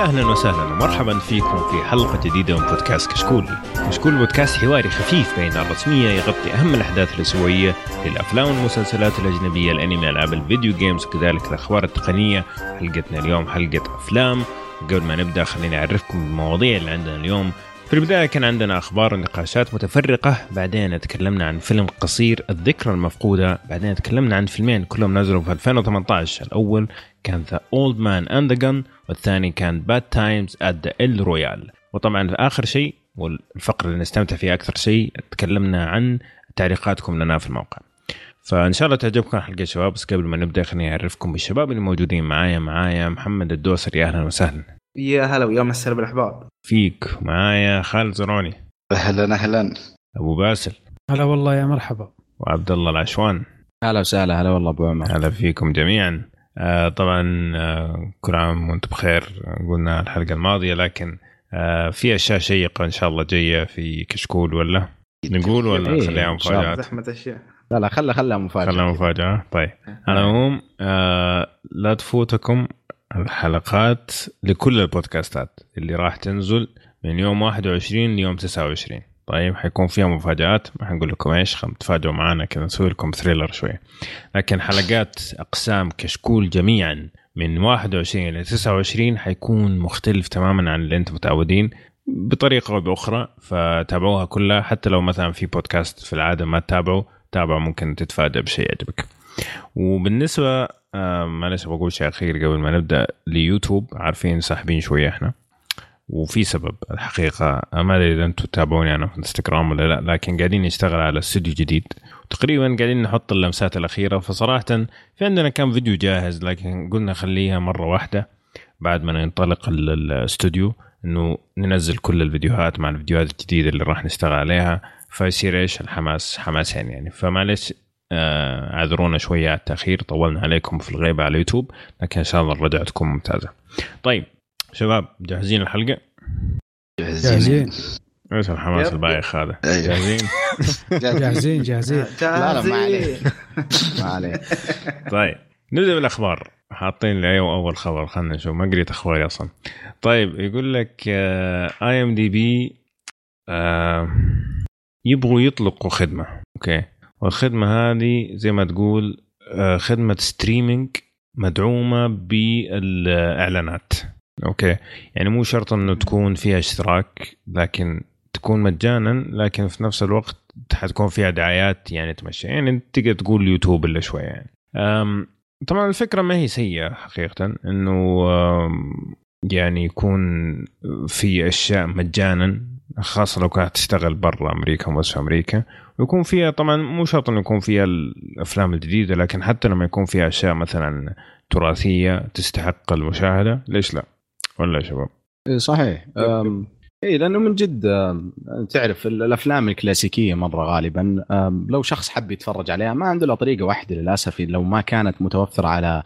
يا أهلا وسهلا ومرحبا فيكم في حلقة جديدة من بودكاست كشكول. كشكول بودكاست حواري خفيف بين الرسمية يغطي أهم الأحداث الأسبوعية للأفلام والمسلسلات الأجنبية، الأنمي، ألعاب ال video games وكذلك الأخبار التقنية. حلقتنا اليوم حلقة أفلام. قبل ما نبدأ خليني أعرفكم بالمواضيع اللي عندنا اليوم. في البداية كان عندنا أخبار ونقاشات متفرقة بعدين تكلمنا عن فيلم قصير الذكرى المفقودة بعدين تكلمنا عن فيلمين كلهم نزلوا في 2018 الأول كان The Old Man and the Gun والثاني كان Bad Times at the El Royale وطبعا في آخر شيء والفقرة اللي نستمتع فيها أكثر شيء تكلمنا عن تعليقاتكم لنا في الموقع. فإن شاء الله تعجبكم الحلقة شباب. بس قبل ما نبدأ خليني أعرفكم بالشباب اللي موجودين معايا. معايا محمد الدوسري. أهلا وسهلا. يا هلا ويا مسهلا بالأحباب. فيك. معايا خالد زروني. أهلا أهلا. أبو باسل. هلا والله يا مرحبا. وعبد الله العشوان. هلا وسهلا هلا والله أبو عمر. هلا فيكم جميعا. آه طبعا آه كل عام وأنتم بخير قلنا الحلقة الماضية لكن آه في أشياء شيقة إن شاء الله جاية في كشكول ولا؟ نقول ولا إيه، نخليها الله. مفاجآت؟ زحمة أشياء. لا لا خلها خلها مفاجاه خليها مفاجاه طيب. على العموم لا تفوتكم الحلقات لكل البودكاستات اللي راح تنزل من يوم 21 ليوم 29 طيب حيكون فيها مفاجآت. ما حنقول لكم إيش؟ تفاجئوا معنا كذا نسوي لكم ثريلر شوية لكن حلقات أقسام كشكول جميعا من 21 إلى 29 حيكون مختلف تماما عن اللي أنتم متعودين بطريقة أو بأخرى فتابعوها كلها. حتى لو مثلا في بودكاست في العادة ما تتابعوا تابعوا ممكن تتفاجئ بشيء يعجبك. وبالنسبة آه معلش بقول شيء أخير قبل ما نبدأ ليوتيوب عارفين ساحبين شوية إحنا. وفي سبب الحقيقة. ما ادري إذا أنتم تتابعوني أنا في انستغرام ولا لا لكن قاعدين نشتغل على استوديو جديد. وتقريبا قاعدين نحط اللمسات الأخيرة. فصراحه في عندنا كم فيديو جاهز لكن قلنا خليها مرة واحدة بعد ما ننطلق ال- الأستوديو إنه ننزل كل الفيديوهات مع الفيديوهات الجديدة اللي راح نشتغل عليها. فيصير إيش؟ الحماس حماسين يعني. فمعلش آه، أعذرونا شوية على التأخير. طولنا عليكم في الغيبة على اليوتيوب لكن إن شاء الله الرجعة تكون ممتازة. طيب شباب جاهزين الحلقة؟ جاهزين إيش الحماس. البايخ هذا؟ أيوه. جاهزين؟ جاهزين جاهزين لا، لا، ما عليه. جاهزين. ما عليه طيب نبدأ بالأخبار حاطين لي أيوة أول خبر خلينا نشوف ما قريت أخباري أصلا طيب يقول لك IMDb يبغوا يطلقوا خدمة أوكي والخدمة هذه زي ما تقول آه، خدمة streaming مدعومة بالإعلانات أوكي. يعني مو شرط إنه تكون فيها اشتراك لكن تكون مجانا لكن في نفس الوقت حتكون فيها دعايات يعني تمشي. يعني تقدر تقول يوتيوب إلا شوية يعني. طبعا الفكرة ما هي سيئة حقيقه إنه يعني يكون في أشياء مجانا خاصة لو كانت تشتغل برا أمريكا ومش في أمريكا. ويكون فيها طبعا مو شرط إنه يكون فيها الأفلام الجديدة لكن حتى لما يكون فيها أشياء مثلا تراثية تستحق المشاهدة ليش لا؟ ولا يا شباب؟ إيه، صحيح. اي لأنه من جد تعرف ال- الأفلام الكلاسيكية مرة غالبا. لو شخص حب يتفرج عليها ما عنده إلا طريقة واحدة للأسف لو ما كانت متوفرة على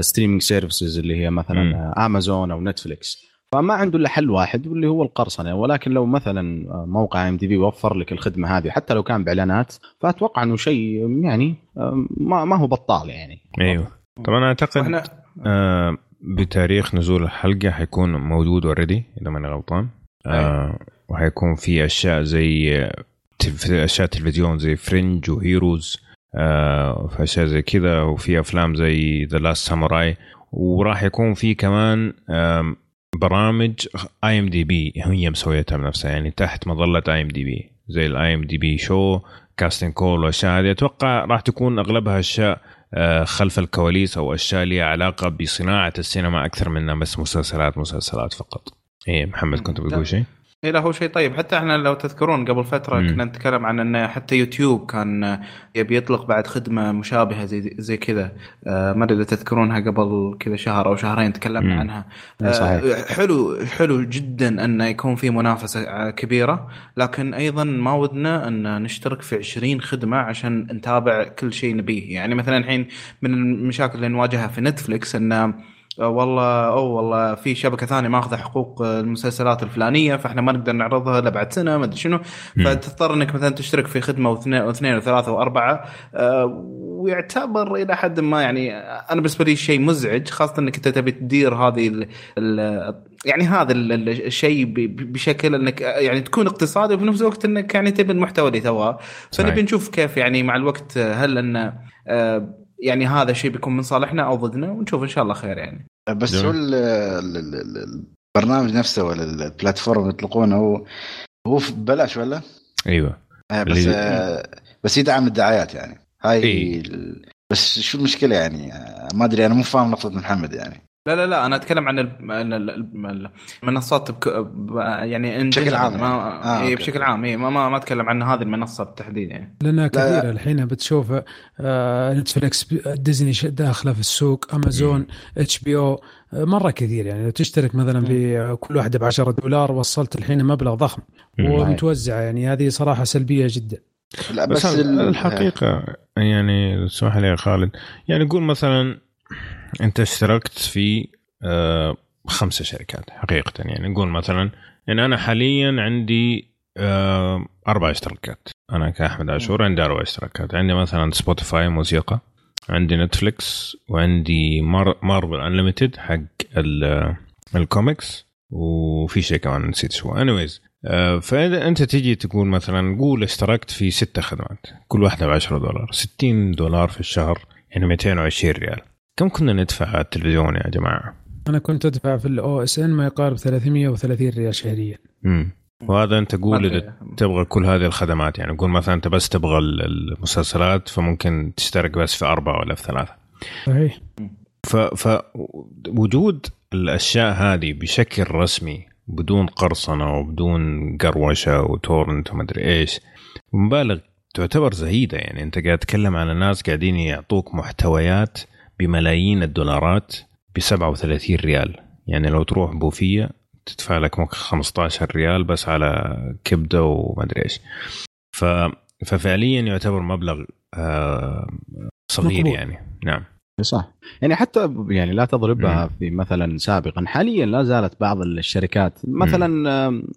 streaming services اللي هي. مثلا آه، امازون أو نتفليكس فما عنده إلا حل واحد واللي هو القرصنة. ولكن لو مثلا آه، موقع IMDb وفر لك الخدمة هذه حتى لو كان بإعلانات فأتوقع إنه شيء يعني ما ما هو بطال يعني. أيوه. طبعا أعتقد وإحنا آه بتاريخ نزول الحلقة حيكون موجود already إذا ماني غلطان. آه وحيكون في أشياء زي أشياء تلفزيون زي Fringe و Heroes آه في أشياء زي كذا وفي أفلام زي The Last Samurai وراح يكون في كمان برامج IMDb هي مسويتها بنفسها يعني تحت مظلة IMDb زي ال IMDb show Casting Call والاشياء هذه. أتوقع راح تكون أغلبها أشياء خلف الكواليس أو أشياء لها علاقة بصناعة السينما أكثر منها مو مسلسلات مسلسلات فقط. إيه محمد كنت بتقول شيء؟ اي لا هو شيء طيب حتى إحنا لو تذكرون قبل فترة مم. كنا نتكلم عن انه حتى يوتيوب كان يبي يطلق بعد خدمة مشابهة زي زي كذا آه ما أدري إذا تذكرونها قبل كذا شهر أو شهرين تكلمنا مم. عنها إيه، صحيح. آه حلو حلو جدا انه يكون في منافسة كبيرة لكن أيضا ما ودنا إن نشترك في 20 خدمة عشان نتابع كل شيء نبيه يعني مثلا الحين من المشاكل اللي نواجهها في نتفلكس انه والله أو والله في شبكة ثانية ماخذة حقوق آه، المسلسلات الفلانية فإحنا ما نقدر نعرضها الا بعد سنة ما أدري شنو. فتضطر إنك مثلا تشترك في خدمة واثنين واثنين وثلاثة وأربعة آه، ويعتبر إلى حد ما يعني أنا بالنسبة لي شيء مزعج خاصة إنك أنت تبي تدير هذه ال- ال- يعني هذا ال- ال- الشيء بشكل إنك يعني تكون اقتصادي وفي نفس الوقت إنك يعني تبي المحتوى اللي تبغاه. فنبي نشوف كيف يعني مع الوقت هل إن آه، يعني هذا الشيء بيكون من صالحنا أو ضدنا ونشوف إن شاء الله خير يعني بس. هو ال- ال- ال- ال- البرنامج نفسه ولا البلاتفورم اللي يطلقونه هو هو ببلاش ولا؟ أيوه آه، بس آه، بس يدعم الدعايات يعني هاي إيه. ال- بس شو المشكلة يعني آه، ما أدري أنا مو فاهم نقطة محمد يعني لا لا لا أنا أتكلم عن ال- عن ال- المنصات بك... يعني إن بشكل عام ما... يعني. آه، إيه. بشكل عام. إيه ما ما, ما أتكلم عن هذه المنصه بالتحديد يعني. لأنها لا. كثيرة الحين بتشوف آه، نتفلكس ديزني ش- داخلة في السوق امازون HBO مرة كثير يعني. لو تشترك مثلا في كل واحدة ب 10 دولار وصلت الحين مبلغ ضخم. ومتوزعة يعني. هذه صراحة سلبية جدا. لا بس, بس, بس ال- الحقيقة يعني اسمح لي يا خالد. يعني قول مثلا انت اشتركت في آه، خمسة شركات حقيقة يعني. نقول مثلا إن أنا حاليا عندي آه، أربع اشتراكات. أنا كأحمد عاشور عندي أربع اشتراكات. عندي مثلا سبوتيفاي موسيقى عندي نتفليكس وعندي مار Marvel Unlimited حق ال- الكوميكس وفي شيء كمان نسيت شو. anyways فإذا أنت تيجي تقول مثلا قول اشتركت في ستة خدمات. كل واحدة ب 10 دولار. 60 دولار في الشهر يعني 220 ريال. كم كنا ندفع على التلفزيون يا جماعة؟ أنا كنت أدفع في ال OSN ما يقارب 330 ريال شهريا. امم وهذا أنت قول ما إذا. تبغى كل هذه الخدمات يعني قول مثلا أنت بس تبغى ال- المسلسلات فممكن تشترك بس في أربعة ولا في ثلاثة. صحيح. ف فوجود الأشياء هذه بشكل رسمي بدون قرصنة وبدون قروشة وتورنت ومدري إيش مبالغ تعتبر زهيدة. يعني أنت قاعد تتكلم على ناس قاعدين يعطوك محتويات بملايين الدولارات ب 37 ريال. يعني لو تروح بوفية تدفع لك ممكن 15 ريال بس على كبدة ومدري إيش. ف ففعليا يعتبر مبلغ آه صغير مقبول. يعني. نعم. صح. يعني حتى يعني لا تضربها في مثلا سابقا. حاليا لا زالت بعض الشركات مثلا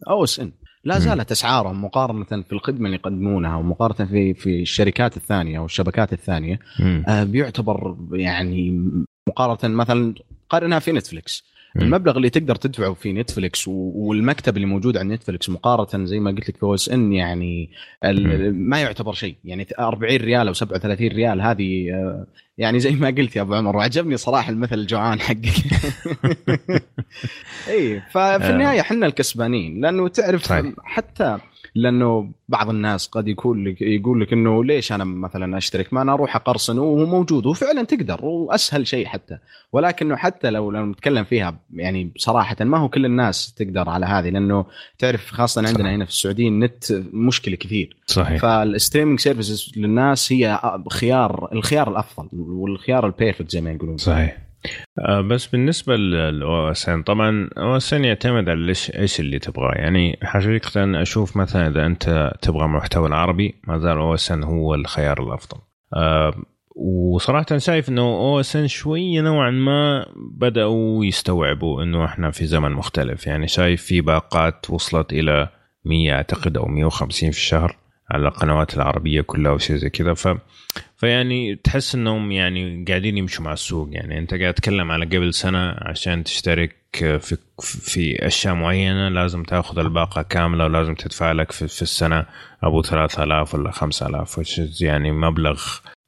أو اس ان لا. زالت أسعارهم مقارنة في الخدمة اللي يقدمونها ومقارنة في في الشركات الثانية أو الشبكات الثانية. آه، بيعتبر يعني مقارنة مثلا قارنها في نتفلكس مم. المبلغ اللي تقدر تدفعه في نتفلكس والمكتبة اللي موجود على نتفلكس مقارنة زي ما قلت لك في OSN يعني ما يعتبر شيء يعني 40 ريال أو 37 ريال هذه آه، يعني زي ما قلت يا أبو عمر وعجبني صراحة المثل الجوعان حقك اي ففي النهاية إحنا الكسبانين لأنه تعرف صحيح. حتى لأنه بعض الناس قد يقول لك يقول لك إنه ليش أنا مثلا أشترك؟ ما أنا أروح أقرصن وهو موجود وفعلا تقدر وأسهل شيء حتى. ولكنه حتى لو لو نتكلم فيها يعني صراحة ما هو كل الناس تقدر على هذه لأنه تعرف خاصة عندنا صح. هنا في السعودية النت مشكلة كثير. صحيح. فال streaming services للناس هي خيار الخيار الأفضل والخيار ال perfect زي ما يقولون. صحيح. بس بالنسبة لل OSN طبعا OSN يعتمد على إيش إيش اللي تبغاه. يعني حقيقة أشوف مثلا إذا أنت تبغى محتوى العربي ما زال OSN هو الخيار الأفضل. آه، وصراحه شايف إنه أو اس ان شوية نوعا ما بدأوا يستوعبوا إنه إحنا في زمن مختلف. يعني شايف في باقات وصلت إلى 100 أعتقد أو 150 في الشهر على القنوات العربية كلها وشيء زي كذا. ف فيعني تحس إنهم يعني قاعدين يمشوا مع السوق يعني. أنت قاعد تتكلم على قبل سنة عشان تشترك في في أشياء معينة لازم تأخذ الباقة كاملة ولازم تدفع لك في, في السنة أبو 3000 ولا 5000 which is يعني مبلغ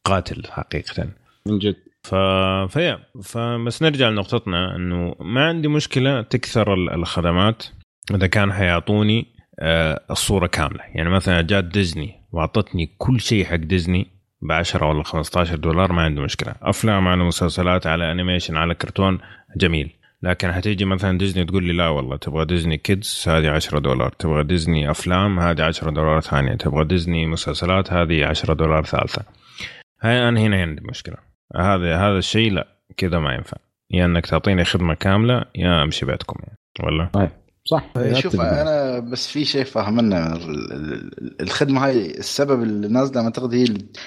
قاتل حقيقه. من جد. ف... فيا فبس نرجع لنقطتنا إنه ما عندي مشكلة تكثر ال- الخدمات إذا كان حيعطوني آه، الصورة كاملة. يعني مثلا جات ديزني وأعطتني كل شيء حق ديزني ب 10 ولا 15 دولار ما عندي مشكلة. أفلام على مسلسلات على animation على كرتون جميل. لكن حتيجي مثلا ديزني تقول لي لا والله تبغى ديزني kids هذه 10 دولار تبغى ديزني أفلام هذه 10 دولار ثانية تبغى ديزني مسلسلات هذه 10 دولار ثالثة. هاي أنا هنا عندي مشكلة. هذا هذا الشيء لا كذا ما ينفع. يا إنك تعطيني خدمة كاملة يا أمشي بيتكم يعني. ولا صح. شوف أنا بس في شيء فاهمنا ال- ال- الخدمة هاي السبب اللي نازلة أعتقد هي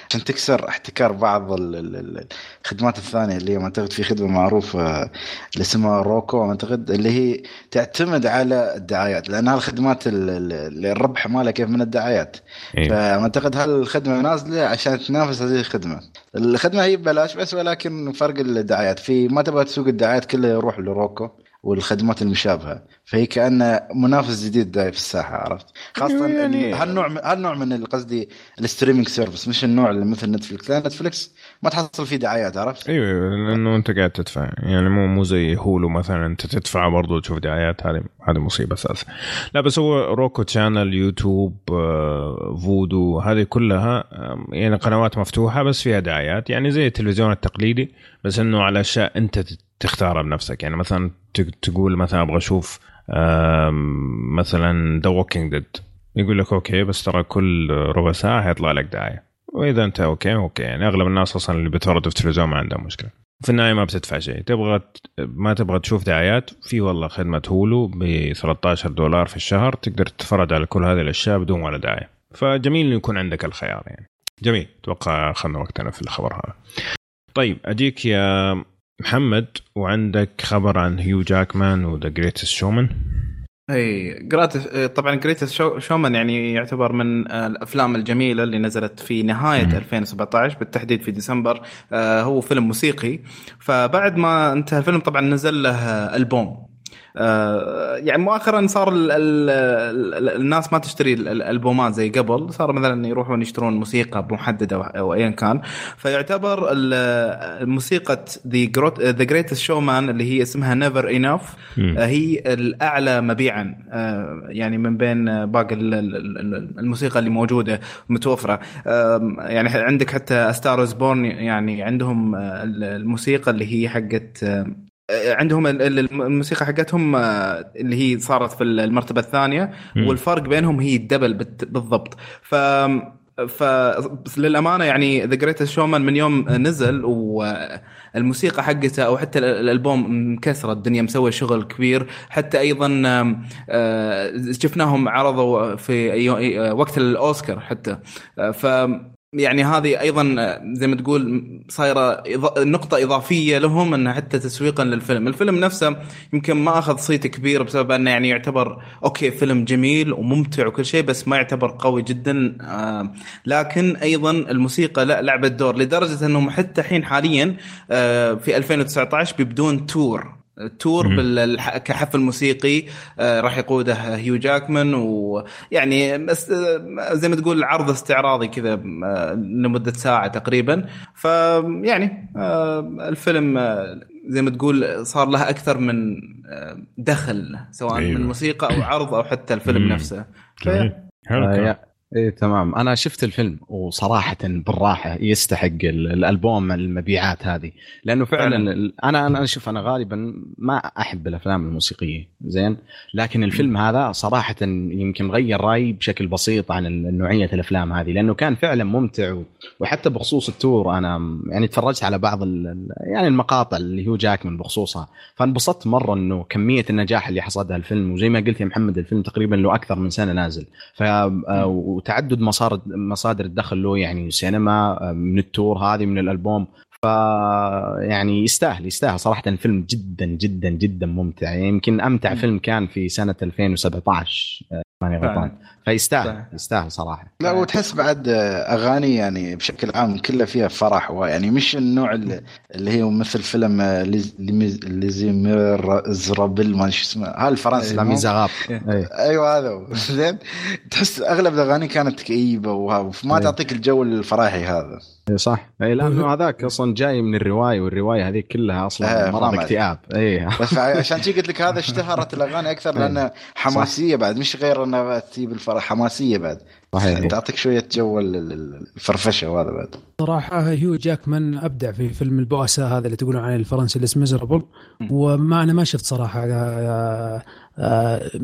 عشان تكسر احتكار بعض ال- ال- ال- الخدمات الثانية اللي هي أعتقد في خدمة معروفة اللي اسمها روكو أعتقد اللي هي تعتمد على الدعايات لأن هالخدمات ال- ال- اللي الربح مالها كيف من الدعايات. إيه. فأعتقد هالخدمة نازلة عشان تنافس هذه الخدمة. الخدمة هي ببلاش بس ولكن فرق الدعايات. في ما تبغى تسوق الدعايات كلها يروح لروكو. والخدمات المشابهة. فهي كانه منافس جديد داي في الساحة عرفت؟ خاصة يعني هالنوع من هالنوع من قصدي ال streaming service مش النوع اللي مثل نتفلكس لأن نتفلكس ما تحصل فيه دعايات عرفت؟ أيوه لأنه أنت قاعد تدفع. يعني مو مو زي هولو مثلا أنت تدفع برضو تشوف دعايات هذه هذه مصيبة أساسا. لا بس هو Roku Channel يوتيوب Vudu هذه كلها يعني قنوات مفتوحة بس فيها دعايات. يعني زي التلفزيون التقليدي بس إنه على أشياء أنت تختارها بنفسك. يعني مثلا تقول مثلا أبغى أشوف مثلا The Walking Dead يقول لك أوكي بس ترى كل ربع ساعة حيطلع لك دعاية. وإذا أنت أوكي أوكي. يعني أغلب الناس أصلا اللي بيتفرجوا في التلفزيون ما عندهم مشكلة. في النهاية ما بتدفع شيء. تبغى ما تبغى تشوف دعايات في والله خدمة Hulu ب 13 دولار في الشهر تقدر تتفرج على كل هذه الأشياء بدون ولا داعي. فجميل إنه يكون عندك الخيار يعني. جميل. أتوقع اخذنا وقتنا في الخبر هذا. طيب أجيك يا محمد وعندك خبر عن هيو جاكمان و The Greatest Showman إي Greatest طبعا Greatest Showman يعني يعتبر من الأفلام الجميلة اللي نزلت في نهاية م. 2017 بالتحديد في ديسمبر. آه، هو فيلم موسيقي. فبعد ما انتهى الفيلم طبعا نزل له ألبوم. يعني مؤخرا صار ال ال ال الناس ما تشتري الألبومات زي قبل صار مثلا يروحون يشترون موسيقى محددة أو ايا كان. فيعتبر موسيقى The Greatest Showman اللي هي اسمها Never Enough آه، هي الأعلى مبيعا آه، يعني من بين باقي الموسيقى اللي موجودة متوفرة. يعني عندك حتى Star Is Born يعني عندهم الموسيقى اللي هي حقت عندهم الموسيقى حقتهم آه، اللي هي صارت في المرتبة الثانية والفرق بينهم هي ال double بالضبط. ف ف للأمانة يعني The Greatest Showman من يوم نزل والموسيقى حقته أو حتى الألبوم مكسره الدنيا مسوي شغل كبير. حتى أيضا آه، شفناهم عرضوا في وقت الأوسكار حتى. ف يعني هذه أيضا زي ما تقول صايرة نقطة إضافية لهم انه حتى تسويقا للفيلم، الفيلم نفسه يمكن ما أخذ صيت كبير بسبب أنه يعني يعتبر أوكي فيلم جميل وممتع وكل شيء بس ما يعتبر قوي جدا آه لكن أيضا الموسيقى لا لعبت دور لدرجة إنهم حتى الحين حاليا آه في 2019 بيبدون تور. تور كحفل موسيقي آه، راح يقوده هيو جاكمان ويعني بس آه، زي ما تقول عرض استعراضي كذا آه، لمدة ساعة تقريبا. فيعني الفيلم زي ما تقول صار له أكثر من دخل سواء أيوة. من موسيقى أو عرض أو حتى الفيلم نفسه. حلو إيه تمام. أنا شفت الفيلم وصراحة بالراحة يستحق الألبوم المبيعات هذه. لأنه فعلا أنا أنا شوف أنا غالبا ما أحب الأفلام الموسيقية. زين؟ لكن الفيلم هذا صراحة يمكن غير رأيي بشكل بسيط عن نوعية الأفلام هذه. لأنه كان فعلا ممتع وحتى بخصوص ال tour أنا يعني تفرجت على بعض يعني المقاطع اللي هيو جاكمان بخصوصها. فانبسطت مرة إنه كمية النجاح اللي حصدها الفيلم. وزي ما قلت يا محمد الفيلم تقريبا له أكثر من سنة نازل. ف وتعدد مصادر مصادر الدخل له يعني سينما من ال tour هذه من الألبوم. ف يعني يستاهل يستاهل. صراحة الفيلم جدا جدا جدا ممتع. يعني يمكن أمتع فيلم كان في سنة 2017 ماني غلطان فيستاهل يستاهل صراحة. لا وتحس بعد أغاني يعني بشكل عام كلها فيها فرح يعني مش النوع اللي هي مثل فيلم ليزي ميرزرابل ما شو اسمه. هذا الفرنسي لاميزاغاب أيوه هذا. زين. تحس أغلب الأغاني كانت كئيبة وما تعطيك الجو الفراحي هذا. اي صح. اي لأنه هذاك أصلا جاي من الرواية والرواية هذيك كلها أصلا مرض اكتئاب. اي بس عشان قلت لك هذا اشتهرت الأغاني أكثر لأنها حماسية بعد مش غير انها تجيب الفرح حماسية بعد. صحيح. تعطيك شوية جو الفرفشة وهذا بعد. صراحة هيو جاكمان أبدع في فيلم البؤساء هذا اللي تقولون عنه الفرنسي اللي اسمه Misérables وما أنا ما شفت صراحة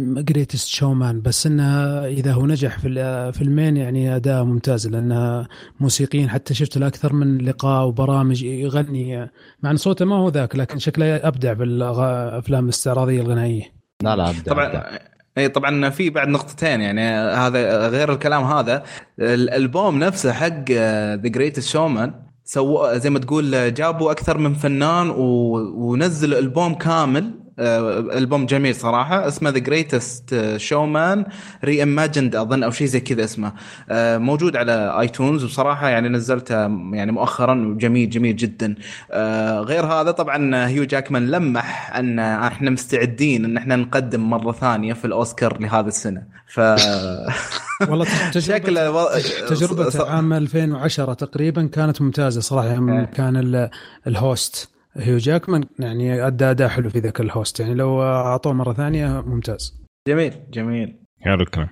Greatest آه، Showman بس إنه إذا هو نجح في فيلمين يعني أداء ممتاز لأنه موسيقيين حتى شفت له أكثر من لقاء وبرامج يغني. مع إن صوته ما هو ذاك لكن شكله أبدع بالافلام الاستعراضية الغنائية. لا لا أبدع طبعا أبدع. اي طبعا في بعد نقطتين يعني هذا غير الكلام هذا. الألبوم نفسه حق The Greatest Showman سووا زي ما تقول جابوا أكثر من فنان و... ونزلوا ألبوم كامل آه، ألبوم جميل صراحة. اسمه The Greatest Showman Reimagined أظن أو شيء زي كذا اسمه. آه، موجود على iTunes وصراحة يعني نزلته يعني مؤخرا وجميل جميل جدا. آه، غير هذا طبعا هيو جاكمان لمح أن إحنا مستعدين إن إحنا نقدم مرة ثانية في الأوسكار لهذا السنة. ف والله تجربة تجربة عام 2010 تقريبا كانت ممتازة صراحة يوم كان ال host. هيو جاكمان يعني أدى أداء حلو في ذاك ال host يعني لو أعطوه مرة ثانية ممتاز جميل جميل حلو الكلام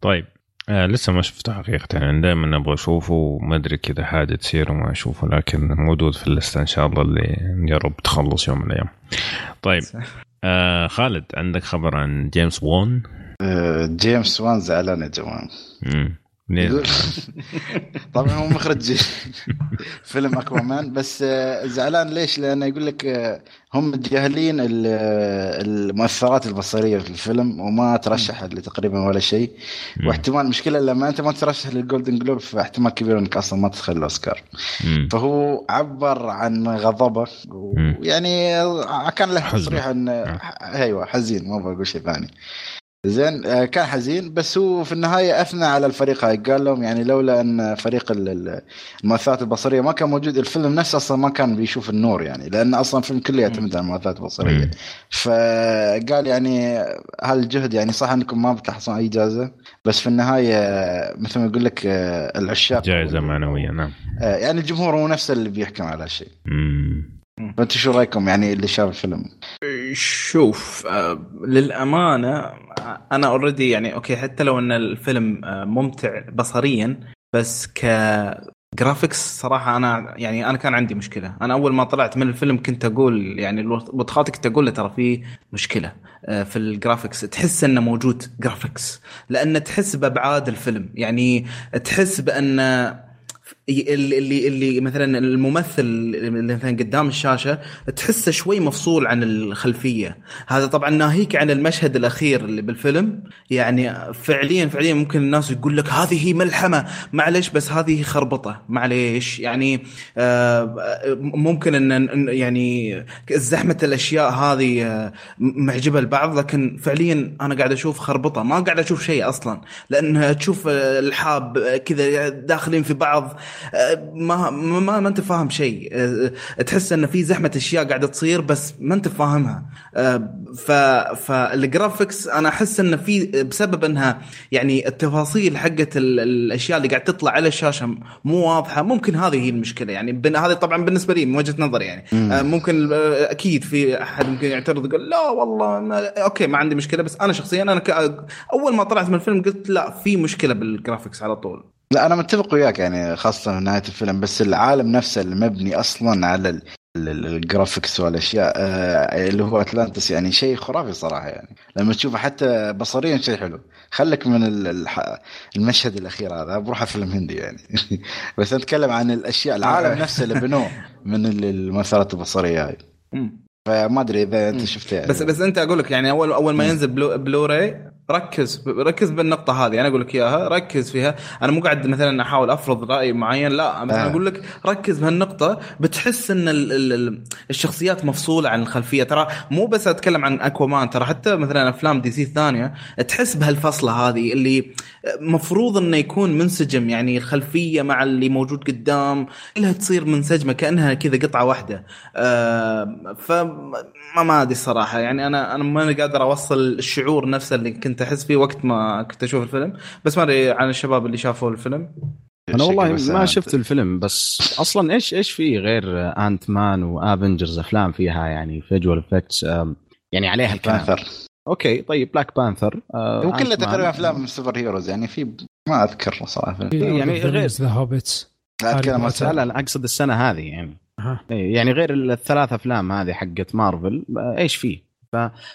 طيب آه لسه ما شفته حقيقة يعني دائما أبغى أشوفه وما أدري كذا حاجة تصير وما أشوفه لكن موجود في الليستة إن شاء الله اللي يا رب تخلص يوم من الأيام. طيب آه خالد عندك خبر عن جيمس وون؟ آه جيمس وون زعلان يا جماعة. طبعا هو مخرج فيلم أكوامان بس آه، زعلان ليش؟ لأنه يقول لك آه، هم متجاهلين المؤثرات البصرية في الفيلم وما ترشح تقريبا ولا شيء. واحتمال مشكلة لما أنت ما ترشح للجولدن جلوب فاحتمال كبير إنك أصلا ما تدخل الأوسكار. فهو عبر عن غضبه ويعني كان له تصريح ان أيوه حزين ما بقول شيء ثاني. زين آه، كان حزين بس هو في النهاية أثنى على الفريق هاي. قال لهم يعني لولا أن فريق المؤثرات البصرية ما كان موجود الفيلم نفسه أصلا ما كان بيشوف النور يعني لأن أصلا الفيلم كله يعتمد على المؤثرات البصرية. فقال يعني هالجهد يعني صح أنكم ما بتحصلون أي جائزة بس في النهاية مثل ما يقول لك آه، العشاق. جائزة معنوية نعم. آه، يعني الجمهور هو نفسه اللي بيحكم على هالشيء. فانت شو رأيكم يعني اللي شاف الفيلم؟ شوف آه للأمانة أنا already يعني okay حتى لو إن الفيلم آه ممتع بصريا بس ك graphics صراحة أنا يعني أنا كان عندي مشكلة، أنا أول ما طلعت من الفيلم كنت أقول يعني بطخاتي كنت أقول له ترى في مشكلة آه، في ال graphics، تحس إنه موجود graphics، لأن تحس بأبعاد الفيلم، يعني تحس بأن اللي اللي مثلا الممثل اللي مثلا قدام الشاشة تحسه شوي مفصول عن الخلفية. هذا طبعا ناهيك عن المشهد الأخير اللي بالفيلم. يعني فعليا فعليا ممكن الناس يقول لك هذه ملحمة. معلش بس هذه خربطة. معليش. يعني آه، ممكن ان يعني زحمة الأشياء هذه آه، معجبة البعض. لكن فعليا أنا قاعد أشوف خربطة. ما قاعد أشوف شيء أصلا. لأن تشوف الحاب كذا داخلين في بعض. ما ما, ما انت فاهم شيء. أه، تحس ان في زحمة اشياء قاعدة تصير بس ما انت فاهمها. أه، ف فال graphics أنا احس انه في بسبب انها يعني التفاصيل حقت الاشياء اللي قاعد تطلع على الشاشة مو واضحة ممكن هذه هي المشكلة. يعني هذه طبعا بالنسبة لي من وجهة نظري يعني. أه، ممكن أكيد في أحد ممكن يعترض يقول لا والله ما okay ما عندي مشكلة بس أنا شخصيا أنا. أول ما طلعت من الفيلم قلت لا في مشكلة بال graphics على طول. لا أنا متفق وياك يعني خاصة في نهاية الفيلم بس العالم نفسه اللي مبني أصلا على ال graphics والأشياء آه اللي هو أتلانتس يعني شيء خرافي صراحة يعني. لما تشوفه حتى بصريا شيء حلو. خليك من المشهد الأخير هذا بروح فيلم هندي يعني. بس نتكلم عن الأشياء العالم نفسه اللي بنوه من المؤثرات البصرية هاي. فما أدري إذا أنت شفته يعني. بس بس أنت أقول لك يعني أول أول ما ينزل Blu, Blu-ray ركز ركز بالنقطة هذه. أنا أقول لك إياها ركز فيها. أنا مو قاعد مثلا أحاول أفرض رأي معين لا. مثلا آه. أقول لك ركز بهالنقطة. بتحس إن ال ال الشخصيات مفصولة عن الخلفية. ترى مو بس أتكلم عن أكوامان ترى حتى مثلا أفلام دي سي الثانية تحس بهالفصلة هذه اللي مفروض إنه يكون منسجم يعني الخلفيه مع اللي موجود قدام كلها تصير منسجمة كأنها كذا قطعة واحدة. آه فما ما أدري الصراحه يعني أنا أنا ماني قادر أوصل الشعور نفسه اللي كنت أحس فيه وقت ما كنت أشوف الفيلم. بس ما أدري عن الشباب اللي شافوا الفيلم. أنا والله ما شفت الفيلم بس أصلا إيش إيش فيه غير Ant-Man و Avengers أفلام فيها يعني visual effects يعني عليها الكلام. okay طيب Black Panther آه هو كله تقريبا أفلام superheroes يعني في ما أذكر صراحة يعني غير The Hobbits لا لا لا أقصد السنة هذه يعني أه. يعني غير الثلاث أفلام هذه حقت مارفل إيش فيه؟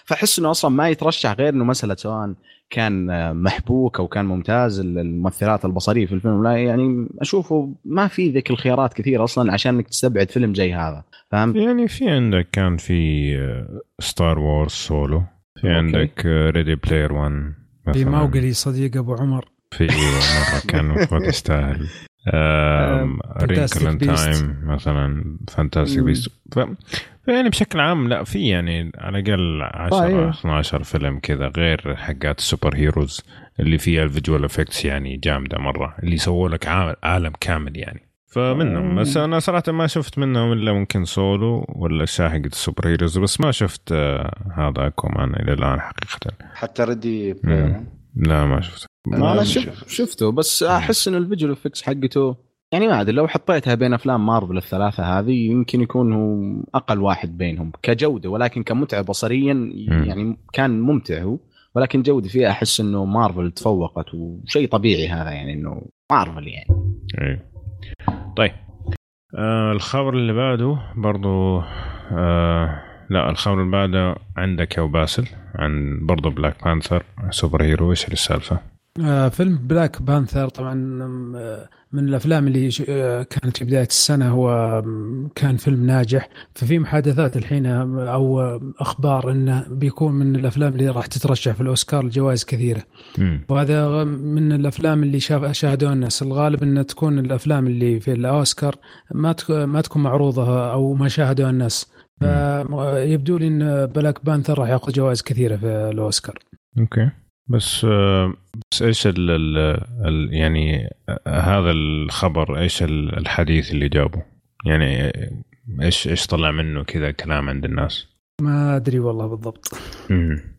فأحس إنه أصلا ما يترشح غير إنه مسألة سواء كان محبوك أو كان ممتاز المؤثرات البصرية في الفيلم لا يعني أشوفه ما في ذيك الخيارات كثير أصلا عشان إنك تستبعد فيلم زي هذا فهمت؟ يعني في عندك كان في Star Wars Solo في عندك Ready Player 1 في Mowgli صديق أبو عمر. في مرة كان المفروض يستاهل. Wrinkle in Time مثلا. Fantastic Beasts ف... يعني بشكل عام لا في يعني على الأقل 10 12 فيلم كذا غير حقات ال super heroes اللي فيها ال visual effects يعني جامدة مرة اللي سووا لك عالم كامل يعني. فمنهم. بس أنا صراحة ما شفت منهم إلا ممكن سولو ولا حقت ال super heroes بس ما شفت آه هذا كومان إلى الآن حقيقة. حتى Ready لا ما شفته أنا شف شفته بس أحس إن ال visual effects حقته يعني ما أدري لو حطيتها بين أفلام مارفل الثلاثة هذه يمكن يكون هو أقل واحد بينهم كجودة ولكن كمتعة بصريا يعني كان ممتع هو ولكن جودة فيها أحس إنه مارفل تفوقت وشيء طبيعي هذا يعني إنه مارفل يعني. اي طيب آه الخبر اللي بعده برضو آه لا الخبر اللي بعده عندك يا باسل عن برضو Black Panther super hero إيش السالفة؟ آه فيلم Black Panther طبعا من الأفلام اللي آه كانت في بداية السنة هو كان فيلم ناجح. ففي محادثات الحين أو أخبار إنه بيكون من الأفلام اللي راح تترشح في الأوسكار لجوائز كثيرة. م. وهذا من الأفلام اللي شاف شاهدوها الناس. الغالب انها تكون الأفلام اللي في الأوسكار ما ما تكون معروضة أو ما شاهدوها الناس. فيبدو لي إن Black Panther راح ياخذ جوائز كثيرة في الأوسكار. okay. بس بس إيش ال ال يعني هذا الخبر إيش الحديث اللي جابه؟ يعني إيش إيش طلع منه كذا كلام عند الناس؟ ما أدري والله بالضبط. امم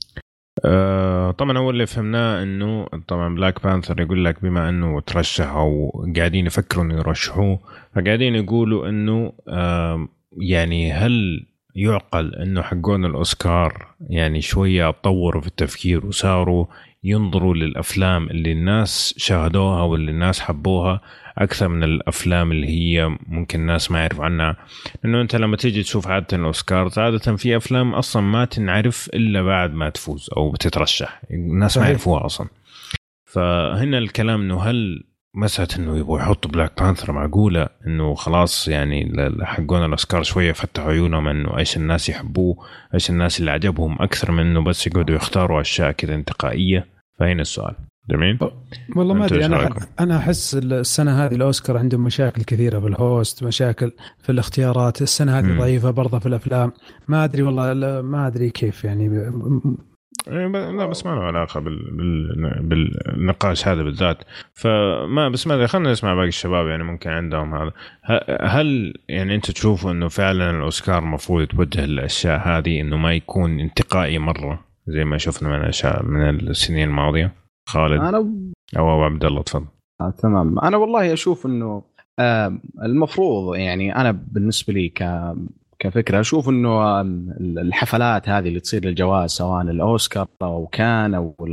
آه طبعا أول اللي فهمناه إنه طبعا Black Panther يقول لك بما إنه ترشح أو قاعدين يفكروا انه يرشحوه فقاعدين يقولوا إنه آه يعني هل يعقل إنه حقون الأوسكار يعني شوية طوروا في التفكير وصاروا ينظروا للأفلام اللي الناس شاهدوها واللي الناس حبوها أكثر من الأفلام اللي هي ممكن الناس ما يعرفوا عنها. لأنه أنت لما تيجي تشوف عادة الأوسكار عادة في أفلام أصلا ما تنعرف إلا بعد ما تفوز أو بتترشح الناس ما يعرفوها أصلا. فهنا الكلام إنه هل مسألة إنه يبغوا يحطوا Black Panther معقولة إنه خلاص يعني حقون الاوسكار شوية فتحوا عيونهم إنه إيش الناس يحبوه إيش الناس اللي عجبهم أكثر من إنه بس يقعدوا يختاروا أشياء كذا انتقائية. فهنا السؤال. جميل؟ والله ما أدري أنا أنا أحس السنة هذه الأوسكار عندهم مشاكل كثيرة في الهوست مشاكل في الاختيارات. السنة هذه ضعيفة برضه في الأفلام. ما أدري والله ما أدري كيف يعني. لا بس ما له علاقة بال... بال... بالنقاش هذا بالذات. فما بس ما خلينا نسمع باقي الشباب يعني ممكن عندهم هذا. هل يعني أنت تشوف إنه فعلا الأوسكار المفروض يتوجه للأشياء هذه إنه ما يكون انتقائي مرة زي ما شفنا من الأشياء من السنين الماضية؟ خالد أنا أو أبو عبد الله تفضل. آه تمام. أنا والله أشوف إنه آه المفروض يعني أنا بالنسبة لي ك كفكرة أشوف إنه الحفلات هذه اللي تصير للجوائز سواء الأوسكار أو كان أو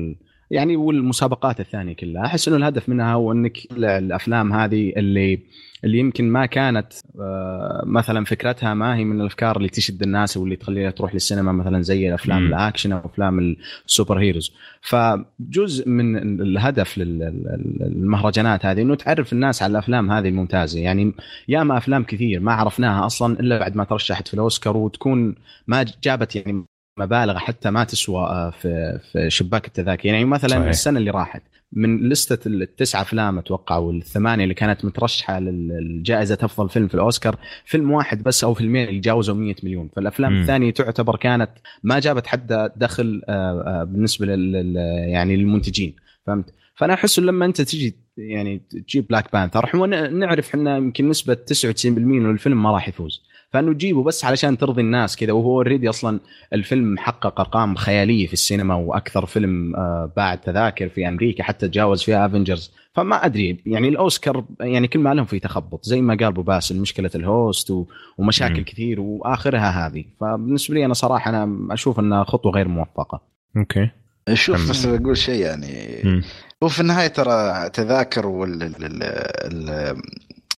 يعني والمسابقات الثانية كلها أحس إنه الهدف منها هو إنك الأفلام هذه اللي اللي يمكن ما كانت آه، مثلا فكرتها ما هي من الأفكار اللي تشد الناس واللي تخليها تروح للسينما مثلا زي الافلام الأكشن أو أفلام السوبر هيروز. فجزء من الهدف للمهرجانات هذه إنه تعرف الناس على الأفلام هذه الممتازة. يعني ياما أفلام كثير ما عرفناها أصلا إلا بعد ما ترشحت في الأوسكار وتكون ما جابت يعني مبالغ حتى ما تسوى آه، في في شباك التذاكر. يعني مثلا صحيح. السنة اللي راحت من لستة التسعة أفلام أتوقع والثمانية اللي كانت مترشحة للجائزه أفضل فيلم في الأوسكار فيلم واحد بس أو فيلمين اللي جاوزوا 100 مليون. فالأفلام م. الثانية تعتبر كانت ما جابت حتى دخل آه، آه، بالنسبة لل يعني للمنتجين. فهمت؟ فأنا أحس لما أنت تجي يعني تجيب Black Panther إحنا نعرف إحنا يمكن نسبة 99% من الفيلم ما راح يفوز. فانه تجيبه بس علشان ترضي الناس كذا وهو already أصلا الفيلم حقق أرقام خيالية في السينما وأكثر فيلم آه، باع تذاكر في أمريكا حتى تجاوز فيها Avengers فما أدري يعني الأوسكار يعني كل ما لهم في تخبط زي ما قال أبو باسل مشكلة ال host ومشاكل م. كثير وآخرها هذه فبالنسبة لي أنا صراحة أنا أشوف إنها خطوة غير موفقة. okay. شوف بس أقول شيء يعني م. هو في النهاية ترى تذاكر وال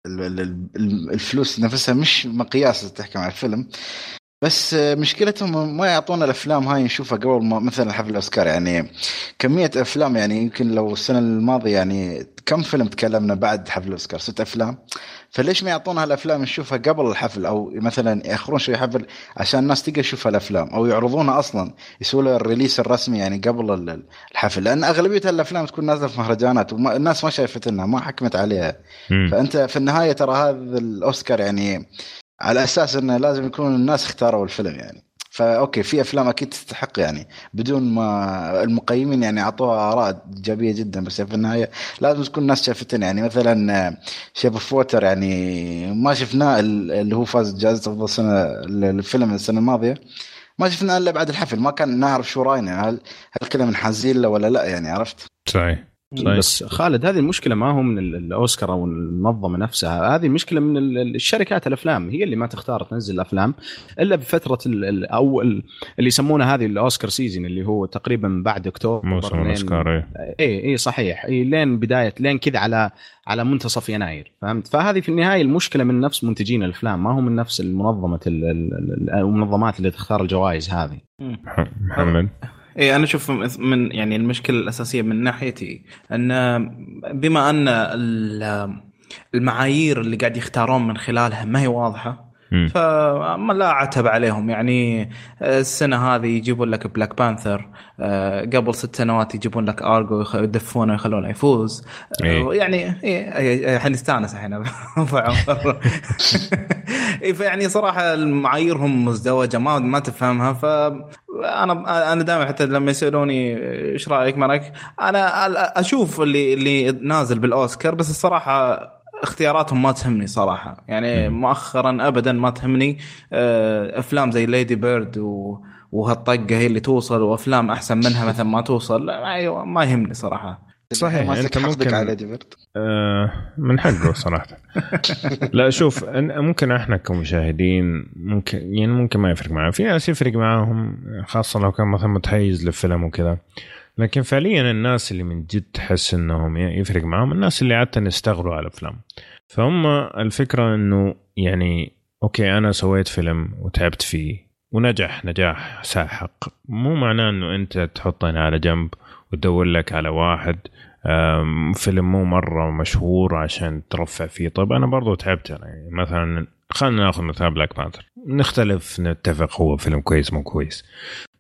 الفلوس نفسها مش مقياس تحكم على الفيلم. بس مشكلتهم ما يعطونا الأفلام هاي نشوفها قبل ما مثلا حفل الأوسكار. يعني كمية أفلام يعني يمكن لو السنة الماضية يعني كم فيلم تكلمنا بعد حفل الأوسكار؟ ست أفلام. فليش ما يعطونا هالأفلام نشوفها قبل الحفل؟ أو مثلا يأخرون شوي حفل عشان الناس تقدر تشوف الافلام أو يعرضونها أصلا يسووا له الريليس الرسمي يعني قبل الحفل. لأن أغلبية الافلام تكون نازلة في مهرجانات والناس ما شافتها ما حكمت عليها. فأنت في النهاية ترى هذا الأوسكار يعني على أساس إنه لازم يكون الناس اختاروا الفيلم يعني. فأوكي في أفلام أكيد تستحق يعني. بدون ما المقيمين يعني أعطوها آراء إيجابية جدا بس في النهاية لازم تكون الناس شافتنا يعني. مثلا Shape of Water يعني ما شفناه اللي هو فاز جائزة أفضل سنه الفيلم السنة الماضية. ما شفناه إلا بعد الحفل. ما كان نعرف شو رأينا. هل هل كنا منحازين له ولا لا يعني عرفت؟ صحيح. صحيح. بس خالد هذه المشكلة ما هو من الأوسكار أو المنظمة نفسها هذه مشكلة من الشركات الأفلام هي اللي ما تختار تنزل الافلام إلا بفترة أو اللي يسمونها هذه الأوسكار season اللي هو تقريبا بعد أكتوبر موسم الأوسكار اي اي إيه صحيح. إيه لين بداية لين كذا على على منتصف يناير فهمت؟ فهذه في النهاية المشكلة من نفس منتجين الأفلام ما هو من نفس المنظمة المنظمات اللي تختار الجوائز هذه. محمد. اي أنا أشوف من يعني المشكلة الأساسية من ناحيتي أن بما أن المعايير اللي قاعد يختارون من خلالها ما هي واضحة فما لا اعتب عليهم. يعني السنة هذه يجيبون لك Black Panther آه، قبل ست سنوات يجيبون لك Argo يدفونه ويخلونه يفوز. آه، إيه. يعني الحين استانس الحين. فيعني صراحة معاييرهم مزدوجة ما ما تفهمها. فانا أنا دائما حتى لما يسألوني إيش رأيك ما رأيك أنا أشوف اللي اللي نازل بالأوسكار بس الصراحة اختياراتهم ما تهمني صراحة. يعني مؤخرا ابدا ما تهمني آه، أفلام زي ليدي بيرد و وهالطقة هي اللي توصل وأفلام أحسن منها مثلا ما توصل. أيوه ما يهمني صراحة. صحيح يعني أنت ممكن على ديفرت آه من حقه صراحة. لا شوف ممكن إحنا كمشاهدين ممكن يعني ممكن ما يفرق معنا في ناس يفرق معاهم خاصة لو كان مثلا متحيز للفيلم وكذا. لكن فعليا الناس اللي من جد تحس إنهم يفرق معاهم الناس اللي عادة يشتغلوا على افلام فهم الفكرة إنه يعني okay أنا سويت فيلم وتعبت فيه ونجح نجاح ساحق مو معناه إنه أنت تحطني على جنب وتدور لك على واحد فيلم مو مرة مشهور عشان ترفع فيه. طيب أنا برضو تعبت يعني مثلا خلينا ناخذ مثال Black Panther نختلف نتفق هو فيلم كويس مو كويس.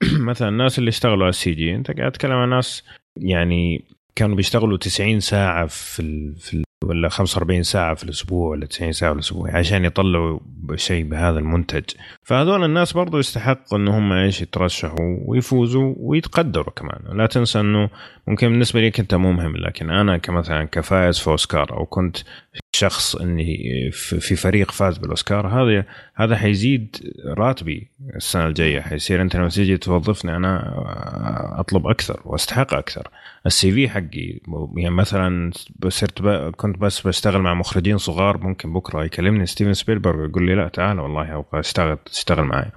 مثلا الناس اللي اشتغلوا على ال CG أنت قاعد تتكلم عن ناس يعني كانوا بيشتغلوا 90 ساعة في ال في ال ولا 45 ساعة في الأسبوع ولا 90 ساعة في الأسبوع عشان يطلعوا شيء بهذا المنتج. فهذول الناس برضو يستحق ان هم إيش يترشحوا ويفوزوا ويتقدروا كمان. لا تنسى إنه ممكن بالنسبة لك أنت مو مهم لكن أنا كمثلا كفائز في أوسكار أو كنت شخص إني في فريق فاز بالأوسكار هذا هذا حيزيد راتبي السنة الجاية. حيصير أنت لما تيجي توظفني أنا أطلب أكثر وأستحق أكثر. ال CV حقي يعني مثلا صرت كنت بس بشتغل مع مخرجين صغار ممكن بكرة يكلمني ستيفن سبيلبرغ يقول لي لا تعال والله أبغى أشتغل تشتغل معي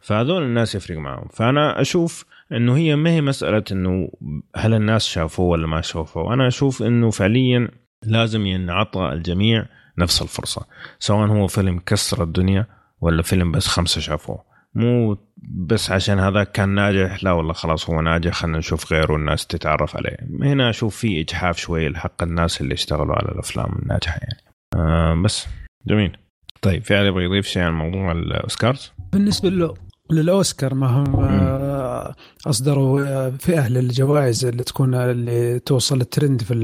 فهذول الناس يفرق معهم فأنا أشوف إنه هي ما هي مسألة إنه هل الناس شافوه ولا ما شافوه. أنا أشوف إنه فعليا لازم ينعطى الجميع نفس الفرصة سواء هو فيلم كسر الدنيا ولا فيلم بس خمسة شافوه. مو بس عشان هذا كان ناجح لا والله خلاص هو ناجح خلينا نشوف غيره والناس تتعرف عليه. هنا أشوف في إجحاف شوي لحق الناس اللي اشتغلوا على الأفلام الناجحة يعني. آه بس جميل. طيب في يبغى يضيف شيء عن موضوع الأوسكارز؟ بالنسبة له للأوسكار ما هم آه، أصدروا آه، فئه للجوائز اللي تكون اللي توصل الترند في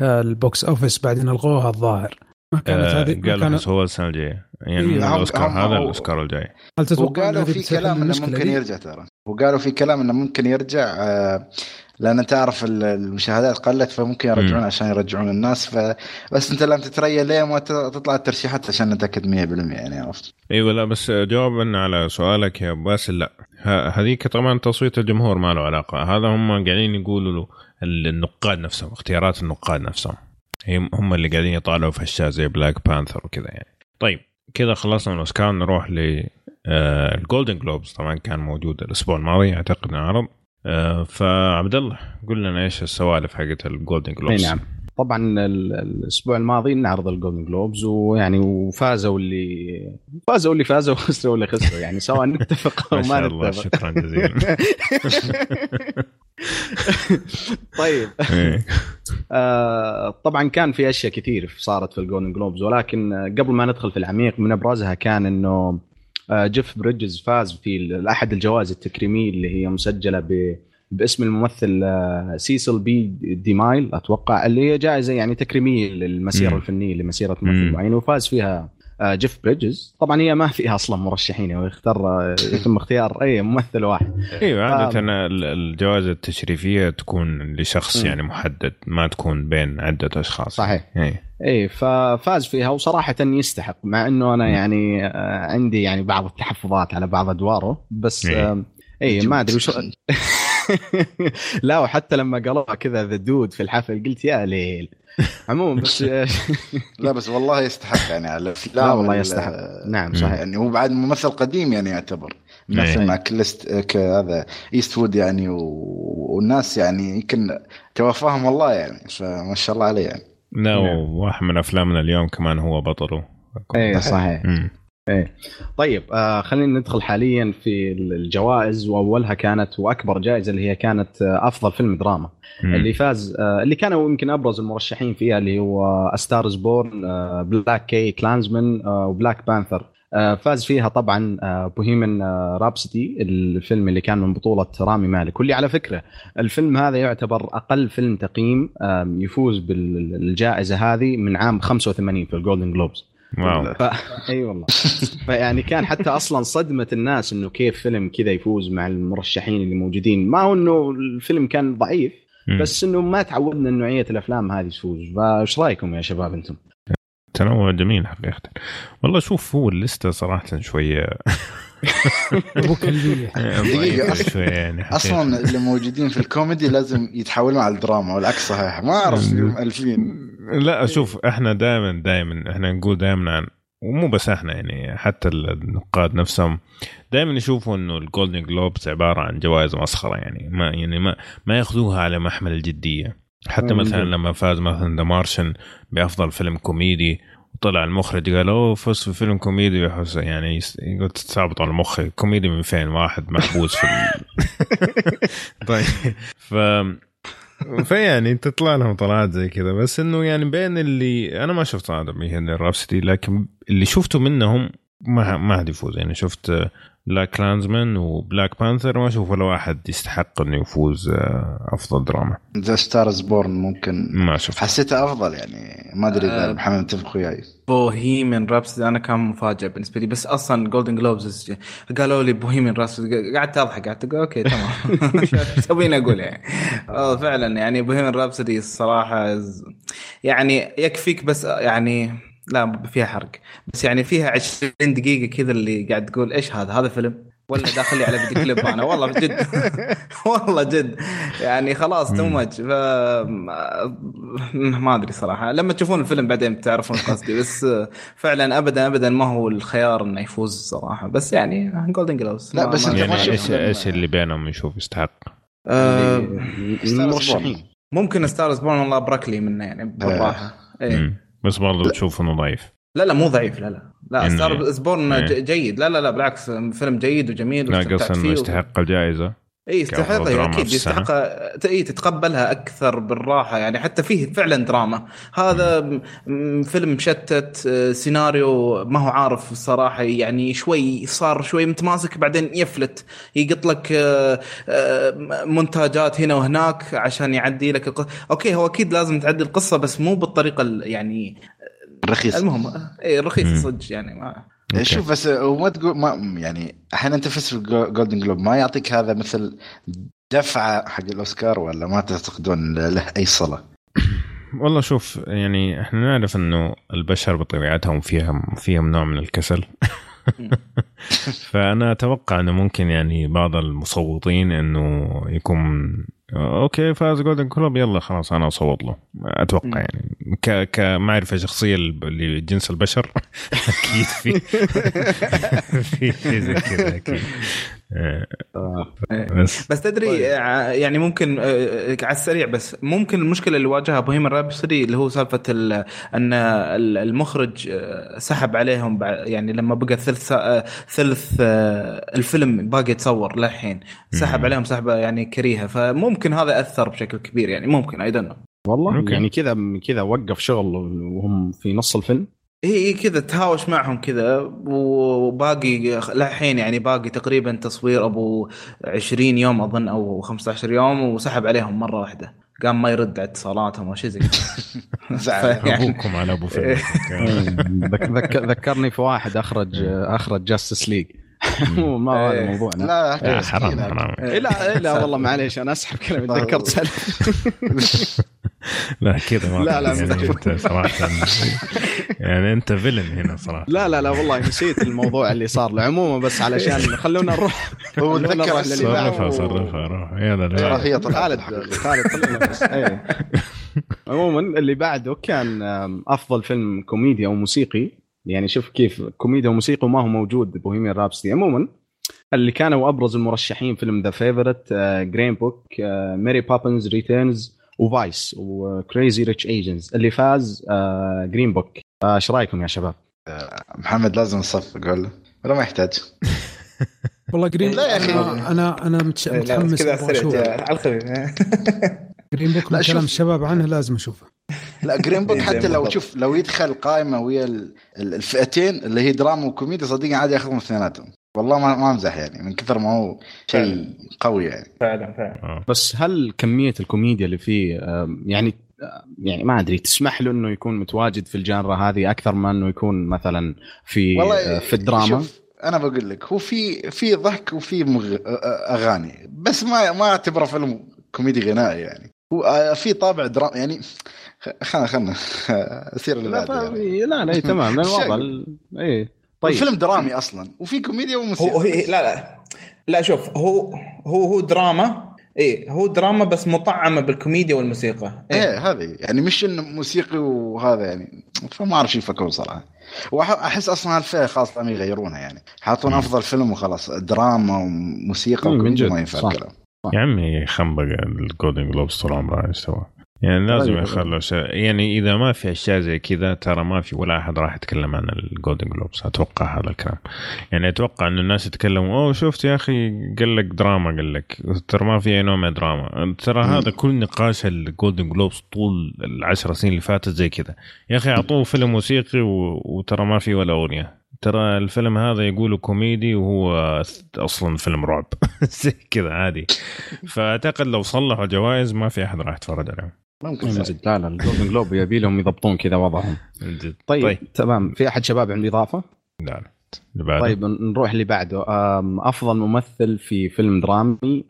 آه، ال box office بعدين الغوها الظاهر. ما كانت هذه قالوا كانت... هو السنة الجاية. يعني إيه الأوسكار هذا الأوسكار الجاي. هل تتوقع وقالوا في كلام إنه ممكن يرجع ترى. وقالوا في كلام إنه ممكن يرجع آه لأن تعرف المشاهدات قلت فممكن يرجعون م. عشان يرجعون الناس ف بس أنت لم تتريا ليه ما تطلع الترشيحات عشان نتأكد 100% يعني عرفت؟ إيوه لا بس جوابا على سؤالك يا باسل لا. هذيك طبعا تصويت الجمهور ما له علاقة. هذا هم قاعدين يقولوا له النقاد نفسهم اختيارات النقاد نفسهم. هم اللي قاعدين يطالعوا في أشياء زي Black Panther وكذا يعني. طيب كذا خلصنا من الاوسكار نروح ل ال Golden Globes طبعا كان موجود الأسبوع الماضي أعتقد انعرض آه، فعبد الله قول لنا إيش السوالف حقت ال Golden Globes نعم. طبعا ال- الأسبوع الماضي انعرض ال Golden Globes ويعني وفازوا اللي فازوا اللي فازوا وخسروا اللي خسروا. يعني سواء نتفق أو ما شاء الله نتفق. شكرا جزيلا. طيب. إيه. آه، طبعا كان في أشياء كثير صارت في ال Golden Globes ولكن قبل ما ندخل في العميق من أبرزها كان إنه جيف بريدجز فاز في احد الجوائز التكريمية اللي هي مسجلة ب باسم الممثل آه، Cecil B. DeMille أتوقع اللي هي جائزة يعني تكريمية للمسيرة مم. الفنية لمسيرة مم. ممثل معين وفاز فيها آه، جيف بريدجز طبعا هي ما فيها أصلا مرشحين هو يختار آه، يتم اختيار أي ممثل واحد إيوه عادة آه. ال- الجوائز التشريفية تكون لشخص مم. يعني محدد ما تكون بين عدة أشخاص صحيح إيه إيه ففاز فيها وصراحة يستحق مع إنه أنا يعني آه، عندي يعني بعض التحفظات على بعض أدواره بس إيه. آه، إيه ما أدري وش لا وحتى لما قالوها كذا ذا دود في الحفل قلت يا ليل عموما بس لا بس والله يستحق يعني على الأفلام لا والله ال- يستحق نعم. صحيح يعني هو بعد ممثل قديم يعني يعتبر مثل إيه. مع كلست ك- هذا إيستوود يعني. والناس يعني يمكن توفاهم الله يعني فما شاء الله عليه يعني لا نعم. وواحد من أفلامنا اليوم كمان هو بطله. إيه صحيح. مم. طيب آه خلينا ندخل حاليا في الجوائز. وأولها كانت وأكبر جائزة اللي هي كانت آه أفضل فيلم دراما. مم. اللي فاز آه، اللي كانوا يمكن أبرز المرشحين فيها اللي هو Star Is Born BlacKkKlansman و Black Panther آه، فاز فيها طبعا Bohemian Rhapsody الفيلم اللي كان من بطولة رامي مالك. واللي على فكرة الفيلم هذا يعتبر أقل فيلم تقييم يفوز بالجائزة هذه من عام 85 في ال Golden Globes wow. ف... أي والله. فيعني كان حتى أصلا صدمة الناس إنه كيف فيلم كذا يفوز مع المرشحين اللي موجودين. ما هو إنه الفيلم كان ضعيف. بس إنه ما تعودنا نوعية الأفلام هذه تفوز. فايش رأيكم يا شباب أنتم؟ تنوع جميل حقيقة. والله شوف هو الليسته صراحة شوية أصلاً- شوية يعني. أصلا اللي موجودين في الكوميدي لازم يتحولون على الدراما والعكس صحيح. ما أعرف مؤلفين لا شوف إحنا دائما دائما إحنا نقول دائما عن ومو بس إحنا يعني حتى النقاد نفسهم دائما يشوفوا إنه ال Golden Globes عبارة عن جوائز مسخرة يعني ما يعني ما ما ياخذوها على محمل الجدية. حتى مم. مثلا لما فاز مثلا The Martian بأفضل فيلم كوميدي وطلع المخرج قال أوه فوز في فيلم كوميدي. يحس يعني يس- يقول تستعبط على مخي كوميدي من فين؟ واحد محبوس في ال... طيب. ف فيعني تطلع لهم طلعات زي كذا. بس إنه يعني بين اللي أنا ما شفت هذا Bohemian Rhapsody لكن اللي شفته منهم ما ما حد يفوز. يعني شفت BlacKkKlansman و Black Panther ما أشوف ولا واحد يستحق إنه يفوز آه، أفضل دراما. The Star Is Born ممكن. ما شفت حسيته أفضل يعني. ما أدري إذا آه. محمد متفق وياي. Bohemian Rhapsody أنا كان مفاجئ بالنسبة لي. بس أصلا Golden Globes قالوا لي Bohemian Rhapsody قعدت أضحك قعدت أقول okay تمام. إيش تبيني أقول يعني. فعلا يعني Bohemian Rhapsody الصراحة يعني يكفيك بس يعني لا فيها حرق. بس يعني فيها 20 دقيقة كذا اللي قاعد تقول إيش هذا؟ هذا فيلم؟ ولا داخل لي على فيديو كليب أنا؟ والله جد والله جد. يعني خلاص too much ف ما أدري صراحة. لما تشوفون الفيلم بعدين بتعرفون قصدي بس فعلا ابدا ابدا ما هو الخيار إنه يفوز صراحة. بس يعني Golden Globes لا، بس ما يعني إيش إيش اللي بينهم يشوف يستحق؟ آه المرشحين ممكن Star Is Born والله بركلي منه يعني بالراحة. إيه. مم. بس برضه تشوف إنه ضعيف. لا لا مو ضعيف لا لا. لا Star Is Born إيه. جيد. لا لا لا بالعكس فيلم جيد وجميل قصدي إنه يستحق الجائزة. اي يستحق كأفضل دراما أكيد في السنة. يستحق اي تتقبلها أكثر بالراحة يعني حتى فيه فعلا دراما هذا م- فيلم مشتت آه، سيناريو ما هو عارف الصراحه يعني شوي صار شوي متماسك بعدين يفلت يحط لك آه، آه، مونتاجات هنا وهناك عشان يعدي لك القصة. okay هو أكيد لازم تعدي القصة بس مو بالطريقة ال- يعني رخيص المهم اي رخيص مم. صدق يعني ما okay. شوف بس وما تقول ما يعني أحيانا تحس في ال Golden Globe ما يعطيك هذا مثل دفعة حق الأوسكار ولا ما تعتقدون له أي صلة؟ والله شوف يعني إحنا نعرف إنه البشر بطبيعتهم فيهم فيهم نوع من الكسل فأنا أتوقع إنه ممكن يعني بعض المصوتين إنه يكون okay فاز Golden Globe يلا خلاص أنا اصوت له. أتوقع مم. يعني ك كمعرفه شخصية لجنس البشر. أكيد في. في شيء زي كذا أكيد. بس بس تدري طيب. آه، يعني ممكن آه، على السريع بس ممكن المشكلة اللي واجهها Bohemian Rhapsody اللي هو سالفة ال- أن ال- المخرج آه، سحب عليهم بع- يعني لما بقى ثلث آه، ثلث آه، الفيلم باقي يتصور للحين سحب. عليهم سحبه يعني كريهة فممكن هذا اثر بشكل كبير يعني ممكن I don't والله okay. يعني كذا كذا وقف شغل وهم في نص الفيلم هي هي كذا تهاوش معهم كذا وباقي للحين يعني باقي تقريبا تصوير أبو 20 يوم أظن أو 15 يوم وسحب عليهم مرة واحدة. قام ما يرد على اتصالاتهم أو شيء زي كذا. يعني- أبوكم على أبو فيلم ذك- ذك- ذكرني في واحد أخرج أخرج Justice League ما هذا إيه. موضوعنا لا لا مسكين حرام. حرام إيه، لا لا والله معليش أنا أسحب كلامي تذكرت سالفه لا كذا ما لا، لا، يعني. انت صراحة يعني أنت villain هنا صراحة لا لا لا والله نسيت الموضوع اللي صار له عموما بس علشان خلونا نروح هو تذكر. صرفها صرفها روح يلا ترى لا. هي طلعت خالد. خالد خلينا بس إيه. عموما اللي بعده كان أفضل فيلم كوميدي أو موسيقي يعني شوف كيف كوميديا وموسيقى وما هو موجود Bohemian Rhapsody عموما اللي كانوا أبرز المرشحين فيلم The Favourite Green Book Mary Poppins Returns و Vice و Crazy Rich Asians اللي فاز Green Book إيش رأيكم يا شباب؟ محمد لازم نصفق ولا ولا ما يحتاج. والله Green لا يا أخي. أنا أنا, أنا متش- متحمس كذا على الخفيف. Green Book لا، من شوف. كلام الشباب عنه لازم أشوفه. لا Green Book حتى لو. شوف لو يدخل قائمة ويا ال- ال- الفئتين اللي هي دراما وكوميديا صدقني عادي ياخذهم اثنيناتهم. والله ما ما أمزح يعني من كثر ما هو شيء قوي يعني. فعلا فعلا. آه. بس هل كمية الكوميديا اللي فيه آم، يعني يعني ما أدري تسمح له إنه يكون متواجد في ال genre هذه أكثر من إنه يكون مثلا في آه، في الدراما؟ شوف أنا بقول لك هو في في ضحك وفي مغ... أغاني. بس ما ما أعتبره فيلم كوميدي غنائي يعني. هو في طابع دراما يعني خلنا خلنا اسير اللي لا بعده يعني. لا لا إيه، تمام الوضع إيه طيب. الفيلم درامي أصلا وفي كوميديا هو وموسيقى هي لا لا. لا شوف هو هو هو دراما إيه هو دراما بس مطعمة بالكوميديا والموسيقى. إيه. هذه يعني مش إنه موسيقي وهذا يعني فما أعرف شو يفكرون صراحة. واحس أصلا الفئه خلاص لازم يغيرونها يعني. حاطون أفضل فيلم وخلاص دراما وموسيقى وكوميديا جد، ما ينفع. الكلام يا عمي خنبق ال Golden Globes طول عمره إيش سوى؟ يعني لازم طيب. يخلوا شيء يعني إذا ما في أشياء زي كذا ترى ما في ولا أحد راح يتكلم عن ال Golden Globes أتوقع هذا الكلام يعني أتوقع إن الناس يتكلموا أوه شفت يا أخي قال لك دراما قال لك ترى ما في أي نوع من الدراما ترى. هذا كل نقاش ال Golden Globes طول العشر سنين اللي فاتت زي كذا يا أخي أعطوه فيلم موسيقي و... وترى ما في ولا أغنية ترى الفيلم هذا يقولوا كوميدي وهو أصلا فيلم رعب. زي كذا عادي. فأعتقد لو صلحوا جوائز ما في أحد راح يتفرج عليهم. ممكن. جد لا لا ال Golden Globe يبي لهم يضبطون كذا وضعهم. طيب, طيب. تمام. في أحد شباب عنده إضافة؟ لا لا. اللي بعده. طيب نروح اللي بعده. أفضل ممثل في فيلم درامي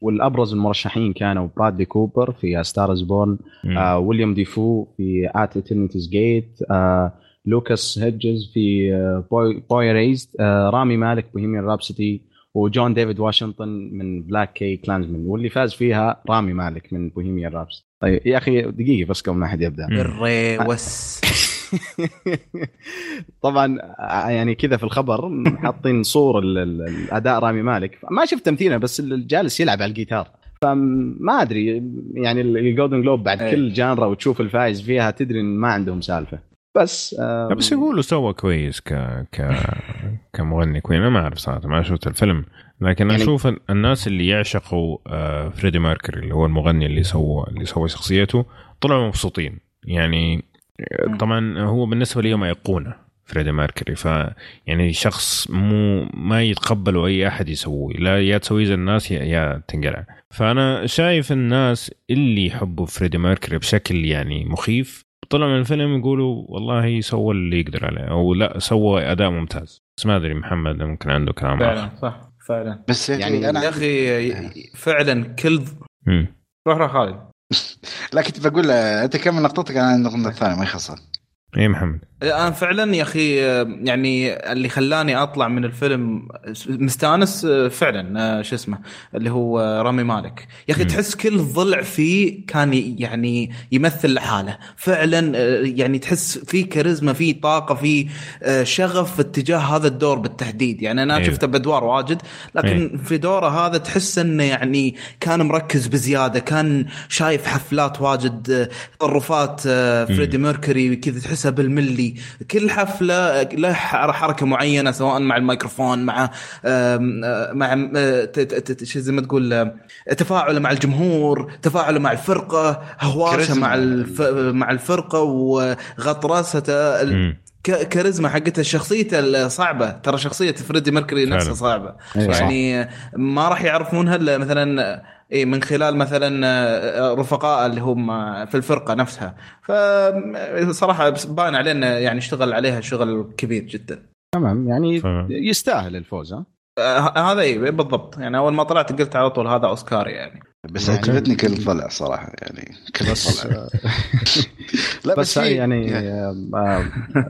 والأبرز المرشحين كانوا برادلي كوبر في Star Is Born. آه، ويليم دافو في At Eternity's Gate لوكاس هيدجز في آه، Boy, Boy Erased آه، رامي مالك Bohemian Rhapsody وجون ديفيد واشنطن من BlacKkKlansman واللي فاز فيها رامي مالك من Bohemian Rhapsody. طيب يا أخي دقيقة بس قبل ما حد يبدأ. الريوس طبعا آه، يعني كذا في الخبر حاطين صور ال- ال- الأداء رامي مالك. ما شفت تمثيله بس الجالس يلعب على الجيتار. فما أدري يعني ال Golden Globe بعد أي. كل genre وتشوف الفايز فيها تدري إن ما عندهم سالفة. بس آه بس يقولوا سوى كويس ك ك كمغني كويس. أنا ما أعرف صراحة ما شفت الفيلم. لكن يعني- أشوف ال- الناس اللي يعشقوا آه، فريدي ميركوري اللي هو المغني اللي سوى اللي سوى شخصيته طلعوا مبسوطين. يعني آه، طبعا هو بالنسبة لي أيقونة فريدي ميركوري. ف يعني شخص مو ما يتقبلوا أي أحد يسويه. لا يا تسويه زي الناس يا, يا تنقلع. فأنا شايف الناس اللي يحبوا فريدي ميركوري بشكل يعني مخيف طلعوا من الفيلم يقولوا والله سوى اللي يقدر عليه أو لا سوى أداء ممتاز. بس ما أدري محمد ممكن عنده كلام فعلا صح فعلا. بس يا يعني أخي أنا يا أخي فعلا كل. روح روح خالد. لا كنت بقول له، انت كمل نقطتك؟ أنا النقطه الثانية ما يخسر إيه محمد. أنا فعلا يا أخي يعني اللي خلاني أطلع من الفيلم مستأنس فعلا شو اسمه اللي هو رامي مالك يا أخي. تحس كل ضلع فيه كان يعني يمثل لحاله فعلا يعني تحس في كاريزما في طاقة في شغف اتجاه هذا الدور بالتحديد يعني أنا أيوه. شفته بادوار واجد لكن أيوه. في دوره هذا تحس إنه يعني كان مركز بزيادة كان شايف حفلات واجد تصرفات فريدي ميركوري كذا تحسها بالملي كل حفلة له حركة معينة سواء مع الميكروفون مع مع ت- ت- ت- شو زي ما تقول تفاعله مع الجمهور تفاعله مع الفرقة هواشه. مع الف... مع الفرقة وغطرسته كاريزما حقتها شخصيته الصعبة. ترى شخصية فريدي ميركوري نفسها. صعبة. أيوة. يعني ما راح يعرفونها إلا مثلا اي من خلال مثلا آه، رفقاء اللي هم في الفرقة نفسها. فصراحه باين عليه إنه يعني اشتغل عليها شغل كبير جدا. تمام. يعني ف- يستاهل الفوز ها؟ آه، هذا اي بالضبط. يعني أول ما طلعت قلت على طول هذا أوسكار يعني. بس. عجبتني كل طلع صراحة يعني كل بس طلع لا بس في- يعني آه، آه،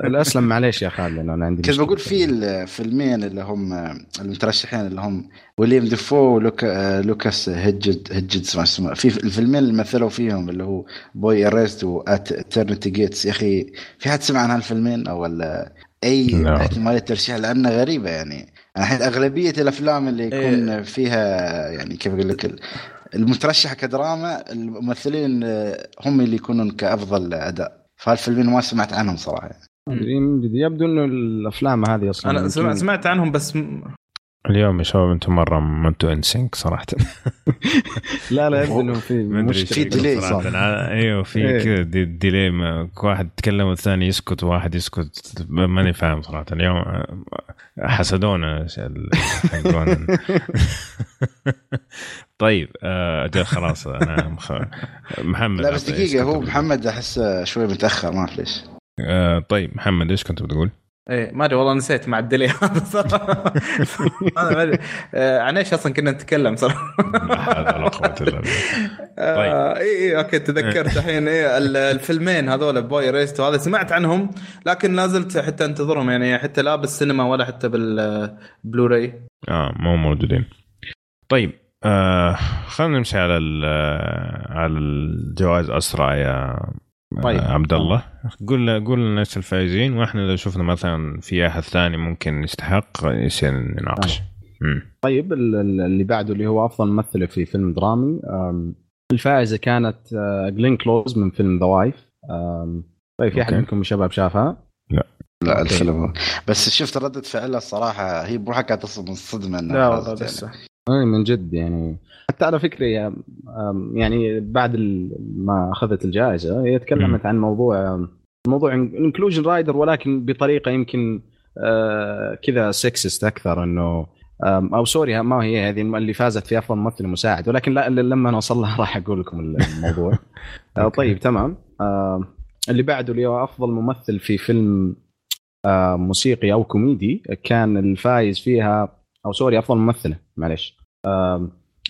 الأسلم معليش يا خالد لأنه أنا عندي كنت. بقول في الفيلمين اللي هم المترشحين اللي هم ويليام ديفو ولوكا لوكاس هيدجد هيدجدز ما اسمه في الفيلمين اللي مثلوا فيهم اللي هو بوي اريست واترنتي جيتس يا أخي في حد سمع عن هالفيلمين أو ولا أي. احتماليه ترشيح لانها غريبة يعني أنا الحين أغلبية الأفلام اللي يكون إيه. فيها يعني كيف أقول لك المترشحه كدراما الممثلين آه، هم اللي يكونون كأفضل أداء. فهالفيلمين ما سمعت عنهم صراحة يبدو إنه الأفلام هذه أصلا أنا سمعت, عنهم بس اليوم يا شباب أنتم مرة ما أنتم انسينك صراحة لا لا يبدو انه في مشكلة في. صار. أنا- أيوه في إيه. كذا دي- ديلي واحد يتكلم والثاني يسكت وواحد يسكت ماني فاهم صراحة اليوم حسدونا طيب آه، أجل خلاص أنا مخ... محمد لا بس دقيقة هو؟ محمد احس شوي متأخر ما أعرف ليش آه، طيب محمد إيش كنت بتقول؟ إيه ما أدري والله نسيت مع ال delay هذا صراحة. أنا ما أدري. آه، عن إيش أصلا كنا نتكلم صراحة؟ لا قوة إلا بالله. طيب. آه، اي اي أوكي تذكرت الحين إيه ال- الفيلمين هذول Boy Erased وهذا سمعت عنهم لكن لا زلت حتى أنتظرهم يعني حتى لا بالسينما ولا حتى بالبلوراي آه مو موجودين. طيب آه خلينا نمشي على ال- على الجوائز أسرع يا طيب. طيب. عبد الله قول قول لنا إيش الفايزين وإحنا لو شفنا مثلا في أحد ثاني ممكن يستحق يصير نناقش مم. طيب ال- ال- اللي بعده اللي هو أفضل ممثلة في فيلم درامي الفائزة كانت آه، جلين كلوز من فيلم The Wife طيب في أحد. منكم شباب شافها؟ لا أوكي. الفيلم بس شفت ردة فعلها الصراحة هي بروحها كانت تصل من الصدمة لا والله. أي من جد يعني. حتى على فكرة يعني بعد ما أخذت الجائزة هي تكلمت عن موضوع موضوع inclusion rider ولكن بطريقة يمكن آه، كذا sexist أكثر إنه أو sorry ما هي هذه اللي فازت في أفضل ممثل مساعد ولكن لا لما نوصل لها راح أقول لكم الموضوع. آه،. طيب تمام. آه، اللي بعده اللي هو أفضل ممثل في فيلم موسيقي أو كوميدي كان الفايز فيها أو sorry أفضل ممثلة معلش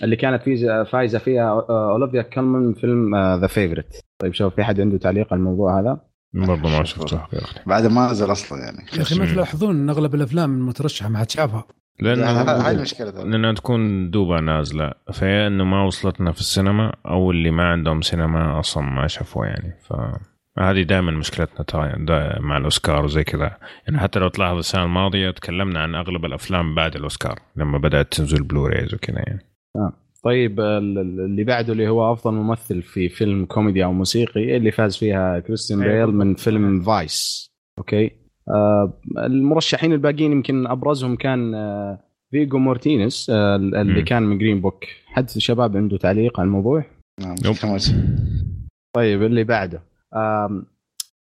اللي كانت فايزة فايزة فيها آه، أوليفيا كولمان من فيلم The Favourite طيب شوف في حد عنده تعليق على الموضوع هذا؟ برضه ما شفته بعد ما نزل أصلا يعني. يا أخي ما تلاحظون إن أغلب الأفلام المترشحة ما حد شافها لأنه هاي المشكلة ترى. لأنها تكون دوبا نازلة. فهي إنه ما وصلتنا في السينما أو اللي ما عندهم سينما أصلا ما شافوه يعني ف هذه دائما مشكلتنا دا- مع الأوسكار وزي كذا. يعني حتى لو تلاحظ السنة الماضية تكلمنا عن أغلب الأفلام بعد الأوسكار لما بدأت تنزل Blu-rays وكذا يعني. طيب ال- ال- اللي بعده اللي هو أفضل ممثل في فيلم كوميدي أو موسيقي اللي فاز فيها كريستيان أيوة. بيل من فيلم Vice أوكي؟ آه المرشحين الباقيين يمكن أبرزهم كان آه فيجو مورتنسن آه اللي مم. كان من Green Book حد الشباب عنده تعليق على الموضوع؟ نعم. طيب اللي بعده.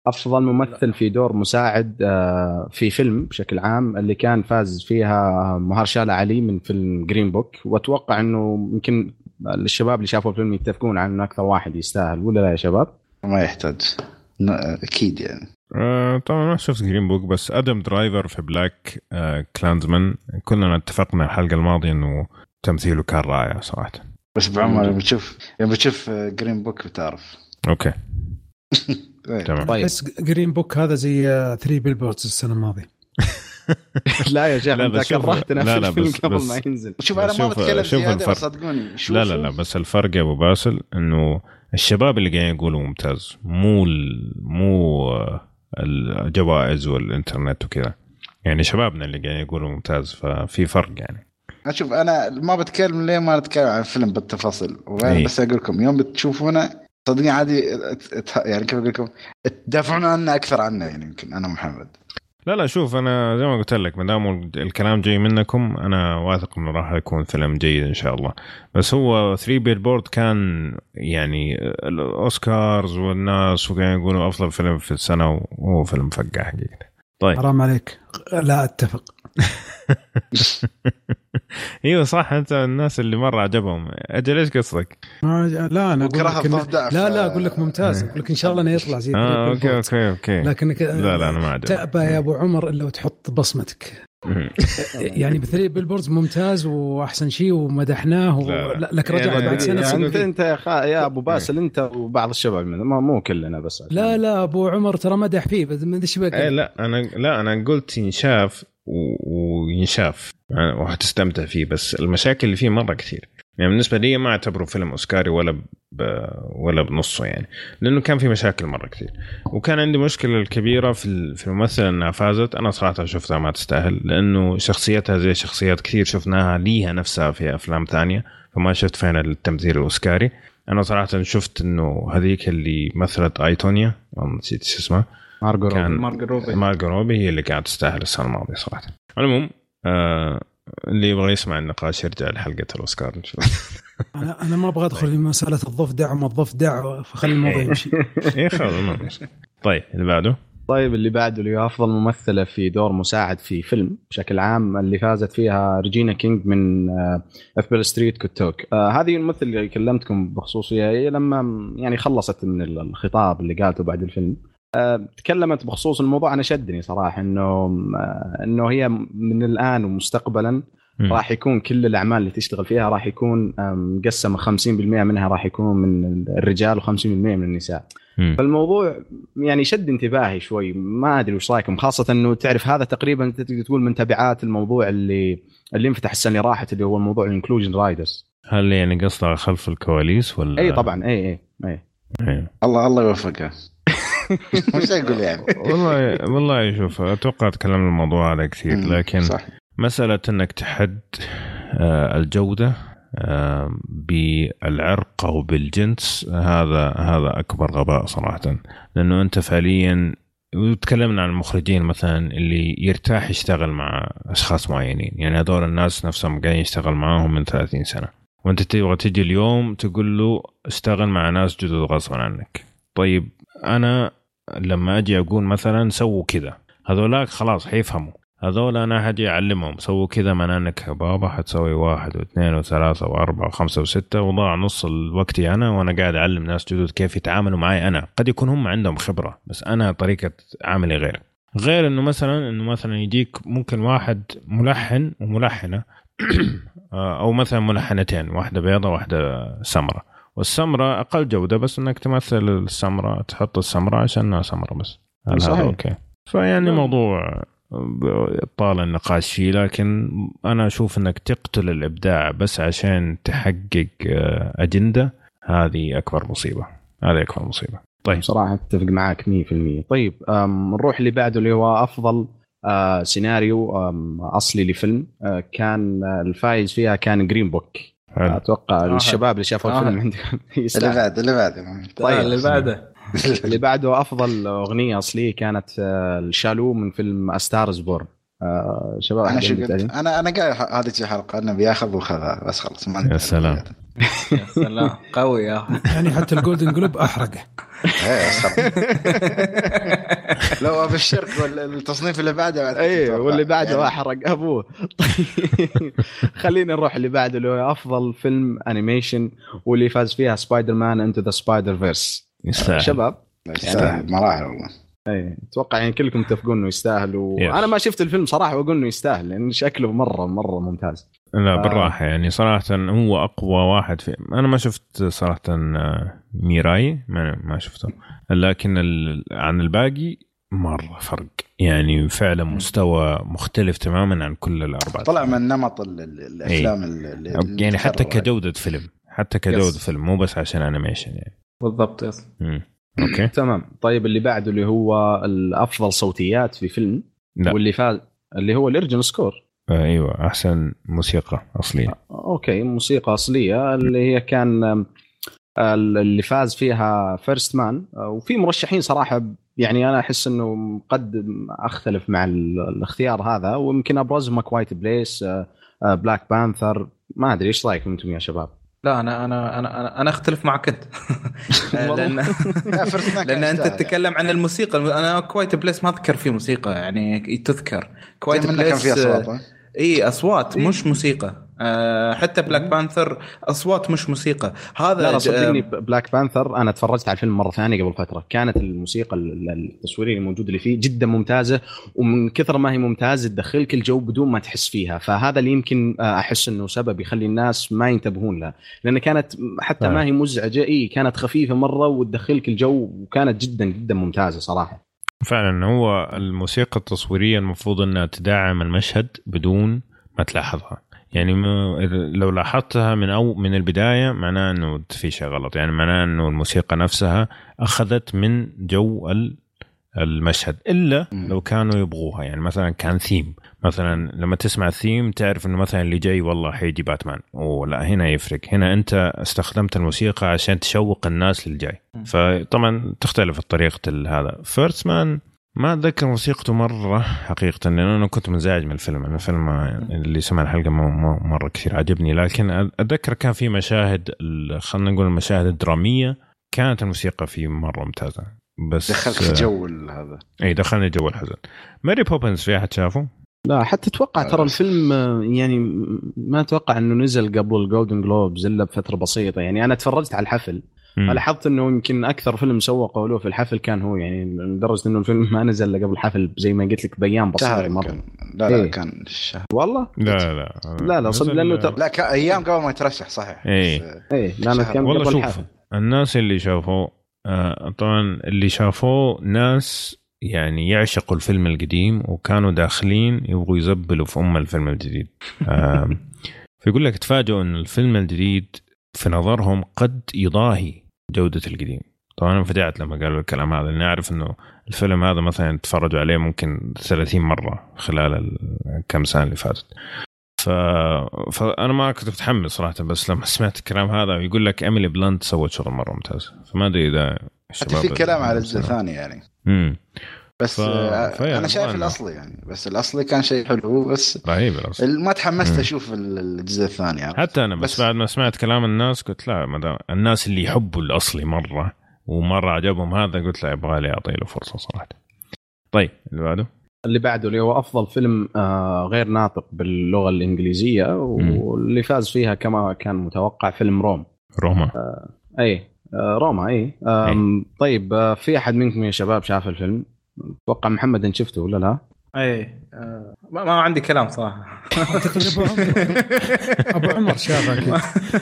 أفضل ممثل في دور مساعد آه، في فيلم بشكل عام اللي كان فاز فيها مهرشالا علي من فيلم Green Book وأتوقع إنه يمكن الشباب اللي شافوا الفيلم يتفقون على إنه أكثر واحد يستاهل ولا لا يا شباب؟ ما يحتاج. أكيد يعني. آه طبعا ما شفت Green Book بس آدم درايفر في Black آه Klansman كلنا اتفقنا الحلقة الماضية إنه تمثيله كان رائع صراحة. بس بعمر لما تشوف لما تشوف Green Book بتعرف. أوكي. تمام. طيب. بس Green Book هذا زي 3 Billboards السنة الماضية. لا يا لا، أنت كرهتنا لا، في لا، الفيلم بس- قبل بس- ما ينزل. شوف أنا ما بتكلم شوف زيادة صدقوني. لا لا لا بس الفرق يا أبو باسل إنه الشباب اللي قاعدين يقولوا ممتاز. مو ال- مو الجوائز والإنترنت وكذا. يعني شبابنا اللي قاعدين يقولوا ممتاز ففي فرق يعني. أشوف أنا ما بتكلم ليه ما نتكلم عن الفيلم بالتفاصيل. إيه. بس أقول لكم يوم بتشوفونه صدقني عادي ات- ات- يعني كيف أقول لكم؟ تدافعون عنه أكثر عنه يعني يمكن أنا محمد. لا لا شوف أنا زي ما قلت لك ما دام الكلام جاي منكم أنا واثق إنه راح يكون فيلم جيد إن شاء الله. بس هو 3 Billboard كان يعني الأوسكارز والناس وقاعدين يقولوا أفضل فيلم في السنة وهو فيلم فقع حقيقه طيب. حرام عليك. لا أتفق. أيوه صح أنت الناس اللي مرة عجبهم. أجل إيش قصدك؟ ما- لا أنا أقول لك إن-. لا لا أقول لك ممتاز. أقول لك إن شاء الله إنه يطلع زي Three أوكي. أوكي أوكي. لكنك لا لا أنا ما عجبني تأبى يا أبو عمر إلا وتحط بصمتك. يعني ب Three Billboards ممتاز وأحسن شيء ومدحناه و... لا، لك رجع يعني- بعد سنة يعني انت أنت يا, خا... يا أبو باسل أنت وبعض الشباب منه ما مو كلنا بس. عشان- لا لا أبو عمر ترى مدح فيه بس ما أدري إيش إيه لا أنا لا أنا قلت ينشاف وينشاف. يعني وحتستمتع فيه بس المشاكل اللي فيه مرة كثير. يعني بالنسبة لي ما أعتبره فيلم أوسكاري ولا ب... ولا بنصه يعني لأنه كان في مشاكل مرة كثير. وكان عندي مشكلة الكبيرة في في الممثلة إنها فازت. أنا صراحة شفتها ما تستاهل لأنه شخصيتها زي شخصيات كثير شفناها ليها نفسها في أفلام ثانية فما شفت فين التمثيل الأوسكاري. أنا صراحة شفت إنه هذيك اللي مثلت I, Tonya نسيت شو اسمها. مارجو كان- روبي. مارجو روبي. مارجو روبي هي اللي قاعد تستاهل السنة الماضية صراحة. على العموم آه اللي يبغى يسمع النقاش يرجع لحلقة الأوسكار نشوف أنا أنا ما أبغى أدخل في مسألة الضفدع وما الضفدع فخلي الموضوع يمشي. إيه خلاص ما. طيب اللي بعده؟ طيب اللي بعده اللي هو أفضل ممثلة في دور مساعد في فيلم بشكل عام اللي فازت فيها ريجينا كينج من If Beale Street Could Talk آه هذه الممثلة اللي كلمتكم بخصوصها هي لما يعني خلصت من الخطاب اللي قالته بعد الفيلم. تكلمت بخصوص الموضوع. أنا شدني صراحة إنه آه إنه هي من الآن ومستقبلا. راح يكون كل الأعمال اللي تشتغل فيها راح يكون آه، مقسمة 50% منها راح يكون من الرجال و50% من النساء. مم. فالموضوع يعني شد انتباهي شوي. ما أدري وش رأيكم خاصة إنه تعرف هذا تقريبا انت تقدر تقول من تبعات الموضوع اللي اللي انفتح السنة اللي راحت اللي هو الموضوع ال inclusion riders هل يعني قصده خلف الكواليس ولا؟ اي طبعا. اي اي اي إيه. الله الله يوفقها مش أقول يعني. والله والله شوف أتوقع تكلمنا الموضوع هذا كثير لكن صح. مسألة إنك تحد آه، الجودة آه، بالعرق أو بالجنس هذا هذا أكبر غباء صراحة. لأنه أنت فعليا وتكلمنا عن المخرجين مثلا اللي يرتاح يشتغل مع أشخاص معينين. يعني هذول الناس نفسهم قاعدين يشتغل معاهم من 30 سنة. وأنت تبغى تجي اليوم تقول له اشتغل مع ناس جدد غصبا عنك. طيب أنا لما أجي أقول مثلا سووا كذا هذولاك خلاص حيفهموا. هذول أنا حاجي أعلمهم سووا كذا معناه انك بابا حتسوي واحد واثنين وثلاثة وأربعة وخمسة وستة وضاع نص الوقت أنا وأنا قاعد أعلم ناس جدد كيف يتعاملوا معي أنا. قد يكون هم عندهم خبرة بس أنا طريقة عملي غير. غير إنه مثلا إنه مثلا يجيك ممكن واحد ملحن وملحنة أو مثلا ملحنتين واحدة بيضة واحدة سمراء. والسمراء أقل جودة بس إنك تمثل السمراء تحط السمراء عشان إنها سمراء بس. هل صحيح. هذا أوكي. فيعني نعم. موضوع طال النقاش فيه لكن أنا أشوف إنك تقتل الإبداع بس عشان تحقق آه، أجندة هذه أكبر مصيبة. هذه أكبر مصيبة. طيب. بصراحه أتفق معاك 100% طيب نروح اللي بعده اللي هو أفضل آه سيناريو أصلي لفيلم. آه كان الفايز فيها كان Green Book. أتوقع آه. الشباب اللي شافوا آه. الفيلم عندهم اللي يستاهل. بعد اللي بعد طيب اللي بعده اللي بعده أفضل أغنية أصلية كانت آه، ال Shallow من فيلم Star Is Born آه شباب أنا شو قلت؟ أنا أنا قايل هذه شي حلقه إنه بياخذ وخذها بس خلاص ما يا سلام. يا سلام. قوي يا. يعني حتى ال Golden Globe أحرقه. إيه،. لو ابشرك والتصنيف اللي بعده بعد أيوه تتوقع. واللي بعده يعني. أحرق أبوه. طيب خلينا نروح اللي بعده اللي هو أفضل فيلم animation واللي فاز فيها Spider-Man Into the Spider-Verse يستاهل. شباب؟ يستاهل. مراحل والله. اي أتوقع يعني كلكم تتفقون إنه يستاهل. وأنا ما شفت الفيلم صراحة وأقول إنه يستاهل لأن شكله مره مرة ممتاز. لا آه. بالراحة يعني. صراحة هو أقوى واحد في أنا ما شفت صراحة آه، ميراي ما, ما شفته. لكن ال... عن الباقي مرة فرق. يعني فعلا مستوى مختلف تماما عن كل الأربعة. طلع من نمط ال- ال- الأفلام اللي اللي يعني حتى تكرر. كجودة فيلم. حتى كجودة yes. فيلم مو بس عشان animation يعني. بالضبط yes مم. Okay. تمام. طيب اللي بعده اللي هو الأفضل صوتيات في فيلم لا. واللي فاز اللي هو ال original score. أيوه أحسن موسيقى أصلية. Okay موسيقى أصلية اللي هي كان آم، اللي فاز فيها First Man وفي مرشحين صراحة يعني أنا أحس إنه قد أختلف مع ال- الاختيار هذا. ويمكن ابرزهم Quiet Place Black Panther ما أدري إيش رايكم أنتم يا شباب؟ لا أنا أنا أنا أنا, أنا أختلف معك أنت. لأن كان لأن أنت. تتكلم عن الموسيقى. أنا Quiet Place ما أذكر فيه موسيقى يعني تذكر. Quiet كان Place اصوات ها؟ إي أصوات مش موسيقى. آه حتى Black Panther أصوات مش موسيقى. هذا لا لا صدقني Black Panther أنا تفرجت على الفيلم مرة ثانية قبل فترة. كانت الموسيقى ال- ال- التصويرية الموجوده اللي فيه جدا ممتازة ومن كثر ما هي ممتازة تدخلك الجو بدون ما تحس فيها. فهذا اللي يمكن آه، أحس إنه سبب يخلي الناس ما ينتبهون لها. لأن كانت حتى ما. هي مزعجة إي كانت خفيفة مرة وتدخلك الجو وكانت جدا جدا ممتازة صراحة. فعلا هو الموسيقى التصويرية المفروض إنها تدعم المشهد بدون ما تلاحظها. يعني لو لاحظتها من أو من البداية معناه إنه في شيء غلط. يعني معناه إنه الموسيقى نفسها أخذت من جو ال- المشهد. إلا. لو كانوا يبغوها. يعني مثلا كان ثيم. مثلا لما تسمع الثيم تعرف إنه مثلا اللي جاي والله حيجي باتمان. ولا هنا يفرق. هنا أنت استخدمت الموسيقى عشان تشوق الناس للجاي. فطبعا تختلف طريقة ال- هذا. First Man ما أتذكر موسيقته مرة حقيقه لأن أنا كنت منزعج من الفيلم. أنا الفيلم اللي سمع الحلقة ما ما- مرة كثير عجبني لكن أتذكر كان في مشاهد ال- خلينا نقول المشاهد الدرامية كانت الموسيقى فيه مرة ممتازة. بس دخلك في جو هذا. إي دخلني جو الحزن. Mary Poppins في أحد شافه؟ لا حتى أتوقع ترى الفيلم آه، يعني ما أتوقع إنه نزل قبل ال Golden Globes إلا بفترة بسيطة. يعني أنا تفرجت على الحفل. لاحظت إنه يمكن أكثر فيلم سوقوا له في الحفل كان هو يعني لدرجة إنه الفيلم ما نزل إلا قبل الحفل زي ما قلت لك بأيام شهر بسيطه مرة. يمكن لا لا إيه. كان الشهر. والله؟ لا لا لا، لا، صدق لأنه ترى- لا كان أيام قبل ما يترشح صحيح. إيه. بس، آه، إيه لا. كان والله قبل شوف الحفل. الناس اللي شافوه آه، طبعا اللي شافوه ناس يعني يعشقوا الفيلم القديم وكانوا داخلين يبغوا يزبلوا في أم الفيلم الجديد. فيقول لك تفاجئوا إن الفيلم الجديد في نظرهم قد يضاهي جودة القديم. طبعا أنا انفجعت لما قالوا الكلام هذا لأني أعرف إنه الفيلم هذا مثلا تفرجوا عليه ممكن 30 مرة خلال الكم سنة اللي فاتت. ف... فانا ما كنت متحمس صراحة بس لما سمعت الكلام هذا ويقول لك إيميلي بلانت سوت شغل مرة ممتاز. فما أدري إذا حتى في كلام على الجزء الثاني يعني. امم بس ف- أنا شايف الأصلي يعني. بس الأصلي كان شيء حلو بس رهيب الأصل. ال- ما تحمست مم. أشوف ال- الجزء الثاني يعني. حتى أنا بس, بس- بعد ما سمعت كلام الناس قلت لا ما دام الناس اللي يحبوا الأصلي مرة ومرة عجبهم هذا قلت لا يبغى لي اعطي له فرصة صراحة. طيب اللي بعده؟ اللي بعده اللي هو أفضل فيلم آه غير ناطق باللغة الإنجليزية واللي فاز فيها كما كان متوقع فيلم روم. روما. أي. آه روما اي آم، طيب آه في أحد منكم يا شباب شاف الفيلم؟ أتوقع محمد ان شفته ولا لا؟ اي آه، ما, ما عندي كلام صراحة أبو عمر أبو عمر شافه أكيد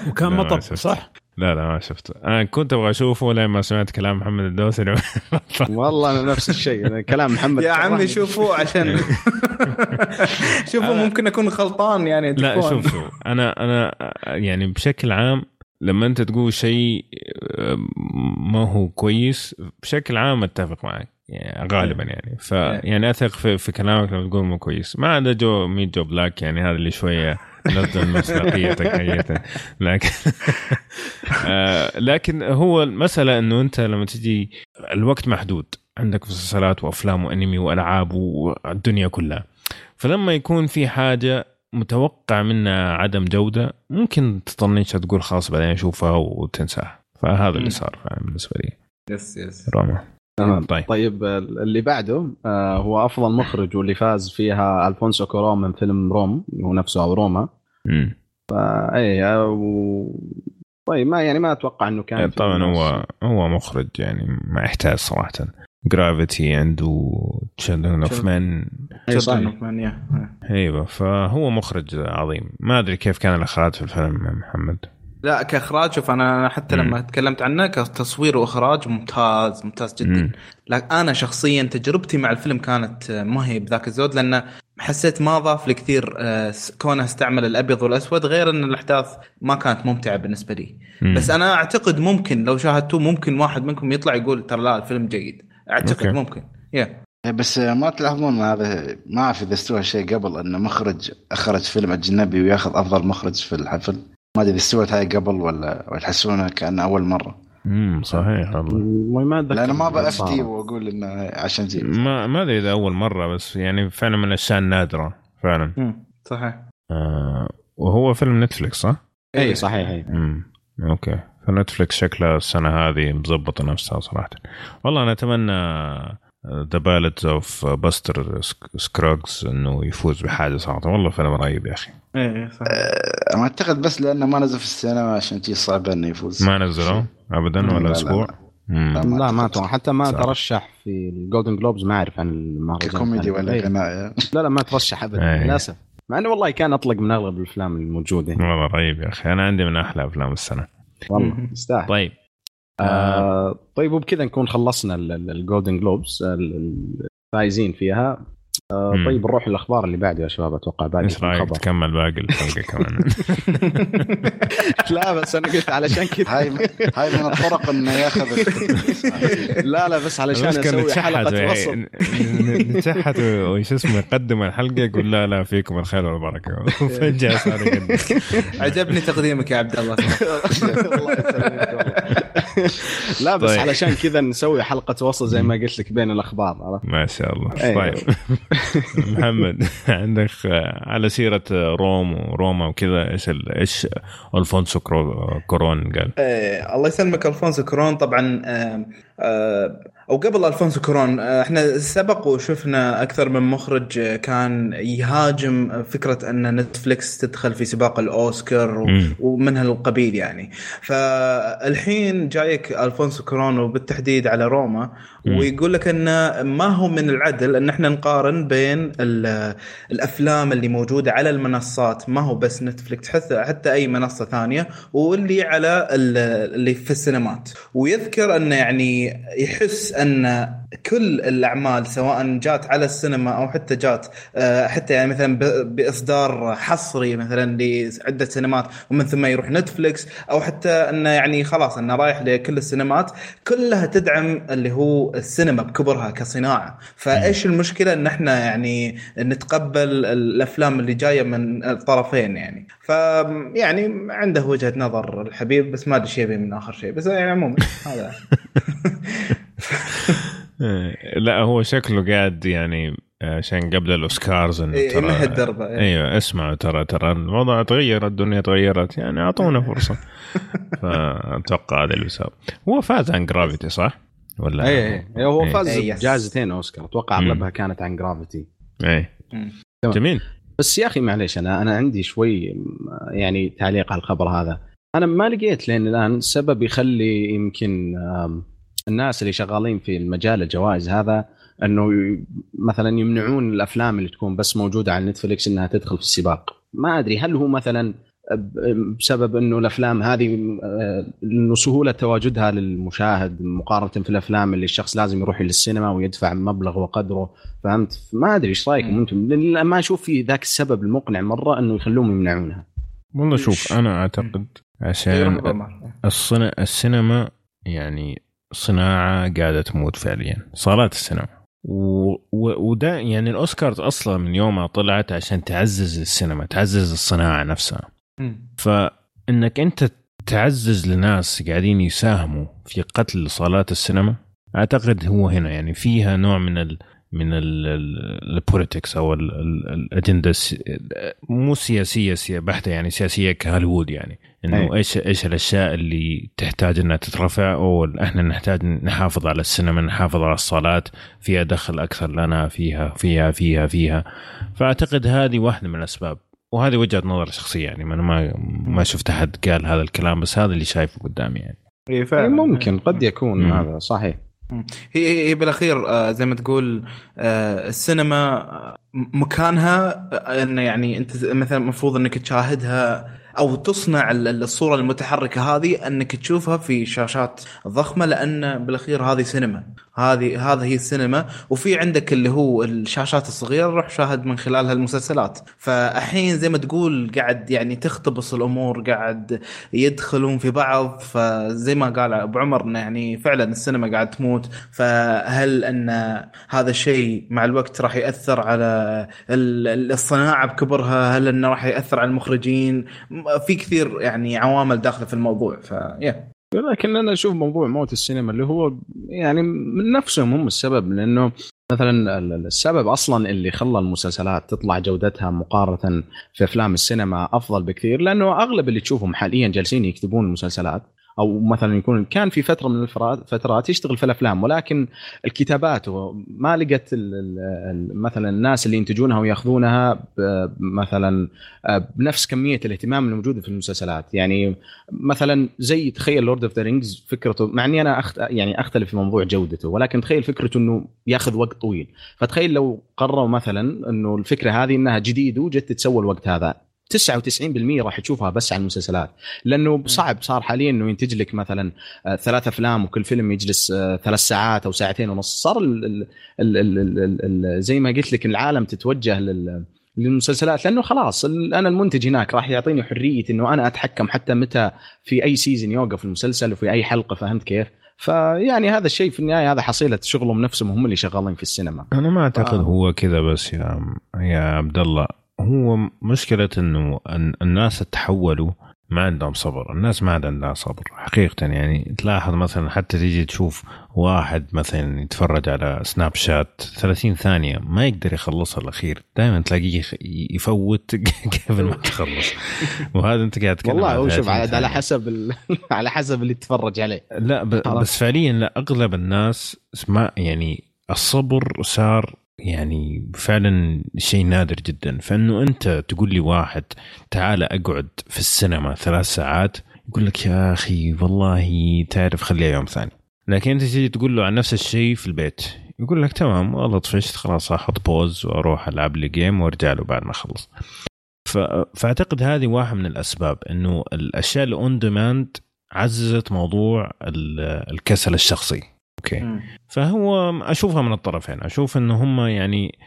وكان مطب. صح؟ لا لا ما شفته أنا كنت أبغى أشوفه لين ما سمعت كلام محمد الدوسري والله أنا نفس الشيء كلام محمد يا عمي. شوفوا عشان شوفوا ممكن أكون غلطان يعني لا. شوف شوف أنا أنا يعني بشكل عام لما أنت تقول شيء آه، ما هو كويس بشكل عام أتفق معك يعني غالبا يعني. ف يعني أثق في, في كلامك لما تقول مو كويس. ما عدا جو Meet Joe Black يعني هذا اللي شوية نزل مصداقيتك هيئة لكن آه، لكن هو المسألة إنه أنت لما تجي الوقت محدود. عندك مسلسلات وأفلام وأنمي وألعاب والدنيا كلها. فلما يكون في حاجة متوقع منها عدم جودة ممكن تطنش تقول خلاص بعدين اشوفها وتنساها فهذا اللي صار بالنسبة لي. Yes yes. روما. تمام. طيب. طيب اللي بعده آه هو أفضل مخرج واللي فاز فيها ألفونسو كورون من فيلم روم اللي هو نفسه أو روما. مم. اي آه، و... طيب ما يعني ما أتوقع إنه كان في طبعا هو هو مخرج يعني ما يحتاج صراحة. Gravity عنده Children of Children. Man of Man, yeah. أيوه فهو مخرج عظيم ما أدري كيف كان الإخراج في الفيلم يا محمد لا كإخراج شوف أنا حتى مم. لما تكلمت عنه كتصوير وإخراج ممتاز ممتاز جدا مم. لكن أنا شخصيا تجربتي مع الفيلم كانت آه، ما هي بذاك الزود لأن حسيت ما ضاف لي كثير آه، كونه استعمل الأبيض والأسود غير إن الأحداث ما كانت ممتعة بالنسبة لي مم. بس أنا أعتقد ممكن لو شاهدتوه ممكن واحد منكم يطلع يقول ترى لا الفيلم جيد أعتقد أوكي. ممكن. يا إيه، بس ما تلاحظون هذا ما أعرف إذا استوى شيء قبل إن مخرج أخرج فيلم أجنبي وياخذ أفضل مخرج في الحفل. ما أدري إذا استوت هاي قبل ولا ولا تحسونها كأن أول مرة. امم صحيح والله. ما أتذكر لأن ما صارت. وأقول إنه عشان جي ما ما أدري إذا أول مرة بس يعني فعلا من الاشياء النادره فعلا. مم. صحيح. آه وهو فيلم نتفلكس صح؟ اي صحيح اي امم okay. فنتفلكس شكلها السنة هذه مظبطة نفسها صراحة. والله أنا أتمنى The Ballads of Buster Scruggs إنه يفوز بحاجة صراحة. والله فيلم رهيب يا أخي. إيه صحيح أه، ما أعتقد بس لأنه ما نزل في السينما عشان تجي صعبه إنه يفوز. ما نزلوا؟ ابدا لا، ولا لا، أسبوع؟ لا. لا، ما لا ما. أتوقع. حتى ما صعب. ترشح في ال Golden Globes ما أعرف عن المهرجان ككوميدي ولا إيه. غناء لا لا ما ترشح ابدا إيه. للأسف. مع إنه والله كان أطلق من أغلب الأفلام الموجودة. والله رهيب يا أخي. أنا عندي من أحلى أفلام السنة. والله. يستاهل. طيب. آه طيب وبكذا نكون خلصنا ال Golden Globes الفايزين فيها. آه. طيب نروح للاخبار اللي بعده يا شباب أتوقع بعد إيش رأيك؟ تكمل باقي الحلقة كمان. لا بس أنا قلت علشان كذا. هاي هاي من الطرق إنه ياخذ لا لا بس علشان أسوي نتشحت حلقة وصل. نتشحت وش اسمه يقدم الحلقة يقول لا لا فيكم الخير والبركة. وفجاه صار يقدم. عجبني تقديمك يا عبد الله. الله يسلمك. والله. لا بس طيب. علشان كذا نسوي حلقة وصل زي ما قلت لك بين الأخبار عرفت؟ ما شاء الله أيوة. طيب محمد عندك آه، على سيرة آه، روم وروما وكذا إيش ال- إيش ألفونسو كرو- كورون قال آه الله يسلمك ألفونسو كورون طبعا آه آه أو قبل الفونسو كورون آه إحنا سبق وشفنا أكثر من مخرج آه، كان يهاجم فكرة أن نتفلكس تدخل في سباق الأوسكار. ومن هالقبيل يعني فالحين جايك الفونسو كورون وبالتحديد على روما. ويقول لك انه ما هو من العدل إن إحنا نقارن بين ال- الأفلام اللي موجودة على المنصات ما هو بس نتفلكس حتى حتى أي منصة ثانية واللي على ال- اللي في السينمات ويذكر إنه يعني يحس أن كل الأعمال سواء جات على السينما أو حتى جات آه، حتى يعني مثلا بإصدار حصري مثلا لعدة سينمات ومن ثم يروح نتفلكس أو حتى انه يعني خلاص أنه رايح لكل السينمات كلها تدعم اللي هو السينما بكبرها كصناعة. فإيش المشكلة إن إحنا يعني نتقبل الأفلام اللي جاية من الطرفين يعني؟ ف يعني عنده وجهة نظر الحبيب بس ما أدري شيء من آخر شيء بس يعني عموما هذا. لا هو شكله قاعد يعني عشان قبل الأوسكارز إنه إيه، ترى يمهد دربة إيه. أيوه اسمعوا ترى ترى الوضع تغير الدنيا تغيرت يعني أعطونا فرصة فأتوقع هذا اللي بيصير هو فاز عن Gravity صح؟ ولا اي اي هو إيه. فاز إيه، yes. بجائزتين أوسكار أتوقع. أغلبها كانت عن Gravity اي. جميل بس يا أخي معليش أنا أنا عندي شوي يعني تعليق على الخبر هذا أنا ما لقيت لين الآن سبب يخلي يمكن آم، الناس اللي شغالين في المجال الجوائز هذا إنه مثلا يمنعون الأفلام اللي تكون بس موجودة على نتفلكس إنها تدخل في السباق. ما أدري هل هو مثلا بسبب إنه الأفلام هذه انه سهولة تواجدها للمشاهد مقارنة في الأفلام اللي الشخص لازم يروح للسينما ويدفع مبلغ وقدره فهمت؟ ما أدري إيش رأيكم. أنتم؟ لأن ما أشوف في ذاك السبب المقنع مرة إنه يخلوهم يمنعونها. والله شوف أنا أعتقد عشان الصنا... السينما يعني صناعة قاعدة تموت فعليا. صالات السينما. و... و... وده يعني الأوسكارز أصلا من يوم ما طلعت عشان تعزز السينما تعزز الصناعة نفسها. مم. فإنك أنت تعزز لناس قاعدين يساهموا في قتل صالات السينما أعتقد هو هنا يعني فيها نوع من ال... من البوليتكس أو ال- ال- الاجنده مو سياسية سيا- بحتة يعني سياسية كهوليوود يعني. إنه أي. إيش إيش الأشياء اللي تحتاج إنها تترفع؟ أو إحنا نحتاج نحافظ على السينما نحافظ على الصالات فيها دخل أكثر لنا فيها فيها فيها فيها. فأعتقد هذه واحدة من الأسباب. وهذه وجهة نظر شخصيه يعني. أنا ما ما شفت أحد قال هذا الكلام بس هذا اللي شايفه قدامي يعني. اي إيه، فعلا. ممكن قد يكون مم. هذا صحيح. هي هي بالأخير آه، زي ما تقول آه، السينما آه، مكانها إنه يعني أنت مثلا المفروض إنك تشاهدها أو تصنع ال- الصورة المتحركة هذه إنك تشوفها في شاشات ضخمة لأن بالأخير هذه سينما. هذه هذا هي السينما. وفي عندك اللي هو الشاشات الصغيرة روح شاهد من خلالها المسلسلات فالحين زي ما تقول قاعد يعني تختبص الأمور قاعد يدخلون في بعض. فزي ما قال أبو عمر إنه يعني فعلا السينما قاعد تموت. فهل أن هذا الشيء مع الوقت راح يأثر على ال- الصناعة بكبرها؟ هل أنه راح يأثر على المخرجين؟ في كثير يعني عوامل داخلة في الموضوع. فيا لكن أنا أشوف موضوع موت السينما اللي هو يعني من نفسهم هم السبب لأنه مثلا ال- السبب أصلا اللي خلى المسلسلات تطلع جودتها مقارنة في أفلام السينما أفضل بكثير لأنه أغلب اللي تشوفهم حاليا جالسين يكتبون المسلسلات أو مثلا يكون كان في فترة من الفترات يشتغل في الأفلام ولكن الكتابات ما لقت مثلا الناس اللي ينتجونها ويأخذونها مثلا آه، بنفس كمية الاهتمام اللي موجوده في المسلسلات. يعني مثلا زي تخيل Lord of the Rings فكرته مع إني أنا أخت... يعني أختلف في موضوع جودته ولكن تخيل فكرته إنه يأخذ وقت طويل. فتخيل لو قرروا مثلا إنه الفكرة هذه إنها جديد وجت تتسوى الوقت هذا. 99% راح تشوفها بس على المسلسلات. لأنه صعب صار حاليا إنه ينتج لك مثلا آه، ثلاث أفلام وكل فيلم يجلس آه، ثلاث ساعات أو ساعتين ونص. صار ال ال ال ال ال ال ال زي ما قلت لك العالم تتوجه لل للمسلسلات. لأنه خلاص أنا المنتج هناك راح يعطيني حرية إنه أنا أتحكم حتى متى في أي سيزون يوقف المسلسل وفي أي حلقة فهمت كيف؟ فيعني هذا الشيء في النهاية هذا حصيلة شغلهم نفسهم هم اللي شغالين في السينما. أنا ما أعتقد آه. هو كذا بس يا يا عبد الله. هو مشكلة إنه ال- الناس تحولوا ما عندهم صبر. الناس ما عندها صبر حقيقة يعني. تلاحظ مثلا حتى تيجي تشوف واحد مثلا يتفرج على سناب شات 30 ثانية ما يقدر يخلصها الأخير. دائما تلاقيه يفوت قبل ما تخلص وهذا أنت قاعد تتكلم والله هو شوف 30 على حسب ال... على حسب اللي تتفرج عليه. لا ب... بس فعليا لا أغلب الناس ما يعني الصبر صار يعني فعلا شيء نادر جدا. فإنه أنت تقول لي واحد تعال أقعد في السينما ثلاث ساعات. يقول لك يا أخي والله تعرف خليها يوم ثاني. لكن أنت تيجي تقول له عن نفس الشيء في البيت يقول لك تمام والله طفشت خلاص أحط pause وأروح ألعب لي game وأرجع له بعد ما أخلص. فأعتقد هذه واحد من الأسباب إنه الأشياء ال on demand عززت موضوع ال- الكسل الشخصي. أوكي. فهو أشوفها من الطرفين. أشوف انه هم يعني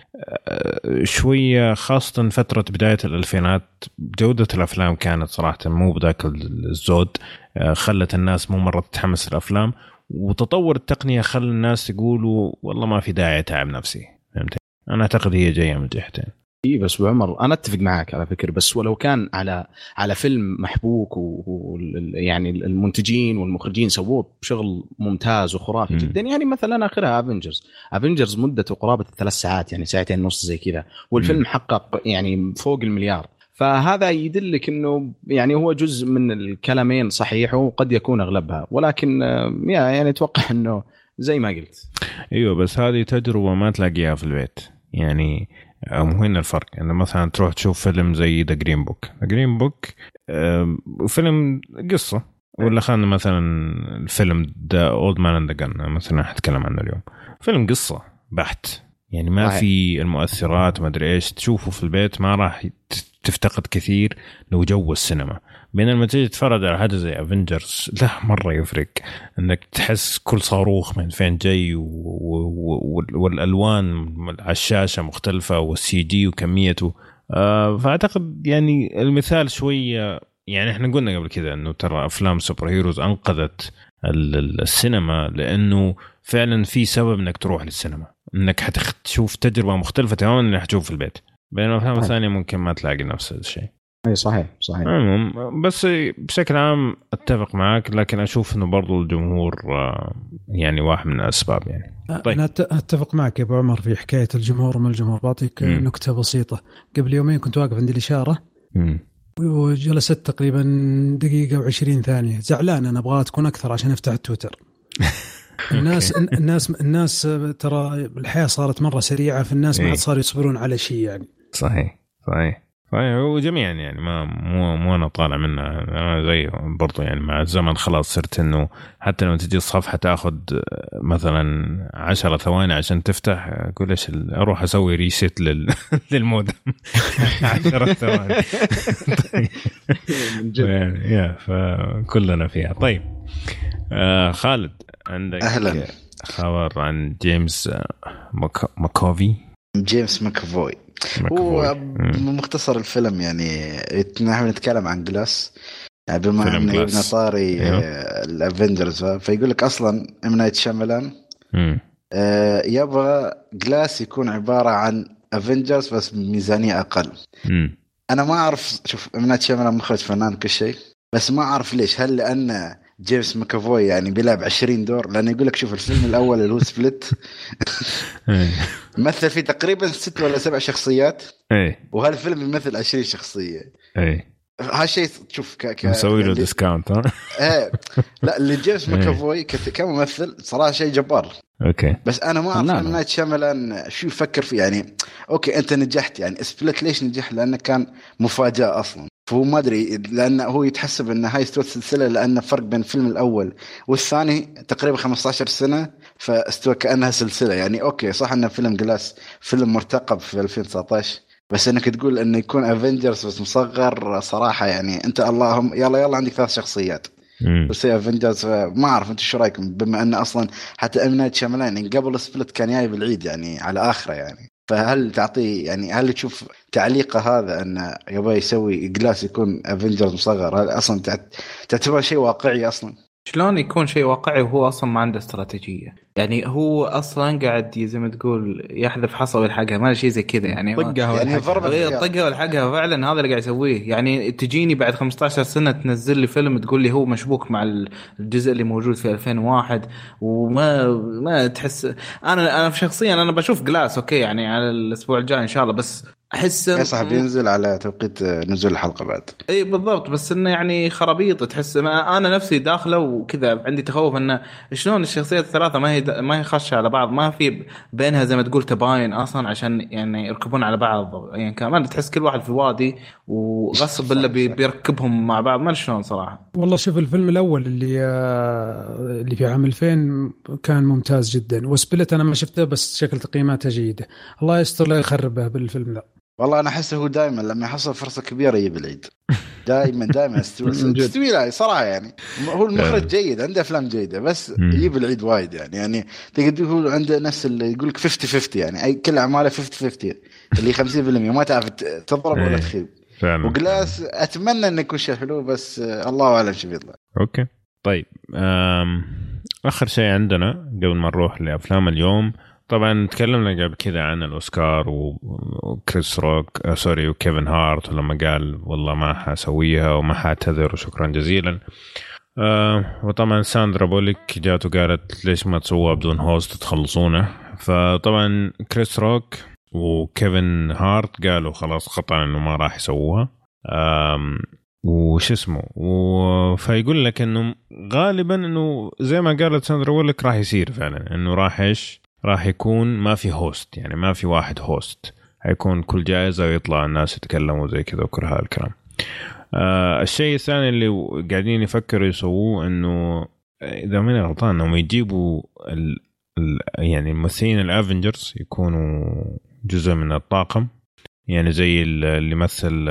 آه، شوية خاصة فترة بداية الألفينات جودة الأفلام كانت صراحة مو بذاك الزود آه، خلت الناس مو مرة تتحمس الافلام وتطور التقنية خلى الناس يقولوا والله ما في داعي أتعب نفسي. فهمت؟ أنا أعتقد هي جاية من الجهتين إي بس ابو عمر أنا أتفق معك على فكرة بس ولو كان على على فيلم محبوك ويعني المنتجين والمخرجين سووه بشغل ممتاز وخرافي. جدا يعني مثلا آخرها Avengers Avengers مدته قرابة الثلاث ساعات يعني ساعتين ونص زي كذا والفيلم. حقق يعني فوق المليار. فهذا يدلك إنه يعني هو جزء من الكلامين صحيح وقد يكون أغلبها. ولكن يعني أتوقع إنه زي ما قلت. أيوه بس هذه تجربة ما تلاقيها في البيت. يعني مو هنا الفرق؟ انه مثلا تروح تشوف فيلم زي The Green Book The Green Book فيلم قصة. ولا خلينا مثلا الفيلم The Old Man and the Gun مثلا حتكلم عنه اليوم. فيلم قصة بحت. يعني ما. في المؤثرات ما أدري إيش تشوفه في البيت ما راح تفتقد كثير لو جو السينما. بينما تيجي تتفرج على حاجة زي Avengers لا مرة يفرق. إنك تحس كل صاروخ من فين جاي و... و... والألوان على الشاشة مختلفة وال CG وكميته آه فأعتقد يعني المثال شوية يعني إحنا قلنا قبل كذا إنه ترى أفلام superheroes أنقذت ال- ال- السينما لأنه فعلا في سبب إنك تروح للسينما. إنك حتشوف تجربة مختلفة تماما اللي حتشوف في البيت. بينما الافلام. الثانية ممكن ما تلاقي نفس الشيء. اي صحيح صحيح. عموما بس بشكل عام أتفق معك لكن أشوف إنه برضو الجمهور آه، يعني واحد من الأسباب يعني. طيب. أنا أتفق معك يا أبو عمر في حكاية الجمهور وما الجمهور. بعطيك مم. نكتة بسيطة. قبل يومين كنت واقف عند الإشارة. مم. وجلست تقريبا دقيقة و20 ثانية. زعلان أنا ابغاها تكون أكثر عشان أفتح التويتر الناس الناس الناس ترى الحياة صارت مرة سريعة فالناس ما إيه. عاد صاروا يصبرون على شيء يعني. صحيح صحيح. وجميعا يعني ما مو مو أنا طالع منها أنا زي برضو يعني مع الزمن خلاص صرت إنه حتى لما تجي الصفحة تاخذ مثلا 10 ثواني عشان تفتح أقول إيش أروح أسوي ريست لل... للمودم. 10 ثواني. طيب. من جد. يعني يا فكلنا فيها. طيب آه خالد عندك أهلا. خبر عن جيمس مك... ماكوفي؟ جيمس ماكافوي. هو مختصر الفيلم يعني نحن نتكلم عن Glass. يعني بما إنه ابن طاري أيوه. ال Avengers فيقول لك أصلا ام نايت شاملان آه يبغى Glass يكون عبارة عن Avengers بس بميزانية أقل. مم. أنا ما أعرف شوف ام نايت شاملان مخرج فنان كل شيء بس ما أعرف ليش. هل لأن جيمس ماكافوي يعني بيلعب 20 دور. لأنه يقول لك شوف الفيلم الأول اللي هو Split. إيه. مثل فيه تقريبا ست ولا سبع شخصيات. إيه. وهالفيلم يمثل 20 شخصية. إيه. هالشيء تشوف ك ك مسوي له discount ها؟ إيه. لا اللي جيمس ماكافوي كممثل صراحة شيء جبار. أوكي. بس أنا ما اعرف ام نايت شاملان شو يفكر فيه. يعني أوكي أنت نجحت. يعني Split ليش نجح؟ لأنه كان مفاجأة أصلا. فهو ما أدري لأن هو يتحسب إن هاي استوت سلسلة لأن فرق بين الفيلم الأول والثاني تقريبا 15 سنة فاستوى كأنها سلسلة. يعني أوكي صح انه فيلم Glass فيلم مرتقب في 2019 بس إنك تقول إنه يكون Avengers بس مصغر صراحة يعني أنت اللهم يلا يلا عندك ثلاث شخصيات. بس Avengers ما أعرف أنت شو رأيكم؟ بما انه أصلا حتى ام نايت شاملان يعني قبل Split كان جاي بالعيد يعني على آخره يعني. فهل تعطيه يعني هل تشوف تعليقه هذا إنه يبغى يسوي جلاس يكون افنجرز مصغر؟ هل أصلا تعتبر شيء واقعي أصلا؟ شلون يكون شيء واقعي وهو أصلا ما عنده استراتيجية؟ يعني هو أصلا قاعد زي ما تقول يحذف حصى ويلحقها ما شيء زي كذا يعني. طقها يعني طقها والحقها فعلا هذا اللي قاعد يسويه. يعني تجيني بعد 15 سنة تنزل لي فيلم تقول لي هو مشبوك مع الجزء اللي موجود في 2001 وما ما تحس. أنا أنا شخصيا أنا بشوف Glass okay يعني على الأسبوع الجاي إن شاء الله بس أحس اي صح بينزل على توقيت نزول الحلقة بعد. إي بالضبط بس إنه يعني خرابيط تحس أنا نفسي داخلة وكذا عندي تخوف انه شلون الشخصيات الثلاثة ما هي ما هي خاشه على بعض ما في بينها زي ما تقول تباين أصلا عشان يعني يركبون على بعض. يعني كمان تحس كل واحد في وادي وغصب الا بيركبهم مع بعض ما شلون صراحة. والله شوف الفيلم الأول اللي آه، اللي في عام 2000 كان ممتاز جدا وسبلت أنا ما شفته بس شكل تقييماته جيده الله يستر لا يخربه بالفيلم ذا والله أنا أحسه هو دائما لما يحصل فرصة كبيرة يجيب العيد. دائما دائما استوي لا صراحة يعني. هو المخرج جيد عنده أفلام جيدة بس يجيب العيد وايد يعني. يعني تقدر هو عنده نفس اللي يقول لك 50 50 يعني. أي كل أعماله 50 50 اللي 50% ما تعرف تضرب ولا تخيب. فعلا. وجلاس أتمنى إنه يكون شيء حلو بس الله أعلم شو بيطلع. Okay. طيب آخر شيء عندنا قبل ما نروح لأفلام اليوم طبعا تكلمنا قبل كذا عن الأوسكار وكريس روك آه sorry وكيفن هارت ولما قال والله ما حأسويها وما حأعتذر وشكرا جزيلا. آه وطبعا ساندرا بوليك جات وقالت ليش ما تسووها بدون host تخلصونه؟ فطبعا كريس روك وكيفن هارت قالوا خلاص قطعا إنه ما راح يسووها. وش اسمه؟ فيقول لك إنه غالبا إنه زي ما قالت ساندرا بوليك راح يصير فعلا. إنه راح إيش؟ راح يكون ما في host يعني ما في واحد host حيكون كل جائزة ويطلع الناس يتكلموا زي كذا وكل هذا الكلام آه الشيء الثاني اللي قاعدين يفكروا يسووه إنه إذا ماني غلطان إنهم يجيبوا ال ال يعني ممثلين ال Avengers يكونوا جزء من الطاقم. يعني زي اللي مثل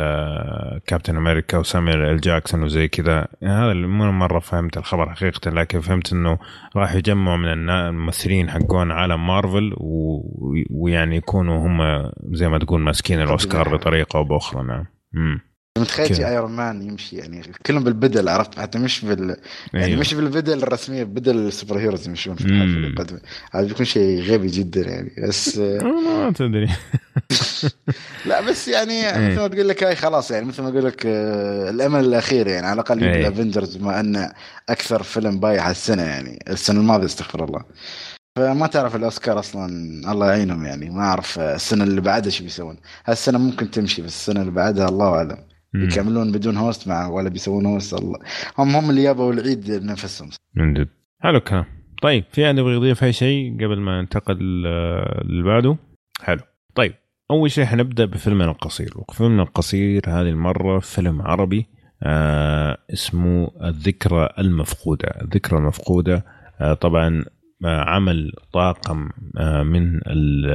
كابتن أمريكا وسامويل جاكسون وزي كذا. يعني هذا اللي مو مرة فهمت الخبر حقيقة لكن فهمت إنه راح يجمعوا من الممثلين حقون عالم مارفل ويعني يكونوا هم زي ما تقول ماسكين الأوسكار بطريقة أو بأخرى. نعم. متخيل ايرون مان يمشي يعني كلهم بالبدل عرفت؟ حتى مش بال يعني أيوه. مش بالبدل الرسمية بدل ال super heroes يمشون في الحفل القدمه هذا بيكون شيء غبي جدا يعني. بس ما تدري. لا بس يعني إيه. مثل ما تقول لك هاي خلاص يعني مثل ما أقول لك آه، الأمل الأخير يعني على الأقل يجي ال Avengers بما انه أكثر فيلم بايع السنة يعني. السنة الماضية استغفر الله. فما تعرف الأوسكار أصلا الله يعينهم يعني. ما أعرف السنة اللي بعدها شو بيسوون. هالسنة ممكن تمشي بس السنة اللي بعدها الله أعلم. يكملون بدون host مع ولا بيسوون host الله. هم هم اللي جابوا العيد لنفسهم من جد حلو الكلام. طيب في احد يبغى يضيف أي شيء قبل ما ننتقل اللي بعده حلو. طيب أول شيء حنبدأ بفيلمنا القصير. وفيلمنا القصير هذه المرة فيلم عربي آه اسمه الذكرى المفقودة. الذكرى المفقودة آه طبعا آه عمل طاقم آه من ال-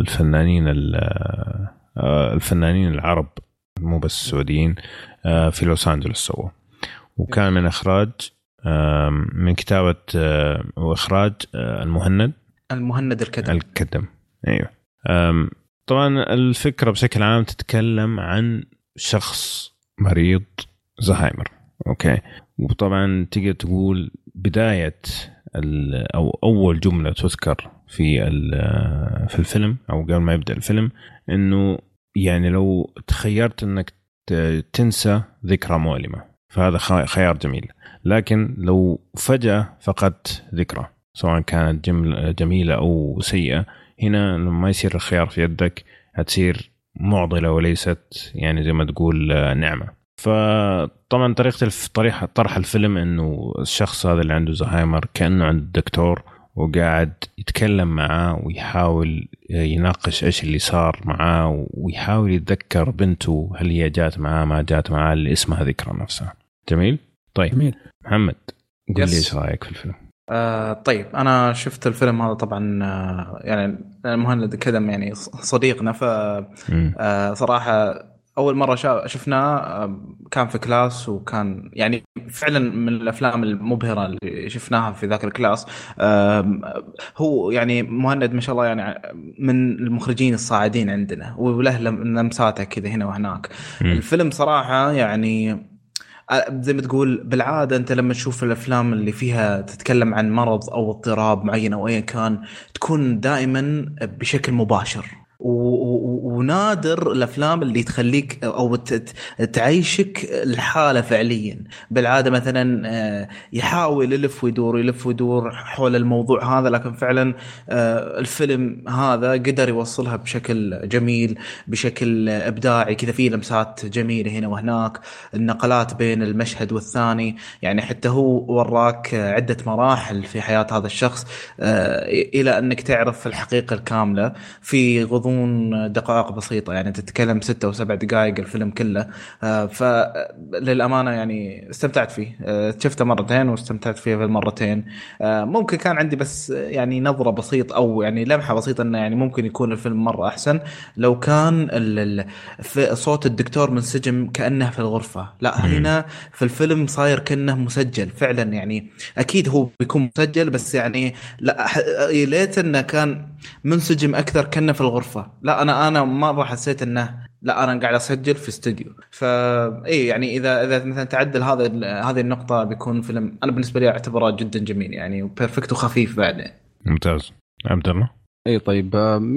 الفنانين ال- آه الفنانين العرب مو بس السعوديين آه في لوس أنجلوس سووا وكان من إخراج من كتابة آه وإخراج آه المهند. المهند الكدم. الكدم أيوه. طبعا الفكرة بشكل عام تتكلم عن شخص مريض زهايمر أوكي. وطبعا تقدر تقول بداية أو أول جملة تذكر في في الفيلم أو قبل ما يبدأ الفيلم إنه يعني لو تخيرت إنك تنسى ذكرى مؤلمة فهذا خيار جميل لكن لو فجأة فقدت ذكرى سواء كانت جميلة أو سيئة هنا لما يصير الخيار في يدك هتصير معضلة وليست يعني زي ما تقول آه، نعمة فطبعا طريقة. طريقه طرح الفيلم إنه الشخص هذا اللي عنده زهايمر كأنه عند الدكتور وقاعد يتكلم معاه ويحاول يناقش إيش اللي صار معاه ويحاول يتذكر بنته هل هي جات معاه ما جات معاه اللي اسمها ذكرى نفسها. جميل؟ طيب. جميل. محمد قل لي. إيش رأيك في الفيلم؟ آه طيب. أنا شفت الفيلم هذا طبعا آه يعني المهند الكدم يعني صديقنا ف. آه صراحة أول مرة شا- شفناه آه، كان في كلاس وكان يعني فعلا من الأفلام المبهرة اللي شفناها في ذاك الكلاس. هو يعني مهند ما شاء الله يعني من المخرجين الصاعدين عندنا وله لم- لمساته كذا هنا وهناك. مم. الفيلم صراحة يعني آه، زي ما تقول بالعادة أنت لما تشوف الأفلام اللي فيها تتكلم عن مرض أو اضطراب معين أو ايا كان تكون دائما بشكل مباشر. ونادر الأفلام اللي تخليك أو تعيشك الحالة فعليا. بالعادة مثلا آه، يحاول يلف ويدور يلف ويدور حول الموضوع هذا لكن فعلا آه، الفيلم هذا قدر يوصلها بشكل جميل بشكل إبداعي. كذا فيه لمسات جميلة هنا وهناك النقلات بين المشهد والثاني. يعني حتى هو وراك عدة مراحل في حياة هذا الشخص آه، إلى أنك تعرف الحقيقة الكاملة. في غضون دقائق بسيطة يعني تتكلم ستة أو سبع دقائق الفيلم كله. آه، فللامانه يعني استمتعت فيه. آه، شفته مرتين واستمتعت فيه في المرتين آه، ممكن كان عندي بس يعني نظرة بسيطه أو يعني لمحة بسيطة إنه يعني ممكن يكون الفيلم مرة أحسن. لو كان في صوت الدكتور منسجم كأنه في الغرفة. لا هنا في الفيلم صاير كأنه مسجل. فعلا يعني أكيد هو بيكون مسجل بس يعني لا يا ليت إنه كان منسجم أكثر كأنه في الغرفة. لا أنا أنا مره حسيت إنه لا أنا قاعد أسجل في استوديو فا اي يعني إذا إذا مثلا تعدل هذا هذه النقطة بيكون فيلم أنا بالنسبة لي اعتبره جدا جميل يعني و perfect وخفيف بعد ممتاز. عبد الله؟ اي طيب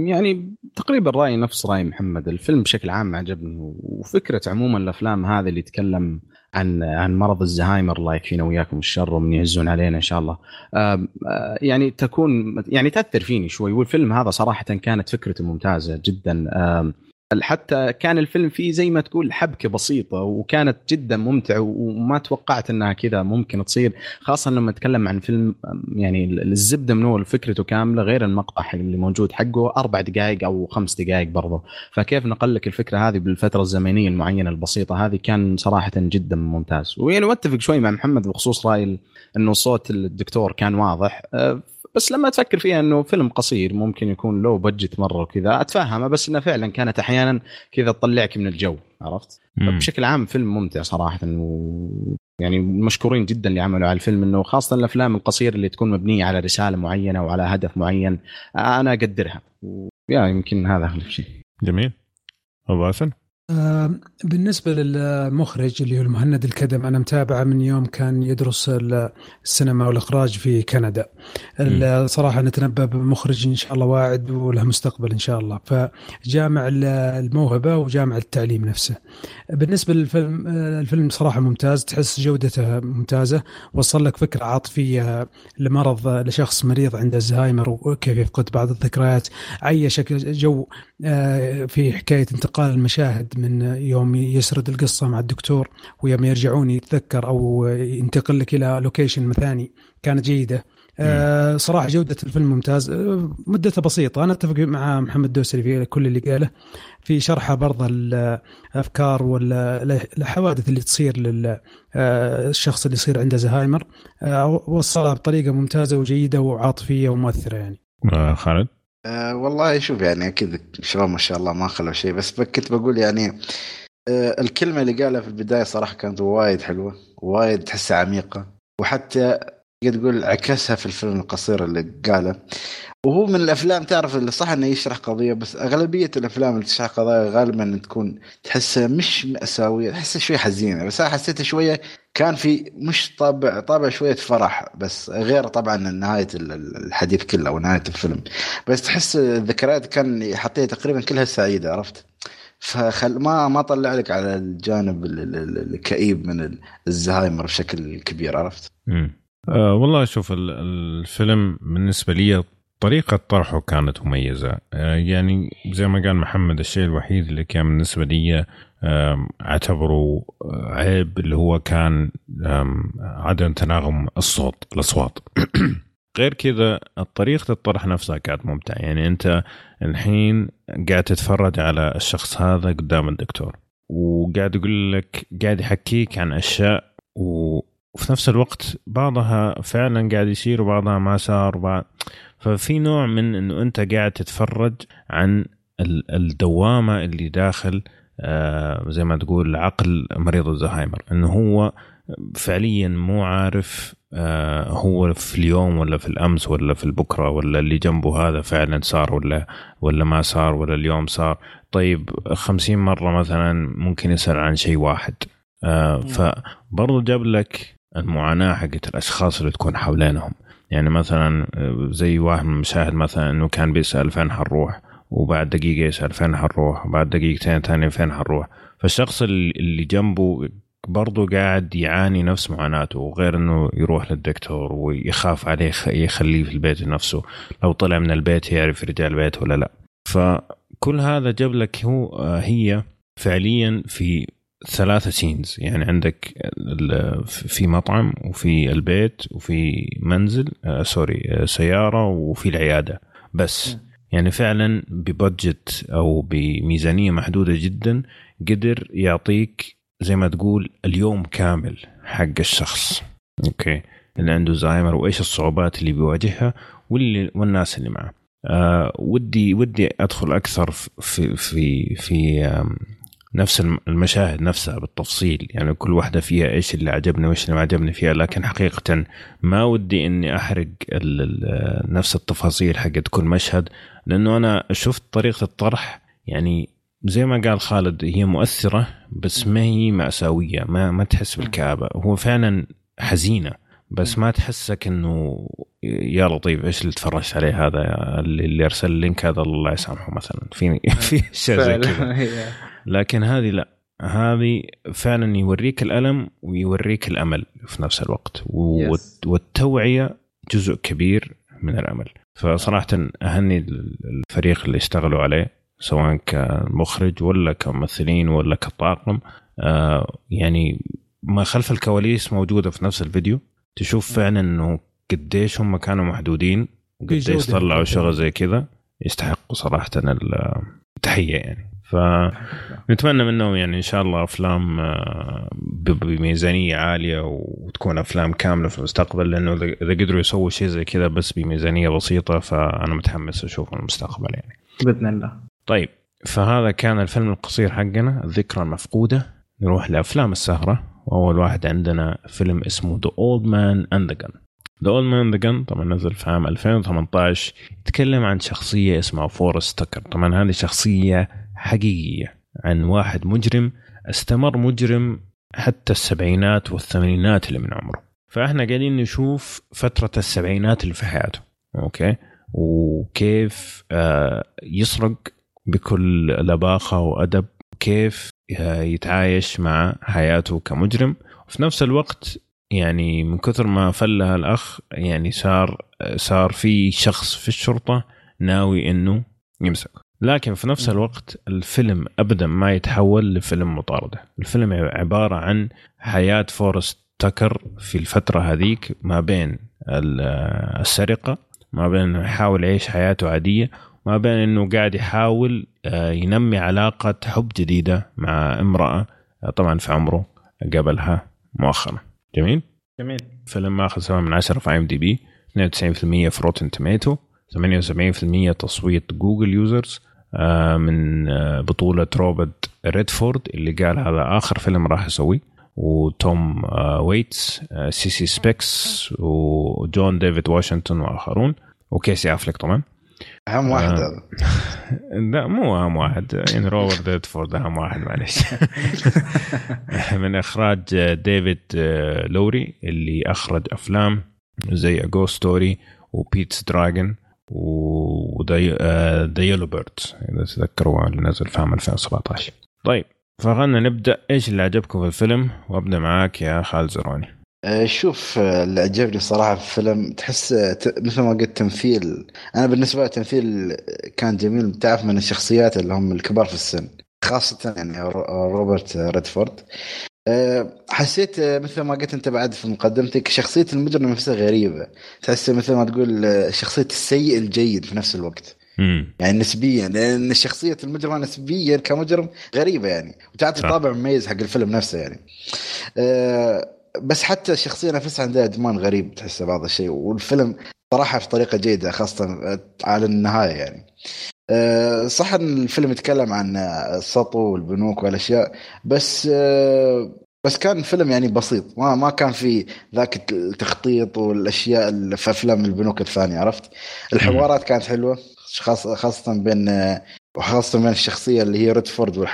يعني تقريبا رايي نفس رأي محمد. الفيلم بشكل عام عجبني وفكرة عموما الأفلام هذه اللي يتكلم عن عن مرض الزهايمر الله يكفينا وياكم الشر ومن يعزون علينا إن شاء الله. آه، يعني تكون يعني تأثر فيني شوي والفيلم هذا صراحة كانت فكرته ممتازة جدا. حتى كان الفيلم فيه زي ما تقول حبكة بسيطة وكانت جدا ممتعه وما توقعت إنها كذا ممكن تصير خاصة لما نتكلم عن فيلم يعني الزبدة منه فكرته كاملة غير المقطع اللي موجود حقه أربع دقائق أو خمس دقائق برضه فكيف نقل لك الفكرة هذه بالفترة الزمنية المعينة البسيطة؟ هذه كان صراحة جدا ممتاز. ويعني واتفق شوي مع محمد بخصوص رأي إنه صوت الدكتور كان واضح. أه، بس لما تفكر فيها إنه فيلم قصير ممكن يكون لو بجت مرة وكذا اتفهمه بس انه فعلا كانت أحيانا كذا تطلعك من الجو عرفت؟ بشكل عام فيلم ممتع صراحة و... يعني مشكورين جدا اللي عملوا على الفيلم إنه خاصه الأفلام القصيره اللي تكون مبنية على رسالة معينة وعلى هدف معين أنا أقدرها ويا يمكن هذا اغلب شيء جميل. أبو باسل بالنسبة للمخرج اللي هو المهند الكدم أنا متابعة من يوم كان يدرس ال- السينما والإخراج في كندا. صراحة نتنبأ بمخرج إن شاء الله واعد وله مستقبل إن شاء الله. فجامع ال- الموهبة وجامع التعليم نفسه. بالنسبة للفيلم آه، الفيلم صراحة ممتاز تحس جودته ممتازة. وصل لك فكرة عاطفية لمرض لشخص مريض عنده الزهايمر وكيف يفقد بعض الذكريات. عيشك جو آه، في حكاية انتقال المشاهد من يوم يسرد القصة مع الدكتور ويوم يرجعون يتذكر أو ينتقل لك إلى لوكيشن ثاني كانت جيدة. آه صراحة جودة الفيلم ممتاز. آه مدته بسيطة. أنا أتفق مع محمد دوسري في كل اللي قاله. في شرحه برضه الأفكار ولا الحوادث اللي تصير للشخص اللي يصير عنده زهايمر. آه وصلها بطريقة ممتازة وجيدة وعاطفية ومؤثرة يعني. آه خالد؟ أه والله شوف يعني أكيد شباب ما شاء الله ما خلوا شيء بس كنت بقول يعني أه الكلمة اللي قالها في البداية صراحة كانت وايد حلوة وايد تحسها عميقة وحتى تقول عكسها في الفيلم القصير اللي قاله. وهو من الأفلام تعرف اللي صح إنه يشرح قضية بس أغلبية الأفلام اللي تشرح قضايا غالبا تكون تحسها مش مأساوية تحسها شوية حزينة بس أنا حسيتها شوية كان في مش طابع طابع شوية فرح بس غير طبعا نهاية الحديث كله ونهايه الفيلم. بس تحس الذكريات كان حاطيها تقريبا كلها سعيدة عرفت؟ فخل ما ما طلع لك على الجانب الكئيب من الزهايمر بشكل كبير عرفت؟ امم أه والله شوف الفيلم بالنسبة لي طريقة طرحه كانت مميزة. يعني زي ما قال محمد الشيء الوحيد اللي كان بالنسبة لي أعتبره عيب اللي هو كان عدم تناغم الصوت الأصوات. غير كذا طريقة الطرح نفسها كانت ممتعة. يعني أنت الحين قاعد تتفرج على الشخص هذا قدام الدكتور وقاعد يقول لك قاعد يحكيك عن أشياء وفي نفس الوقت بعضها فعلا قاعد يصير وبعضها ما صار وبعض ففي نوع من إنه أنت قاعد تتفرج عن الدوامة اللي داخل آه زي ما تقول عقل مريض الزهايمر. إنه هو فعليا مو عارف آه هو في اليوم ولا في الأمس ولا في البكرة ولا اللي جنبه هذا فعلا صار ولا ولا ما صار ولا اليوم صار. طيب خمسين مرة مثلا ممكن يسأل عن شيء واحد. آه فبرضه جاب لك المعاناة حقت الأشخاص اللي تكون حوالينهم يعني مثلا زي واحد من المشاهد مثلا إنه كان بيسأل فين حنروح وبعد دقيقة يسأل فين حنروح وبعد دقيقتين ثانية فين حنروح. فالشخص اللي جنبه برضه قاعد يعاني نفس معاناته وغير إنه يروح للدكتور ويخاف عليه يخليه في البيت نفسه لو طلع من البيت يعرف يرجع البيت ولا لا. فكل هذا جاب لك هو هي فعليا في ثلاثة scenes يعني عندك في مطعم وفي البيت وفي منزل آه sorry آه سيارة وفي العيادة. بس. يعني فعلا ب budget أو بميزانية محدودة جدا قدر يعطيك زي ما تقول اليوم كامل حق الشخص. أوكي. اللي عنده زهايمر وإيش الصعوبات اللي بيواجهها واللي والناس اللي معه. آه ودي ودي أدخل أكثر في في في نفس المشاهد نفسها بالتفصيل. يعني كل واحدة فيها إيش اللي عجبني وإيش اللي ما عجبني فيها لكن حقيقة ما ودي إني أحرق نفس التفاصيل حقت كل مشهد لأنه أنا شفت طريقة الطرح. يعني زي ما قال خالد هي مؤثرة بس ما هي مأساوية ما, ما تحس بالكآبة. هو فعلا حزينة بس ما تحسك إنه يا لطيف إيش اللي تفرجت عليه هذا اللي أرسل اللينك هذا الله يسامحه مثلا. في في أشياء زي كذا. لكن هذه لا. هذه فعلا يوريك الألم ويوريك الأمل في نفس الوقت. والتوعية جزء كبير من الأمل. فصراحه أهني الفريق اللي اشتغلوا عليه سواء كمخرج ولا كممثلين ولا كطاقم. آه يعني ما خلف الكواليس موجودة في نفس الفيديو. تشوف فعلا إنه قديش هم كانوا محدودين وقديش طلعوا شغل زي كذا يستحقوا صراحة التحية يعني. فنتمنى منهم يعني إن شاء الله أفلام بميزانية عالية وتكون أفلام كاملة في المستقبل لأنه اذا قدروا يسووا شيء زي كذا بس بميزانية بسيطة فأنا متحمس أشوف المستقبل يعني. بإذن الله. طيب فهذا كان الفيلم القصير حقنا الذكرى المفقودة. نروح لأفلام السهرة. وأول واحد عندنا فيلم اسمه The Old Man and the Gun The Old Man the Gun طبعا نزل في عام 2018 يتكلم عن شخصية اسمها فورست تكر طبعا هذه شخصية حقيقيه عن واحد مجرم استمر مجرم حتى السبعينات والثمانينات اللي من عمره. فاحنا قاعدين نشوف فترة السبعينات اللي في حياته أوكي؟ وكيف آه يسرق بكل لباقة وأدب كيف يتعايش مع حياته كمجرم. وفي نفس الوقت يعني من كثر ما فلها الأخ يعني صار صار في شخص في الشرطة ناوي إنه يمسك لكن في نفس الوقت الفيلم ابدا ما يتحول لفيلم مطاردة. الفيلم عبارة عن حياة فورست تكر في الفترة هذيك ما بين السرقة ما بين إنه يحاول يعيش حياته عادية ما بين إنه قاعد يحاول آه، ينمي علاقة حب جديدة مع امرأة آه، طبعا في عمره قابلها مؤخرا. جميل؟ جميل. فيلم ماخذ 7 من 10 في IMDb 92% في Rotten Tomatoes 78% تصويت Google users من بطولة روبرت ريدفورد اللي قال هذا آخر فيلم راح أسويه وتوم ويتس سيسي سبيسك وجون ديفيد واشنطن وآخرون وكيسي أفليك طبعا. أهم واحد هذا. لا مو أهم واحد. يعني روبرت ريدفورد أهم واحد معلش من إخراج ديفيد لوري اللي أخرج أفلام زي Ghost Story و Pete's Dragon و The Yellow Birds إذا تذكروا اللي نزل في عام 2017 طيب فخلنا نبدأ. إيش اللي عجبكم في الفيلم؟ وأبدأ معاك يا خالد زروني آه، شوف آه، اللي عجبني صراحة في الفيلم تحس آه، مثل ما قلت تمثيل. أنا بالنسبة لي تمثيل كان جميل تعرف من الشخصيات اللي هم الكبار في السن خاصة يعني روبرت ريدفورد. حسيت مثل ما قلت أنت بعد في مقدمتك شخصية المجرم نفسها غريبة. تحس مثل ما تقول شخصية السيء الجيد في نفس الوقت. مم. يعني نسبيا لأن شخصية المجرم نسبيا كمجرم غريبة يعني وتعطي طابع مميز حق الفيلم نفسه يعني. بس حتى الشخصية نفسها عندها إدمان غريب تحسه بعض الشيء. والفيلم صراحة في طريقة جيدة خاصة على النهاية يعني. أه، صح إن الفيلم يتكلم عن السطو والبنوك والأشياء بس أه، بس كان فيلم يعني بسيط. ما ما كان في ذاك التخطيط والأشياء اللي في أفلام البنوك الثانية عرفت؟ الحوارات كانت حلوة خاصة بين وخاصة من الشخصية اللي هي ريدفورد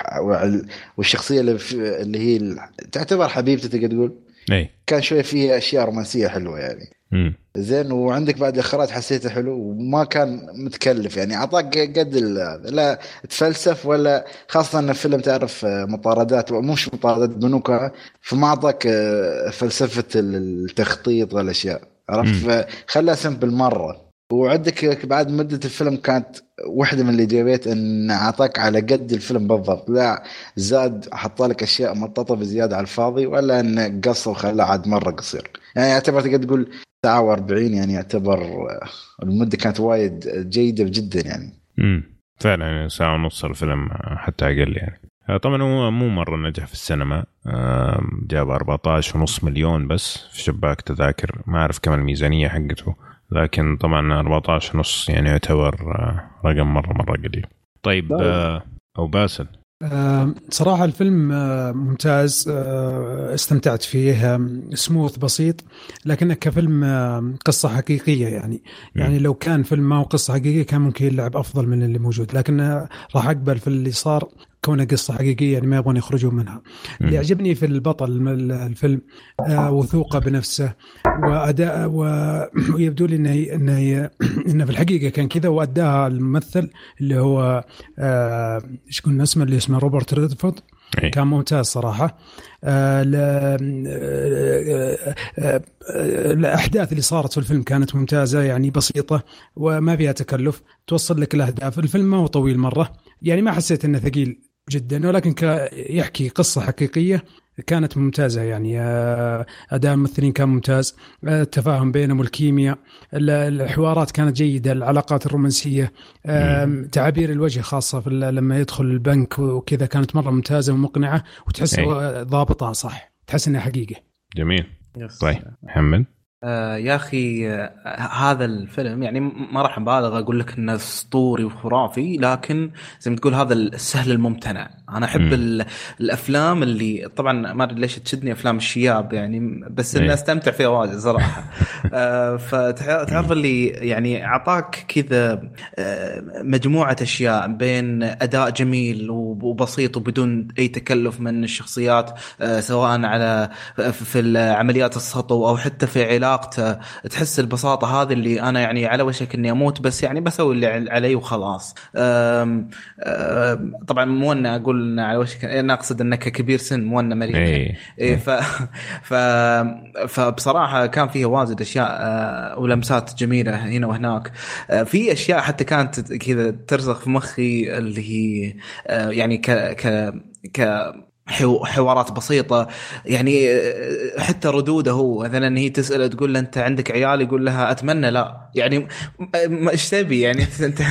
والشخصية اللي, اللي هي تعتبر حبيبته تقدر تقول؟ اي كان شوي فيه أشياء رومانسية حلوة يعني. زين وعندك بعد الاخراج حسيته حلو وما كان متكلف. يعني أعطاك قد لا تفلسف ولا خاصة إن الفيلم تعرف مطاردات مش مطاردات بنوك فما أعطاك فلسفة التخطيط والأشياء. عرفت؟ فخلها سمبل مرة. وعندك بعد مدة الفيلم كانت واحدة من الايجابيات إن أعطاك على قد الفيلم بالضبط. لا زاد حط لك أشياء مطاطة بزيادة على الفاضي ولا إن قص وخلاه عاد مرة قصير. يعني يعتبر تقدر تقول ساعة و40 يعني يعتبر المدة كانت وايد جيدة جدا يعني. امم فعلا يعني ساعة ونص الفيلم حتى أقل يعني. طبعا هو مو مرة نجح في السينما. جاب 14.5 مليون بس في شباك تذاكر. ما أعرف كم الميزانية حقته لكن طبعا 14 ونص يعني يعتبر آه، رقم مرة مرة قليل. طيب, طيب. آه، أو باسل صراحة الفيلم ممتاز استمتعت فيه سموث بسيط لكنه كفيلم قصة حقيقية يعني. يعني لو كان فيلم ما هو قصة حقيقية كان ممكن يلعب أفضل من اللي موجود لكن راح أقبل في اللي صار. كونها قصة حقيقية يعني ما يبغون يخرجوا منها. اللي يعجبني في البطل الفيلم آه وثوقه بنفسه وأداء ويبدو لي إنه إنه إنه في الحقيقة كان كذا وأداها الممثل اللي هو آه إيش قلنا اسمه اللي اسمه روبرت ريدفورد. إيه. كان ممتاز صراحة. آه، آه، آه، الأحداث اللي صارت في الفيلم كانت ممتازة يعني بسيطة وما فيها تكلف. توصل لك الأهداف. الفيلم ما هو طويل مرة. يعني ما حسيت إنه ثقيل. جدا ولكن يحكي قصة حقيقية كانت ممتازة يعني. آه، أداء الممثلين كان ممتاز. آه، التفاهم بينهم والكيمياء الحوارات كانت جيدة العلاقات الرومانسية. تعابير الوجه خاصة لما يدخل البنك وكذا كانت مرة ممتازة ومقنعة وتحس ضابطها صح تحس إنها حقيقة. جميل. طيب محمد؟ آه يا أخي آه هذا الفيلم يعني ما راح أبالغ أقول لك إنه أسطوري وخرافي لكن زي ما تقول هذا السهل الممتنع. أنا أحب الأفلام اللي طبعا ما أدري ليش تشدني أفلام الشياب يعني بس إني أستمتع فيها واجد صراحة. آه فتعرف اللي يعني أعطاك كذا آه مجموعة أشياء بين أداء جميل وبسيط وبدون أي تكلف من الشخصيات آه سواء على في عمليات السطو أو حتى في علاقته. تحس البساطة هذه اللي أنا يعني على وشك إني أموت بس يعني بسوي اللي علي وخلاص. طبعا مو ان أقول على وشك أنا أقصد إنك كبير سن مو ان مريض. اي إيه ف... ف فبصراحة كان فيها واجد أشياء أه، ولمسات جميلة هنا وهناك. أه، في أشياء حتى كانت كذا ترسخ في مخي اللي هي أه، يعني ك ك ك حوارات بسيطة. يعني حتى ردوده هو مثلا هي تسأله تقول له أنت عندك عيال؟ يقول لها أتمنى لا. يعني إيش تبي؟ يعني أنت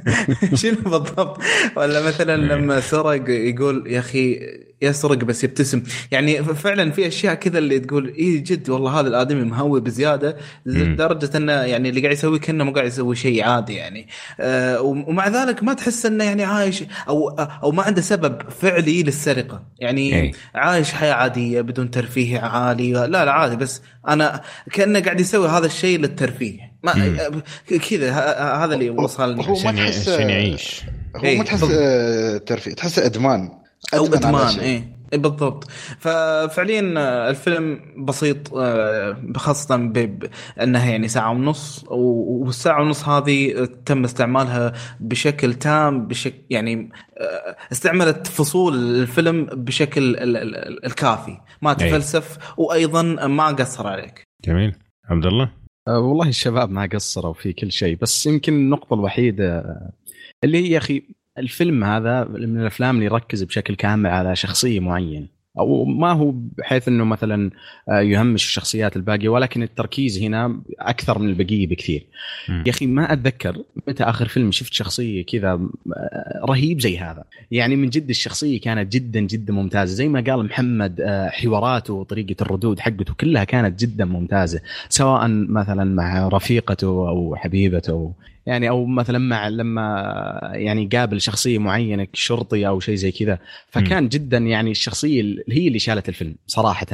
شنو بالضبط؟ ولا مثلا لما سرق يقول يا أخي يسرق بس يبتسم. يعني فعلا في أشياء كذا اللي تقول اي جد والله هذا الآدمي مهوي بزيادة لدرجة إنه يعني اللي قاعد يسويه كأنه مو قاعد يسوي شيء عادي يعني. آه ومع ذلك ما تحس إنه يعني عايش أو أو ما عنده سبب فعلي للسرقة. يعني أي. عايش حياة عادية بدون ترفيه عالي. لا لا عادي بس أنا كأنه قاعد يسوي هذا الشيء للترفيه. ما كذا هذا اللي وصلني. هو ما تحس عشان يعيش. هو ما تحس ترفيه تحس إدمان. أو إدمان إيه. بالضبط. ففعليا آه، الفيلم بسيط آه، خاصة بأنها يعني ساعة ونص والساعة ونص هذه تم استعمالها بشكل تام بشكل يعني آه، استعملت فصول الفيلم بشكل الكافي. ما تفلسف وأيضا ما قصر عليك. جميل. عبد الله؟ والله الشباب ما قصروا في كل شيء بس يمكن النقطة الوحيدة اللي هي يا أخي الفيلم هذا من الأفلام اللي يركز بشكل كامل على شخصية معينه أو ما هو بحيث إنه مثلا آه، يهمش الشخصيات الباقية ولكن التركيز هنا أكثر من البقية بكثير. م. يا أخي ما أتذكر متى آخر فيلم شفت شخصية كذا آه، رهيب زي هذا، يعني من جد الشخصية كانت جدا جدا ممتازة زي ما قال محمد آه، حواراته وطريقة الردود حقته كلها كانت جدا ممتازة، سواء مثلا مع رفيقته أو حبيبته يعني أو مثلا مع لما يعني قابل شخصية معينة شرطي أو شيء زي كذا. فكان م. جدا يعني الشخصية هي اللي شالت الفيلم صراحة.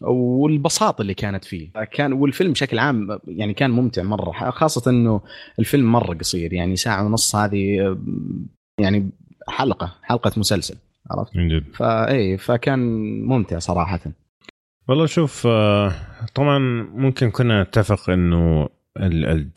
والبساطه اللي كانت فيه. كان والفيلم بشكل عام يعني كان ممتع مرة خاصة إنه الفيلم مرة قصير يعني ساعة ونص هذه يعني حلقة حلقة مسلسل عرفت؟ من جد. فاي فكان ممتع صراحة. والله شوف آه، طبعا ممكن كنا نتفق إنه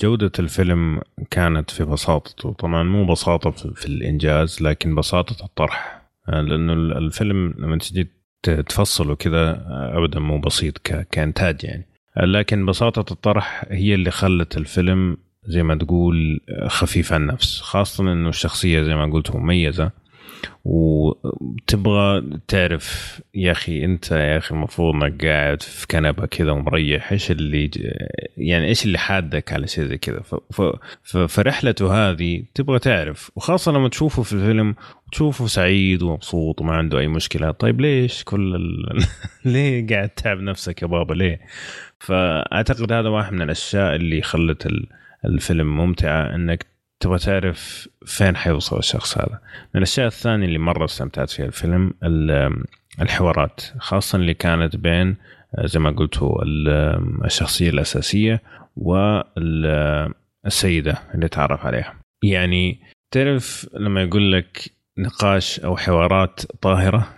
جودة الفيلم كانت في بساطته. طبعا مو بساطة في الإنجاز لكن بساطة الطرح. آه، لأنه الفيلم لما تجي تفصله كذا آه، أبدا مو بسيط كإنتاج يعني. آه، لكن بساطة الطرح هي اللي خلت الفيلم زي ما تقول خفيف النفس. خاصة أنه الشخصية زي ما قلت مميزة. وتبغى تعرف يا أخي أنت يا أخي المفروض إنك قاعد في كنبة كذا ومريح إيش اللي يعني إيش اللي حادك على شيء زي كذا. فرحلته هذه تبغى تعرف وخاصة لما تشوفه في الفيلم تشوفه سعيد ومبسوط وما عنده أي مشكلة طيب ليش كل ال... ليه قاعد تعب نفسك يا بابا ليه؟ فأعتقد هذا واحد من الأشياء اللي خلت الفيلم ممتعه إنك تبغى تعرف فين حيوصل الشخص هذا. من الأشياء الثانية اللي مرة استمتعت فيها الفيلم الحوارات خاصة اللي كانت بين زي ما قلت هو الشخصية الأساسية والسيده اللي تعرف عليها. يعني تعرف لما يقول لك نقاش أو حوارات طاهرة؟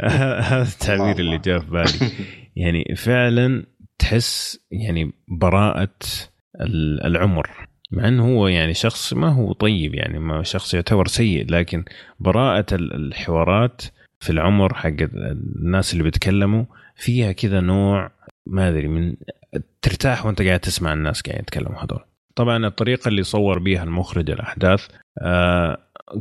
هذا التعبير اللي جاء في بالي. يعني فعلا تحس يعني براءة العمر. مع إنه هو يعني شخص ما هو طيب يعني ما شخص يعتبر سيء لكن براءة الحوارات في العمر حق الناس اللي بيتكلموا فيها كذا نوع ما أدري من ترتاح وأنت قاعد تسمع الناس قاعد يتكلموا هذول. طبعا الطريقة اللي صور بها المخرج الأحداث آه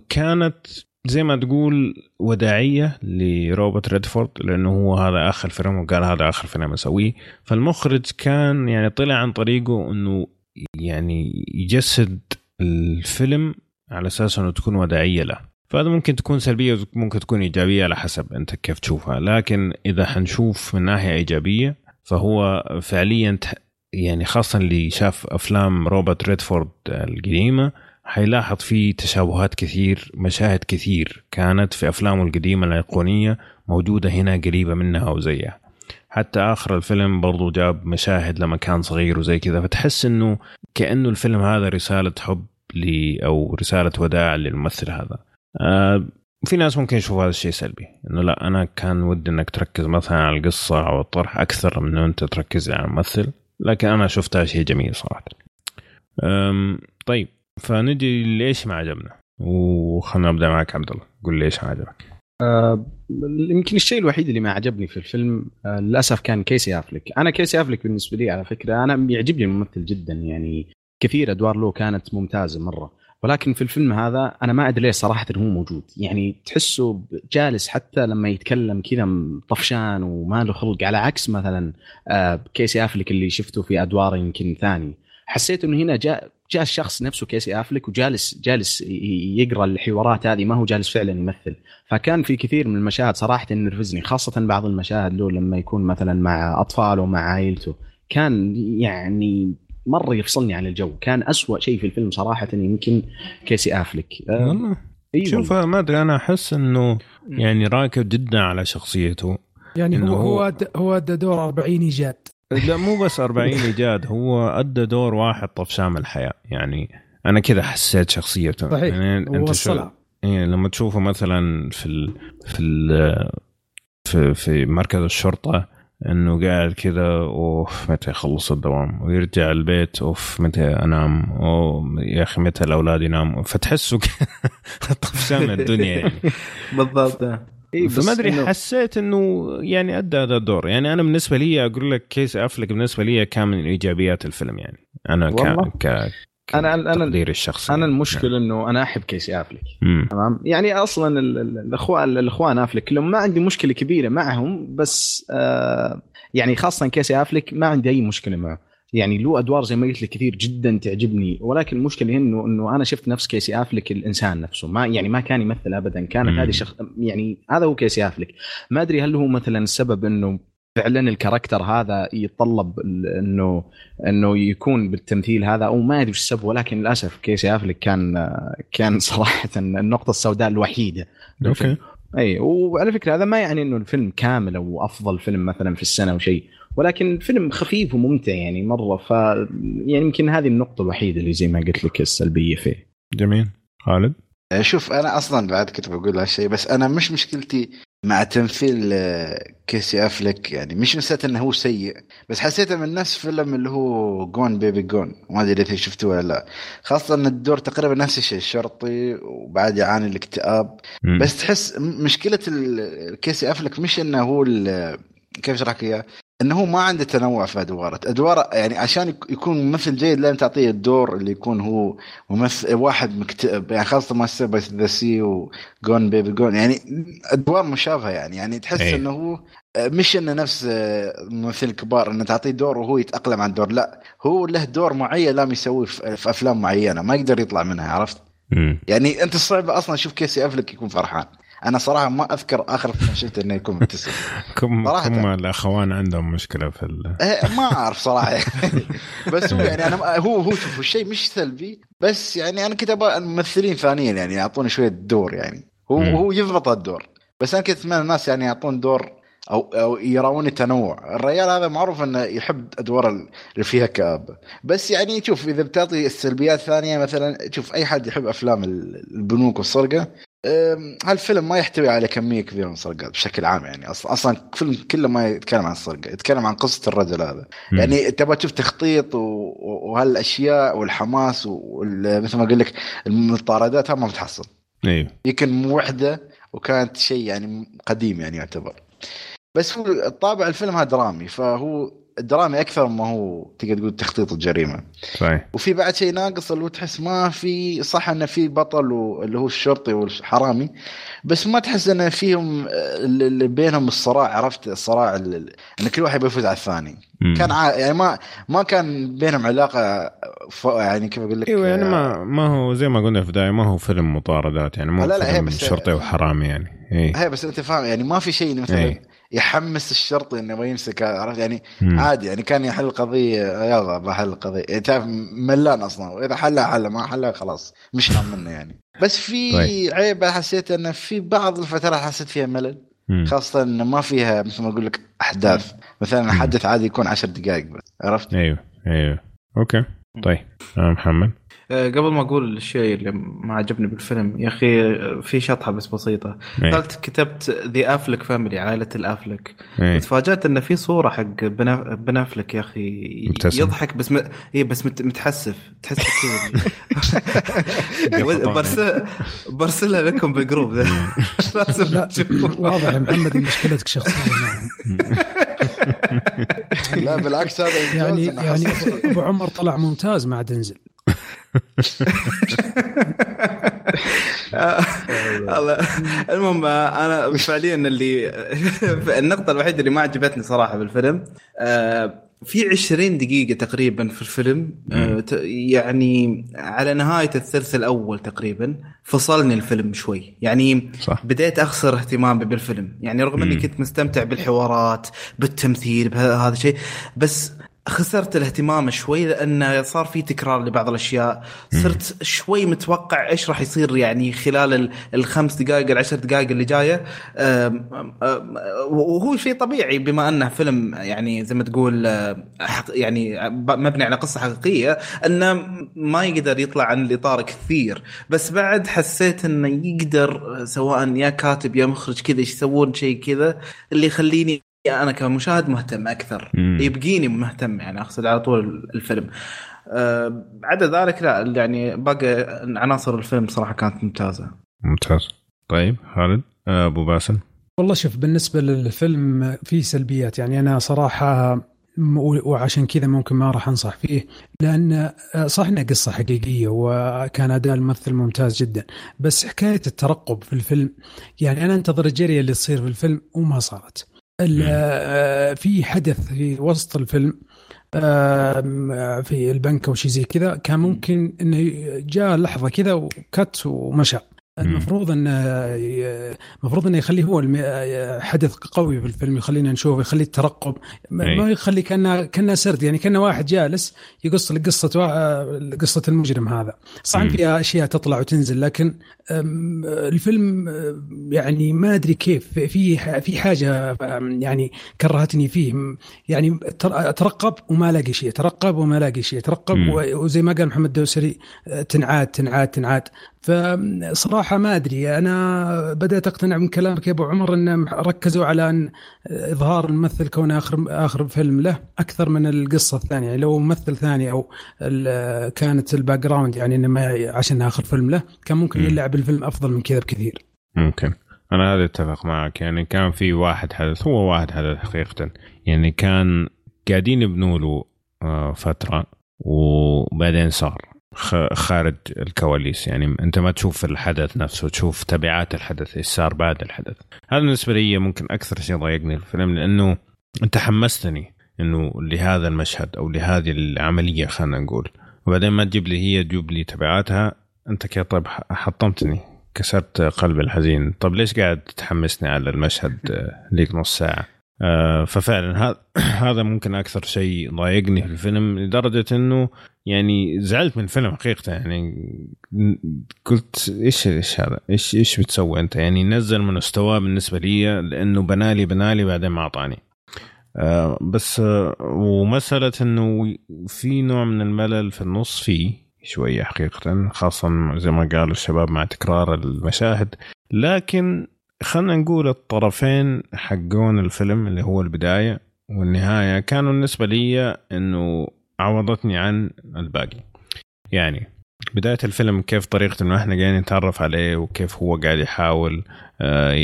كانت زي ما تقول وداعية لروبرت ريدفورد لأنه هو هذا آخر فيلم وقال هذا آخر فيلم أسويه. فالمخرج كان يعني طلع عن طريقه إنه يعني يجسد الفيلم على أساس إنه تكون وداعيه له. فهذا ممكن تكون سلبية وممكن تكون إيجابية على حسب أنت كيف تشوفها. لكن إذا حنشوف من ناحية إيجابية فهو فعليا يعني خاصه اللي شاف أفلام روبرت ريدفورد القديمة حيلاحظ في تشابهات كثير مشاهد كثير كانت في أفلامه القديمة الأيقونية موجودة هنا قريبة منها وزيها حتى آخر الفيلم برضو جاب مشاهد لما كان صغير وزي كذا فتحس إنه كأنه الفيلم هذا رسالة حب لي أو رسالة وداع للممثل هذا. آه في ناس ممكن يشوفوا هذا الشيء سلبي إنه لا أنا كان ودي إنك تركز مثلا على القصة أو الطرح أكثر من إنه أنت تركز على الممثل لكن أنا شفتها شيء جميل صراحة. طيب فنجي ليش ما عجبنا؟ وخلنا نبدأ معك عبد الله قول ليش ما عجبك. يمكن الشيء الوحيد اللي ما عجبني في الفيلم آه للأسف كان كيسي افلك أنا كيسي افلك بالنسبة لي على فكرة أنا يعجبني الممثل جدا يعني كثير أدوار له كانت ممتازة مرة. ولكن في الفيلم هذا أنا ما أدري ليش صراحة هو موجود. يعني تحسه جالس حتى لما يتكلم كذا طفشان وما له خلق على عكس مثلا آه، كيسي افلك اللي شفته في أدوار يمكن ثاني. حسيت إنه هنا جاء جاء الشخص نفسه كيسي افلك وجالس جالس يقرأ الحوارات هذه ما هو جالس فعلا يمثل. فكان في كثير من المشاهد صراحة نرفزني خاصة بعض المشاهد له لما يكون مثلا مع اطفاله مع عائلته. كان يعني مرة يفصلني عن الجو. كان أسوأ شيء في الفيلم صراحة يمكن كيسي افلك والله. أيوة شوف ما أدري أنا أحس إنه يعني راكب جدا على شخصيته. يعني هو هو هو ادى دور 40 إيجاد. لا مو بس 40 إيجاد هو أدى دور واحد طفشان الحياة. يعني أنا كذا حسيت شخصيته. صحيح. يعني أنت شو إيه لما تشوفه مثلا في ال في ال في, في مركز الشرطة إنه قاعد كذا أوف متى يخلص الدوام؟ ويرجع البيت أوف متى أنام؟ أو يا أخي متى الأولاد يناموا؟ فتحسه طفشان من الدنيا يعني. بالضبط. إيه فما أدري حسيت إنه يعني أدى هذا الدور. يعني أنا بالنسبة لي أقول لك كيس أفلك بالنسبة لي كان من إيجابيات الفيلم يعني. أنا ك ك أنا أنا تقديري الشخصي. أنا المشكلة يعني. إنه أنا أحب كيسي أفلك. تمام؟ يعني أصلا الاخوان الأخوان أفلك كلهم ما عندي مشكلة كبيرة معهم بس آه يعني خاصة كيسي أفلك ما عندي أي مشكلة معه. يعني له أدوار زي ما قلت لك كثير جدا تعجبني. ولكن المشكلة إنه إنه أنا شفت نفس كيسي آفلك الإنسان نفسه. ما يعني ما كان يمثل ابدا. كانت هذه شخص يعني هذا هو كيسي آفلك. ما أدري هل هو مثلا السبب إنه فعلا ال character هذا يتطلب إنه إنه يكون بالتمثيل هذا أو ما أدري السبب. ولكن للأسف كيسي آفلك كان كان صراحة النقطة السوداء الوحيدة. أوكي. أي وعلى فكرة هذا ما يعني إنه الفيلم كامل أو أفضل فيلم مثلا في السنة أو شيء. ولكن فيلم خفيف وممتع يعني مرة ف يعني يمكن هذه النقطة الوحيدة اللي زي ما قلت لك السلبية فيه. جميل. خالد؟ شوف أنا أصلا بعد كنت بقول هالشيء بس أنا مش مشكلتي مع تمثيل آه، كيسي افلك يعني مش نسيت إنه هو سيء بس حسيته من نفس فيلم اللي هو جون بيبي جون ما أدري إذا شفتوه ولا لا. خاصة إن الدور تقريبا نفس الشيء الشرطي وبعد يعاني الاكتئاب. بس تحس مشكلة كيسي افلك مش إنه هو كيف أشرح لك إياه؟ إنه ما عنده تنوع في أدواره، أدواره يعني عشان يكون ممثل جيد لازم تعطيه الدور اللي يكون هو ممثل واحد مكتئب. يعني خاصة Manchester by the Sea وجون بيبي جون يعني أدوار مشابهة يعني. يعني تحس أيه. إنه هو مش إنه نفس الممثلين الكبار إنه تعطيه دور وهو يتأقلم على الدور. لا هو له دور معين لازم يسويه في أفلام معينة. ما يقدر يطلع منها عرفت؟ مم. يعني أنت الصعب أصلا شوف كيسي أفلك يكون فرحان. أنا صراحة ما أذكر آخر فيلم شفته إنه يكون مبتسم كم كم الأخوان عندهم مشكلة في ال... إيه، ما أعرف صراحة. بس هو يعني أنا هو هو شوف الشيء مش سلبي بس يعني أنا كنت أبغى ممثلين ثانيين يعني يعطوني شوية دور يعني. هو م. هو يضبط الدور. بس أنا كنت أتمنى الناس يعني يعطون دور أو أو يراوني تنوع. الرجال هذا معروف إنه يحب أدوار اللي فيها كابه بس يعني شوف إذا بتعطي السلبيات ثانية مثلا شوف أي حد يحب أفلام البنوك والسرقة هالفيلم ما يحتوي على كمية كبيرة من السرقات بشكل عام يعني. أصلا أصلا الفيلم كله ما يتكلم عن السرقة يتكلم عن قصة الرجل هذا. م. يعني تبغى تشوف تخطيط وهالأشياء والحماس ومثل ما أقول لك المطاردات ما بتحصل. أيوه يمكن وحدة وكانت شيء يعني قديم يعني يعتبر. بس هو الطابع الفيلم هذا درامي فهو درامي أكثر ما هو تقدر تقول تخطيط الجريمة صحيح وفي بعد شيء ناقص اللي هو تحس ما في صح إنه في بطل اللي هو الشرطي والحرامي بس ما تحس إنه فيهم اللي بينهم الصراع عرفت الصراع إن كل واحد بيفوز على الثاني مم. كان ع... يعني ما ما كان بينهم علاقة ف... يعني كيف أقول لك إيوه يعني ما ما هو زي ما قلنا في البداية ما هو فيلم مطاردات يعني مو لا لا فيلم شرطي وحرامي يعني. هي بس أنت فاهم يعني ما في شيء مثلا إيه. يحمس الشرطي إنه ما يمسك عرفت؟ يعني مم. عادي يعني كان يحل القضية يلا بحل القضية. يعني تعرف ملان أصلا. واذا حلها حلها ما حلها خلاص مش هم منه يعني. بس في طيب. عيب حسيت انه في بعض الفترات حسيت فيها ملل. مم. خاصة انه ما فيها مثل ما أقول لك أحداث. مثلا حدث عادي يكون عشر دقائق بس عرفت؟ أيوه أيوه. أوكي. طيب آه محمد. قبل ما أقول الشيء اللي ما عجبني بالفيلم يا أخي في شطحة بس بسيطة. أيه. قلت كتبت the Affleck family عائلة الافلك أيه. تفاجات إن في صورة حق بن أفلك يا أخي مبتسم. يضحك بس م... اي بس مت... متحسف. تحس كذا. برسل... برسلها لكم بالجروب. لازم واضح يا محمد مشكلتك شخصية. لا بالعكس هذا يعني يعني أبو عمر طلع ممتاز مع دنزل المهم أنا فعليا اللي النقطة الوحيدة اللي ما عجبتني صراحة بالفيلم آه، في 20 دقيقة تقريبا في الفيلم آه، يعني على نهاية الثلث الأول تقريبا فصلني الفيلم شوي. يعني صح. بديت أخسر اهتمامي بالفيلم. يعني رغم أني. كنت مستمتع بالحوارات بالتمثيل بهذا الشيء بس خسرت الاهتمام شوي لأن صار في تكرار لبعض الأشياء. صرت شوي متوقع إيش راح يصير يعني خلال ال- الخمس دقائق العشر دقائق اللي أم- وهو شيء طبيعي بما أنه فيلم يعني زي ما تقول يعني مبني على قصة حقيقية أنه ما يقدر يطلع عن الإطار كثير. بس بعد حسيت إنه يقدر سواء يا كاتب يا مخرج كذا يسوون شيء كذا اللي يخليني أنا كمشاهد مهتم أكثر. مم. يبقيني مهتم يعني أقصد على طول الفيلم. أه عدا ذلك لا يعني باقي عناصر الفيلم صراحة كانت ممتازة. ممتاز. طيب خالد آه، أبو باسل. والله شوف بالنسبة للفيلم في سلبيات. يعني أنا صراحة م- وعشان كذا ممكن ما راح أنصح فيه لأن صح إنها قصة حقيقية وكان أداء الممثل ممتاز جدا. بس حكاية الترقب في الفيلم يعني أنا أنتظر الجرية اللي تصير في الفيلم وما صارت. في حدث في وسط الفيلم آم، في البنك أو شيء زي كذا كان ممكن إنه جاء لحظة كذا وكت ومشى. المفروض انه المفروض انه يخليه هو حدث قوي في الفيلم يخلينا نشوف يخلي الترقب. ما يخلي كانه كأنه سرد يعني كأنه واحد جالس يقص لك قصه قصة المجرم هذا. صح. فيها أشياء تطلع وتنزل لكن الفيلم يعني ما أدري كيف في في حاجة يعني كرهتني فيه. يعني تر- اترقب وما الاقي شيء اترقب وما الاقي شيء اترقب وزي ما قال محمد الدوسري تنعاد تنعاد تنعاد. فصراحة ما أدري. أنا بدأت أقتنع من كلامك يا أبو عمر إن ركزوا على أن إظهار الممثل كونه اخر آخر فيلم له أكثر من القصة الثانية. يعني لو ممثل ثاني أو كانت ال background يعني إنه ما عشان آخر فيلم له كان ممكن مم. يلعب الفيلم أفضل من كذا بكثير. ممكن. أنا هذا أتفق معك. يعني كان في واحد حدث هو واحد حدث حقيقة. يعني كان قاعدين يبنوا له آه، فترة وبعدين صار. خارج الكواليس. يعني انت ما تشوف الحدث نفسه تشوف تبعات الحدث إيش صار بعد الحدث. هذا بالنسبة لي ممكن أكثر شيء ضايقني في الفيلم لأنه انت حمستني إنه لهذا المشهد أو لهذه العملية خلينا نقول. وبعدين ما تجيب لي هي تجيب لي تبعاتها أنت كده طيب حطمتني كسرت قلبي الحزين. طب ليش قاعد تحمسني على المشهد ليك نص ساعة؟ آه، ففعلا هذا هذا ممكن أكثر شيء ضايقني في الفيلم لدرجة إنه يعني زعلت من الفيلم حقيقه يعني قلت إيش إيش هذا؟ إيش إيش بتسوي أنت؟ يعني نزل من مستواه بالنسبة لي لأنه بنالي بنالي بعدين ما أعطاني. آه، بس آه، ومسألة إنه في نوع من الملل في النص فيه شوية حقيقه خاصه زي ما قالوا الشباب مع تكرار المشاهد لكن خلينا نقول الطرفين حقون الفيلم اللي هو البداية والنهاية كانوا بالنسبة لي إنه عوضتني عن الباقي. يعني بداية الفيلم كيف طريقة إنه إحنا قاعدين نتعرف عليه وكيف هو قاعد يحاول آه،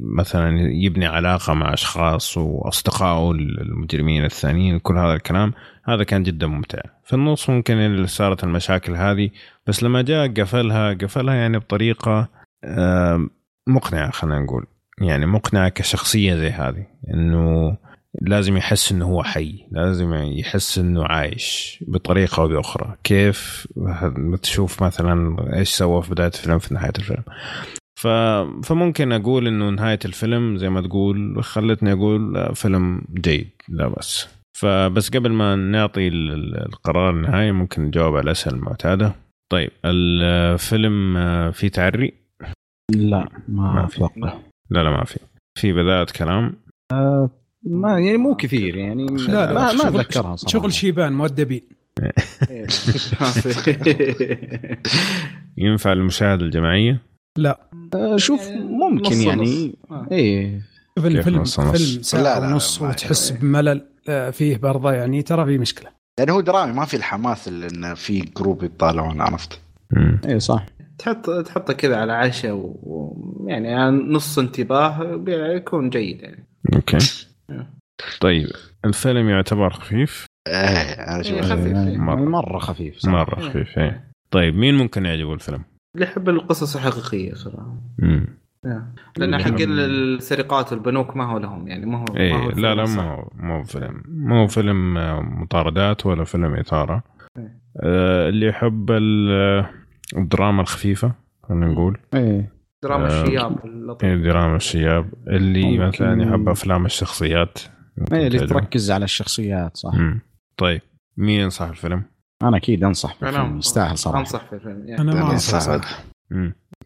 مثلا يبني علاقة مع أشخاص وأصدقائه المجرمين الثانيين كل هذا الكلام هذا كان جدا ممتع. في النص ممكن اللي صارت المشاكل هذه بس لما جاء قفلها قفلها يعني بطريقة آه، مقنعة خلينا نقول. يعني مقنعة كشخصية زي هذه. إنه لازم يحس إنه هو حي لازم يحس إنه عايش بطريقة أو بأخرى. كيف؟ تشوف مثلا إيش سوى في بداية الفيلم في نهاية الفيلم. ف... فممكن أقول إنه نهاية الفيلم زي ما تقول خلتني أقول فيلم جيد لا بس فبس قبل ما نعطي ال- القرار النهائي ممكن نجاوب على الأسئلة المعتادة. طيب الفيلم فيه تعري؟ لا ما ما في. أتوقع. لا لا ما في. في بدايه كلام؟ ما يعني مو كثير يعني لا لا ما, ما أتذكرها صراحة. شغل شيبان مؤدبين ينفع المشاهدة الجماعية؟ آه، شوف ممكن نص يعني. آه. إيه. الفيلم نص ونص؟ فيلم ساعه لا، لا، ونص وتحس بملل آه، فيه برضه يعني ترى في مشكلة. لأنه هو درامي ما في الحماس اللي انه في جروب يطالعون عرفت. إيه صح. تحط تحطه كذا على عشاء ويعني يعني نص انتباه يكون جيد يعني أوكي طيب الفيلم يعتبر خفيف إيه أنا إيه، أشوف خفيف. يعني مرة. مرة خفيف صراحة. مرة خفيف إيه طيب مين ممكن يعجبه الفيلم؟ اللي يحب القصص الحقيقية صراحة مم. لأن حق السرقات والبنوك ما هو لهم يعني ما هو ما إيه هو لا لا ما هو ما هو فيلم ما هو فيلم آه، مطاردات ولا فيلم إثارة إيه. آه اللي يحب ال- الدراما الخفيفة خلينا نقول إيه دراما آه، الشياب اللطيف. إيه، دراما الشياب اللي ممكن- مثلا يحب أفلام الشخصيات إيه، اللي. تركز على الشخصيات صح مم. طيب مين ينصح الفيلم؟ أنا أكيد أنصح بالفيلم يستاهل صراحة أنصح في الفيلم يعني أنا ما يعني أنصح.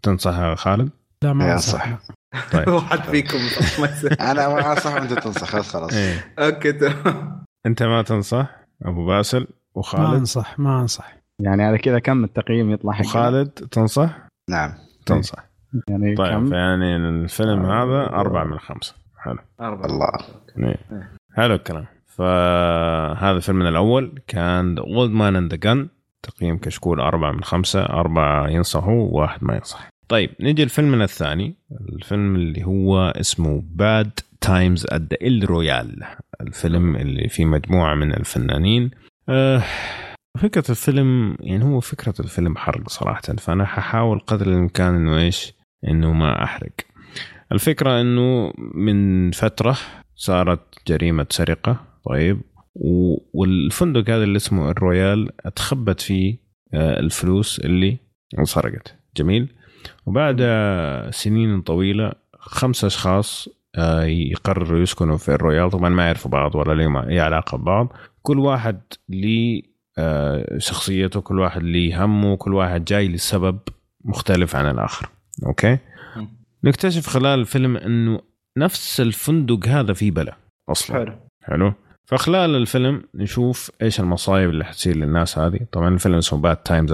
تنصح خالد؟ لا ما أنصح أنصح. طيب واحد فيكم ما يصير. أنا ما أنصح وانت تنصح خلاص إيه. okay تمام أنت ما تنصح أبو باسل ما وخالد أنصح ما أنصح يعني على كذا كم التقييم يطلع حق وخالد تنصح؟ نعم. تنصح. يعني طيب كم؟ يعني الفيلم هذا أربعة من خمسة. حلو. أربعة. الله. إيه. حلو الكلام. فهذا فيلمنا الأول كان The Old Man and the Gun. تقييم كشكول أربعة من خمسة. أربعة ينصحوا وواحد ما ينصح. طيب نجي لفيلمنا الثاني. الفيلم اللي هو اسمه Bad Times at the El Royale الفيلم اللي فيه مجموعة من الفنانين. أه فكرة الفيلم يعني هو فكرة الفيلم حرق صراحة فأنا ححاول قدر الإمكان إنه إيش؟ إنه ما أحرق. الفكرة إنه من فترة صارت جريمة سرقة طيب والفندق هذا اللي اسمه ال Royale أتخبت فيه آه، الفلوس اللي انسرقت جميل؟ وبعد سنين طويلة خمسة أشخاص آه، يقرروا يسكنوا في ال Royale. طبعا ما يعرفوا بعض ولا لهم أي علاقة ببعض. كل واحد ليه شخصيته كل واحد ليه همه كل واحد جاي لسبب مختلف عن الآخر. okay؟ مم. نكتشف خلال الفيلم أنه نفس الفندق هذا فيه بلا أصلا. حلو. حلو؟ فخلال الفيلم نشوف إيش المصايب اللي حتصير للناس هذه. طبعا الفيلم اسمه Bad Times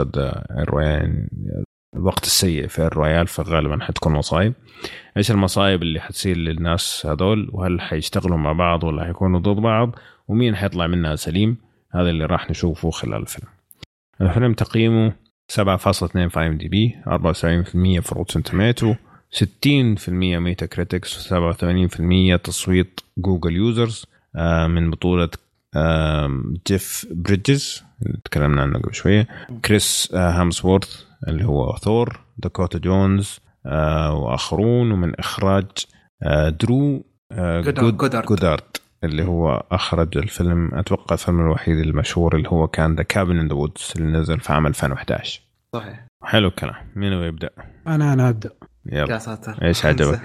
ال Royale الوقت السيء في ال Royale فغالبا حتكون مصايب. إيش المصايب اللي حتصير للناس هذول؟ وهل حيشتغلوا مع بعض ولا حيكونوا ضد بعض؟ ومين حيطلع منها سليم؟ هذا اللي راح نشوفه خلال الفيلم الفيلم تقييمه 7.2 في IMDb 74% في Rotten Tomatoes 60% Metacritic 87% تصويت Google users آه، من بطولة جيف بريدجز اللي تكلمنا عنه قبل شوية كريس آه، هامسورث اللي هو ثور داكوتا جونسون آه، وآخرون ومن إخراج درو جودارد- جود- جودارد. جودارد اللي هو أخرج الفيلم أتوقع الفيلم الوحيد المشهور اللي هو كان The Cabin in the Woods اللي نزل في عام 2011 صحيح. حلو الكلام. مين هو يبدأ؟ أنا أنا أبدأ. يلا. يا ساتر. إيش عجبك؟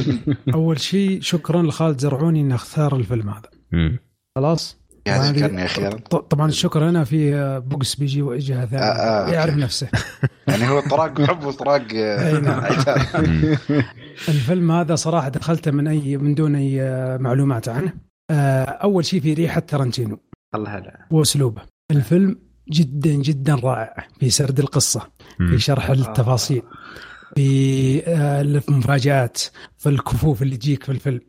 أول شيء شكرا لخالد زرعوني انه أختار الفيلم هذا. مم. خلاص؟ طبعاً ذكرني أخيرا. طبعا الشكر هنا في آه، بوكس بيجي وجهه ثانية آه، آه، okay. يعرف نفسه. يعني هو طراق حب وطراق آه، نعم. الفيلم هذا صراحة دخلته من اي من دون أي آه، معلومات عنه. أول شيء في ريحة ترنتينو الله هلا. وأسلوبه. الفيلم جدا جدا رائع. في سرد القصة. في. شرح التفاصيل. في المفاجآت. في الكفوف اللي تجيك في الفيلم.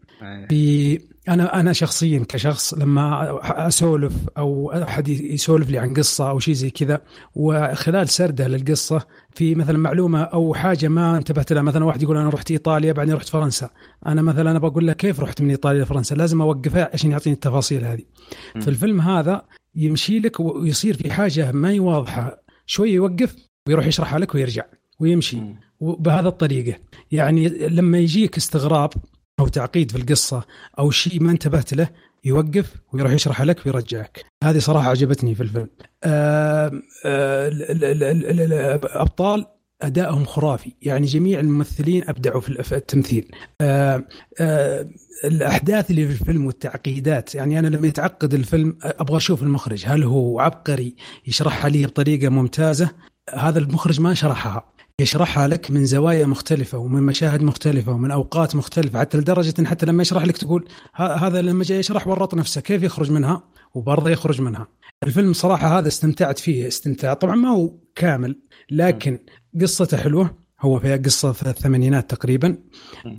في أنا أنا شخصيا كشخص لما أسولف أو أحد يسولف لي عن قصة أو شيء زي كذا وخلال سرده للقصة في مثلا معلومة أو حاجة ما انتبهت لها مثلا واحد يقول أنا رحت إيطاليا بعدين رحت فرنسا. أنا مثلا أنا بقول له كيف رحت من إيطاليا لفرنسا لازم اوقفه عشان يعطيني التفاصيل هذه. م. في الفيلم هذا يمشي لك ويصير في حاجة ما هي واضحة شوية يوقف ويروح يشرحها لك ويرجع ويمشي وبهذا الطريقة. يعني لما يجيك استغراب أو تعقيد في القصة أو شيء ما انتبهت له يوقف ويروح يشرح لك ويرجعك. هذه صراحة عجبتني في الفيلم. آه، ال- ال- ال- ال- الأبطال أدائهم خرافي. يعني جميع الممثلين أبدعوا في التمثيل. آم، الأحداث اللي في الفيلم والتعقيدات يعني أنا لما يتعقد الفيلم أبغى أشوف المخرج هل هو عبقري يشرحها لي بطريقة ممتازة؟ هذا المخرج ما شرحها. يشرحها لك من زوايا مختلفة ومن مشاهد مختلفة ومن أوقات مختلفة حتى لدرجة إن حتى لما يشرح لك تقول هذا لما جاي يشرح ورط نفسه كيف يخرج منها؟ وبرضه يخرج منها. الفيلم صراحة هذا استمتعت فيه استمتاع. طبعا ما هو كامل لكن قصته حلوة. هو فيها قصة في الثمانينات تقريبا.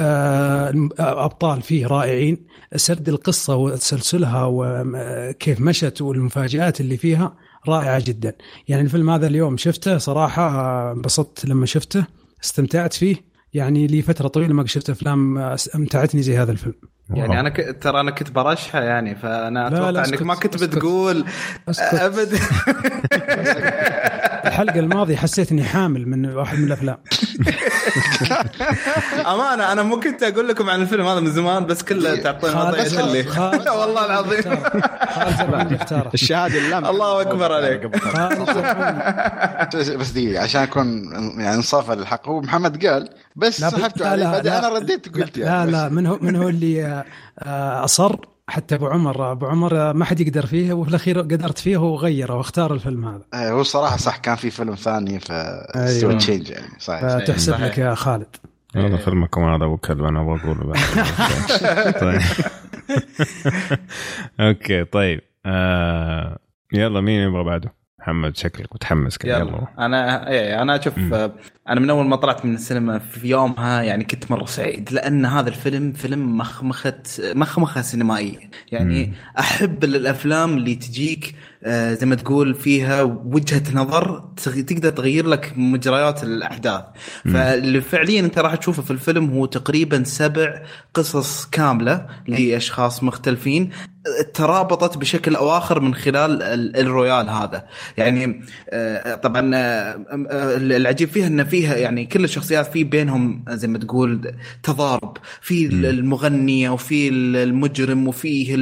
آه، أبطال فيه رائعين. سرد القصة وتسلسلها وكيف مشت والمفاجآت اللي فيها. رائعة جدا. يعني الفيلم هذا اليوم شفته صراحة آه، انبسطت لما شفته استمتعت فيه. يعني لي فترة طويلة ما شفت أفلام آه، أمتعتني زي هذا الفيلم. يعني أنا ك... ترى أنا كنت برشحة يعني فأنا لا، أتوقع لا، إنك ما كنت. بتقول أسكت. ابدا الحلقة الماضية حسيت اني حامل من واحد من الأفلام. أمانة أنا مو كنت أقول لكم عن الفيلم هذا من زمان بس كله تعطون وضعيه اللي والله العظيم. الشهادة لله الله أكبر عليك. بس دقيقة عشان أكون يعني انصافا للحق هو محمد قال بس لا، سحبت لا، عليه. بعدين. أنا رديت قلت لا يعني لا من هو من هو اللي آه، آه، أصر؟ حتى أبو عمر أبو عمر آه، ما حد يقدر فيه وفي الأخير قدرت فيه وغيره واختار الفيلم هذا. آه، هو صراحة صح كان في فيلم ثاني ف أيوة. تشينج يعني صحيح. فتحسب صحيح. لك يا خالد. والله فيلمكم هذا أبو كلب أنا بقوله بعد. طيب. أوكي طيب. آه يلا مين يبغى بعده؟ محمد شكلك متحمس كذا يلا يلا أنا إيه، أنا أشوف. آه، أنا من أول ما طلعت من السينما في يومها يعني كنت مرة سعيد لأن هذا الفيلم فيلم مخمخة مخمخة سينمائيه يعني مم. أحب الأفلام اللي تجيك زي ما تقول فيها وجهة نظر تقدر تغير لك مجريات الأحداث. فاللي فعليا أنت راح تشوفه في الفيلم هو تقريبا سبع قصص كاملة لأشخاص مختلفين ترابطت بشكل أو آخر من خلال ال- الرويال هذا. يعني آه، طبعا آه، آه، العجيب فيها إن فيها يعني كل الشخصيات في بينهم زي ما تقول تضارب. في. المغنية وفي المجرم وفيه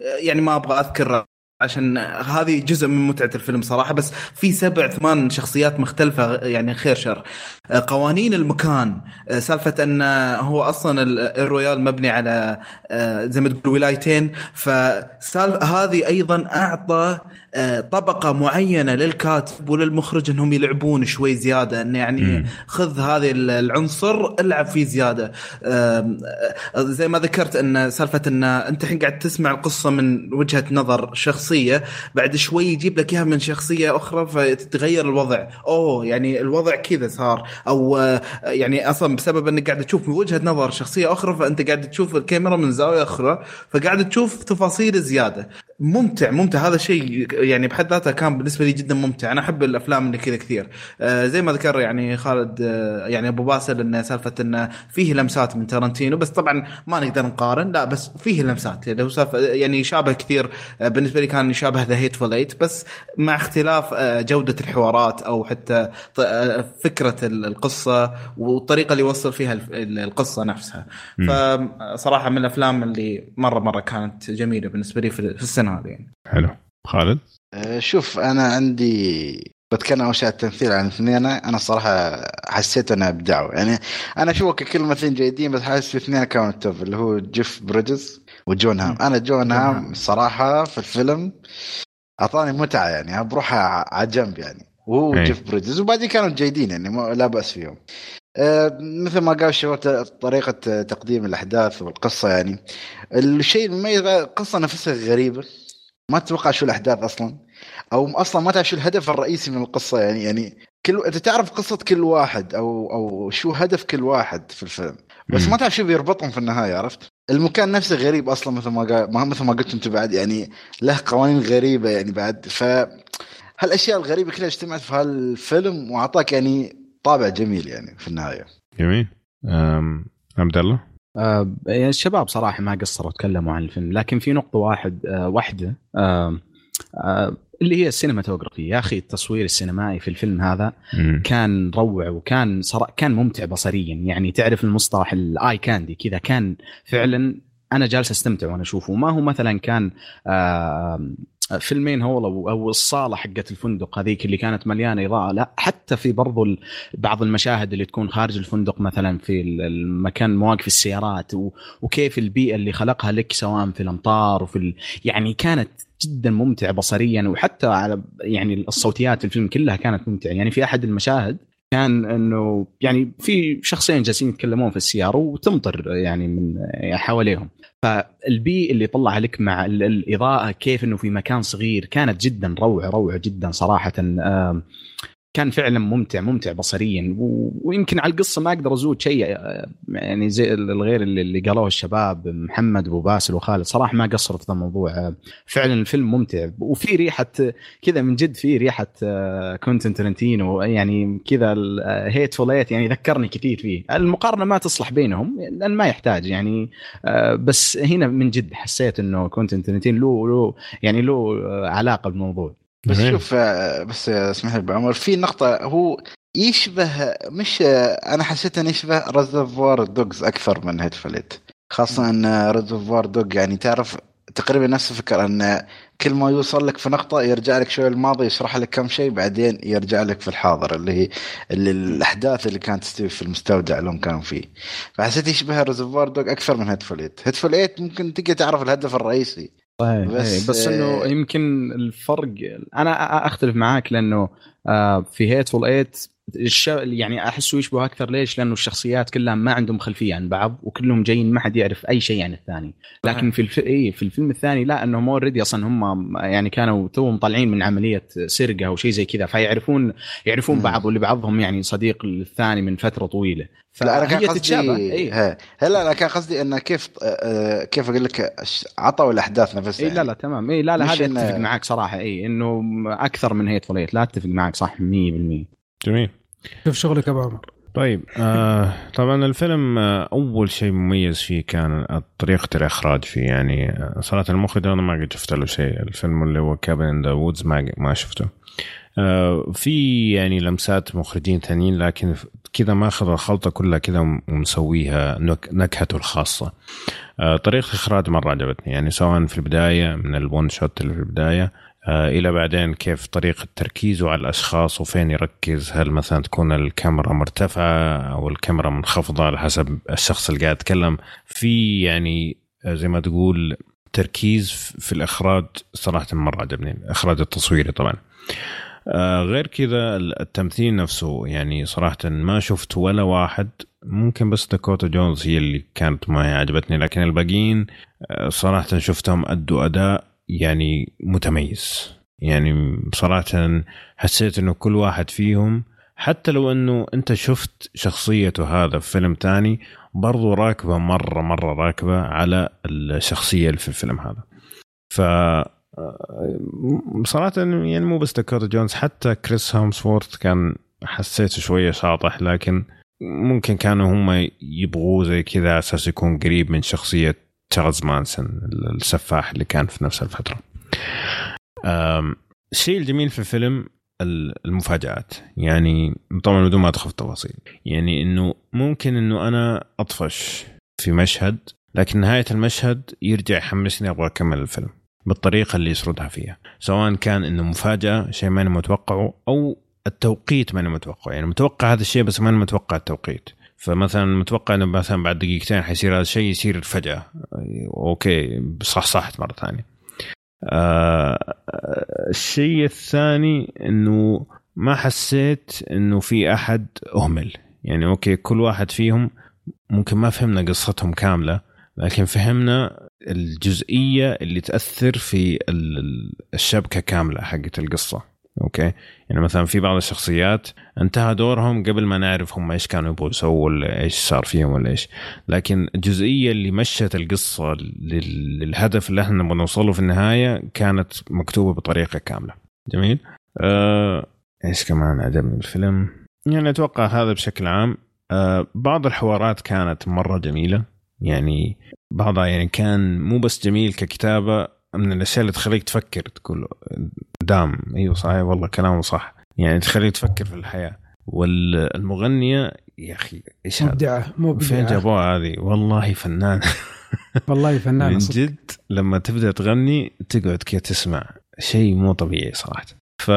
يعني ما أبغى اذكر عشان هذه جزء من متعة الفيلم صراحة بس في سبع ثمان شخصيات مختلفة يعني خير شر. آه، قوانين المكان. آه، سالفة أن هو أصلا ال- الرويال مبني على آه، زي ما تقول ولايتين. فسال هذه أيضا أعطى طبقة معينة للكاتب وللمخرج إنهم يلعبون شوي زيادة انه يعني. خذ هذه ال- العنصر العب فيه زيادة. زي ما ذكرت إن سالفة إن أنت الحين قاعد تسمع القصة من وجهة نظر شخصية بعد شوي يجيب لك إياها من شخصية أخرى فتتغير الوضع. أوه يعني الوضع كذا صار. أو آه، يعني أصلا بسبب إنك قاعد تشوف من وجهة نظر شخصية أخرى فأنت قاعد تشوف الكاميرا من زاوية أخرى فقاعد تشوف تفاصيل زيادة. ممتع ممتع. هذا الشيء يعني بحد ذاته كان بالنسبة لي جدا ممتع. أنا أحب الأفلام اللي كذا كثير. آه زي ما ذكر يعني خالد آه يعني أبو باسل إنه سالفة إنه فيه لمسات من تارنتينو. بس طبعا ما نقدر نقارن. لا بس فيه لمسات. يعني هو سالفة يعني يشابه كثير. آه بالنسبة لي كان يشابه The Hateful Eight بس مع اختلاف آه جودة الحوارات أو حتى فكرة ال- القصة والطريقة اللي يوصل فيها القصة نفسها. فصراحة من الأفلام اللي مرة مرة كانت جميلة بالنسبة لي في في السنة هذه يعني. حلو. خالد؟ آه، شوف أنا عندي بتكلم أول شيء عن التمثيل عن الاثنين. أنا صراحة حسيت انه ابدعوا يعني أنا اشوفه ككل ممثلين جيدين بس حاسس في اثنين كانوا ال top اللي هو جيف بريدجز وجون هام. أنا جون هام صراحة في الفيلم أعطاني متعة يعني بروحها على جنب يعني. وهو أي. جيف بريدجز وبعدين كانوا جيدين يعني ما لا بأس فيهم. آه، مثل ما قال الشباب طريقة تقديم الأحداث والقصة يعني. الشيء المميز بقى القصة نفسها غريبة. ما تتوقع شو الأحداث أصلا؟ أو أصلا ما تعرف شو الهدف الرئيسي من القصة يعني يعني كل أنت تعرف قصة كل واحد أو أو شو هدف كل واحد في الفيلم. بس. ما تعرف شو بيربطهم في النهاية عرفت؟ المكان نفسه غريب أصلا مثل ما قال ما مثل ما قلت أنت بعد يعني له قوانين غريبة يعني بعد. ف هالأشياء الغريبة كلها اجتمعت في هالفيلم وأعطاك يعني طابع جميل يعني في النهاية. جميل. عبد الله؟ آه يعني الشباب صراحة ما قصروا تكلموا عن الفيلم لكن في نقطة واحد آه واحدة آه آه اللي هي ال cinematography يا أخي التصوير السينمائي في الفيلم هذا مم. كان روع وكان صرا كان ممتع بصريا. يعني تعرف المصطلح ال eye candy كذا كان فعلا أنا جالس أستمتع وأنا أشوفه. ما هو مثلا كان آه فيلمين هول أو الصالة حقت الفندق هذيك اللي كانت مليانة إضاءة. لا حتى في برضو بعض المشاهد اللي تكون خارج الفندق مثلا في ال- المكان مواقف السيارات وكيف البيئة اللي خلقها لك سواء في الأمطار وفي ال... يعني كانت جدا ممتعة بصريا. وحتى على يعني الصوتيات الفيلم كلها كانت ممتعة. يعني في أحد المشاهد كان إنه يعني في شخصين جالسين يتكلمون في السيارة وتمطر يعني من حواليهم. فالبيئة اللي طلع لك مع ال- الإضاءة كيف إنه في مكان صغير كانت جدا روعة روعة جدا صراحة. كان فعلا ممتع ممتع بصريا. ويمكن على القصة ما أقدر أزود شيء آه، يعني زي الغير اللي قالوه الشباب محمد وابو باسل وخالد صراحة ما قصروا في الموضوع. آه، فعلا الفيلم ممتع. وفي ريحة كذا من جد في ريحة آه، كوينتين ترنتينو يعني كذا Hateful Eight يعني ذكرني كثير فيه. المقارنة ما تصلح بينهم لأن ما يحتاج يعني بس هنا من جد حسيت إنه كوينتين تارانتينو له له يعني له علاقة بالموضوع. بس زين. شوف آه، بس اسمح لي أبو عمر في نقطة هو يشبه مش آه، أنا حسيت إنه يشبه Reservoir Dogs أكثر من Hateful Eight خاصة إن Reservoir Dogs يعني تعرف تقريبا نفس الفكرة إن كل ما يوصل لك في نقطة يرجع لك شوي الماضي يشرح لك كم شيء بعدين يرجع لك في الحاضر اللي هي اللي الأحداث اللي كانت تستوي في المستودع اللي هم كانوا فيه. فحسيت يشبه Reservoir Dogs أكثر من Hateful Eight Hateful Eight ممكن تقدر تعرف الهدف الرئيسي. صحيح. بس- بس, بس إنه يمكن الفرق أنا أختلف معاك لأنه آه، في Hateful 8 الش... يعني أحسه يشبه أكثر ليش؟ لأنه الشخصيات كلها ما عندهم خلفية عن بعض وكلهم جايين ما حد يعرف أي شيء عن الثاني، لكن في الف... إيه في الفيلم الثاني لا أنهم already أصلا هم يعني كانوا توهم طالعين من عملية سرقة أو شيء زي كذا فيعرفون يعرفون مم. بعض واللي بعضهم يعني صديق للثاني من فترة طويلة. لا أنا كان قصدي إيه. هلا أنا كان قصدي إنه كيف آه، كيف أقول لك عطوا الأحداث نفسها اي لا لا تمام اي لا لا هذا اتفق معك صراحة اي إنه أكثر من Hateful Eight لا اتفق معك صح 100% جميل. كيف شغلك أبو عمر؟ طيب آه طبعا الفيلم آه أول شيء مميز فيه كان طريقة الإخراج فيه يعني آه، صراحة المخرج أنا ما قد شفت له شيء الفيلم اللي هو Cabin in the Woods ما ما شفته. آه في يعني لمسات مخرجين ثانيين لكن كذا ماخذ الخلطة كلها كذا ومسويها نك- نكهته الخاصة. آه طريقة الإخراج مرة عجبتني يعني سواء في البداية من الون شوت اللي في البداية إلى بعدين كيف طريقة تركيزه على الأشخاص وفين يركز؟ هل مثلا تكون الكاميرا مرتفعة أو الكاميرا منخفضة على حسب الشخص اللي قاعد يتكلم؟ في يعني آه، زي ما تقول تركيز في الإخراج صراحة مرة عجبني الاخراج التصويري طبعا. آه، غير كذا التمثيل نفسه يعني صراحة ما شفت ولا واحد. ممكن بس داكوتا جونز هي اللي كانت ما عجبتني لكن الباقيين آه، صراحة شفتهم أدوا أداء يعني متميز. يعني بصراحة حسيت إنه كل واحد فيهم حتى لو إنه أنت شفت شخصيته هذا في فيلم تاني برضو راكبة مرة مرة راكبة على الشخصية اللي في الفيلم هذا. ف بصراحة يعني مو بس داكوتا جونسون حتى كريس هيمسورث كان حسيته شوية شاطح لكن ممكن كانوا هم يبغوه زي كذا على أساس يكون قريب من شخصية تشارلز مانسون السفاح اللي كان في نفس الفترة. أم، الشيء الجميل في الفيلم ال- المفاجآت. يعني طبعا بدون ما أدخل في التفاصيل. يعني إنه ممكن إنه أنا أطفش في مشهد لكن نهاية المشهد يرجع يحمسني أبغى أكمل الفيلم بالطريقة اللي يسردها فيها. سواء كان إنه مفاجأة شيء ماني متوقعه أو التوقيت ماني متوقعه. يعني متوقع هذا الشيء بس ماني متوقع التوقيت. فمثلا متوقع إنه مثلا بعد دقيقتين حيصير هذا الشيء يصير فجأة. أوكي صح صحت مرة ثانية. آه الشيء الثاني إنه ما حسيت إنه في أحد أهمل. يعني okay كل واحد فيهم ممكن ما فهمنا قصتهم كاملة لكن فهمنا الجزئية اللي تأثر في ال- الشبكة كاملة حقت القصة. okay؟ يعني مثلا في بعض الشخصيات انتهى دورهم قبل ما نعرف هم إيش كانوا يبغوا يسووا ولا إيش صار فيهم ولا إيش. لكن الجزئية اللي مشت القصة لل- للهدف اللي إحنا نبغى نوصله في النهاية كانت مكتوبة بطريقة كاملة. جميل؟ آه إيش كمان عجبني الفيلم يعني أتوقع هذا بشكل عام. آه بعض الحوارات كانت مرة جميلة. يعني بعضها يعني كان مو بس جميل ككتابة من الأشياء اللي تخليك تفكر تقول دام إيوه صحيح والله كلامه صح. يعني تخليك تفكر في الحياة. والمغنية يا أخي إيش هذا مبدعة. فين مبدعه جابوها هذه؟ والله فنان. والله فنان من صدق. جد لما تبدأ تغني تقعد كذا تسمع. شيء مو طبيعي صراحة. ف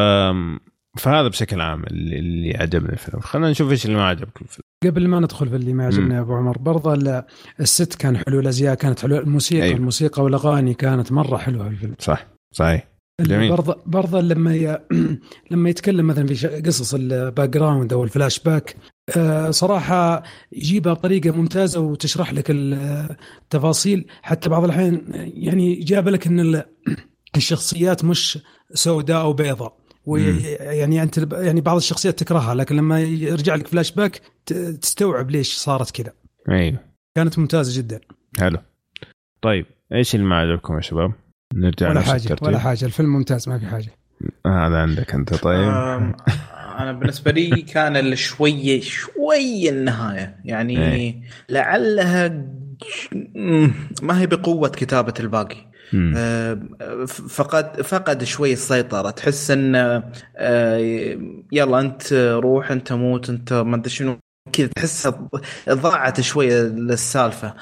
فهذا بشكل عام اللي, اللي عجبني الفيلم. خلينا نشوف إيش اللي ما عجبك الفيلم. قبل ما ندخل في اللي ما عجبني. يا أبو عمر برضه ال- ال set كان حلو الأزياء كانت حلوة الموسيقى. أيوه. الموسيقى والأغاني كانت مرة حلوة في الفيلم. صح صحيح. جميل. برضه برضه لما ي... لما يتكلم مثلا في قصص ال background أو الفلاش باك آه، صراحة يجيبها بطريقة ممتازة وتشرح لك ال- التفاصيل حتى بعض الأحيان يعني جاب لك إن ال- الشخصيات مش سوداء أو بيضاء. ويعني أنت يعني بعض الشخصيات تكرهها لكن لما يرجع لك فلاش باك تستوعب ليش صارت كذا أيوه كانت ممتازة جدا حلو طيب إيش اللي ما عجبكم يا شباب؟ نرجع ولا حاجة الترتيب. ولا حاجة. الفيلم ممتاز ما في حاجة. هذا عندك أنت. طيب. أنا بالنسبة لي كان شوية شوية النهاية. يعني إيه. لعلها ما هي بقوة كتابة الباقي. آه، فقد فقد شوي السيطرة. تحس إن آه، يلا أنت روح أنت موت أنت ما أدري شنو. كذا تحس ضاعت شوية السالفه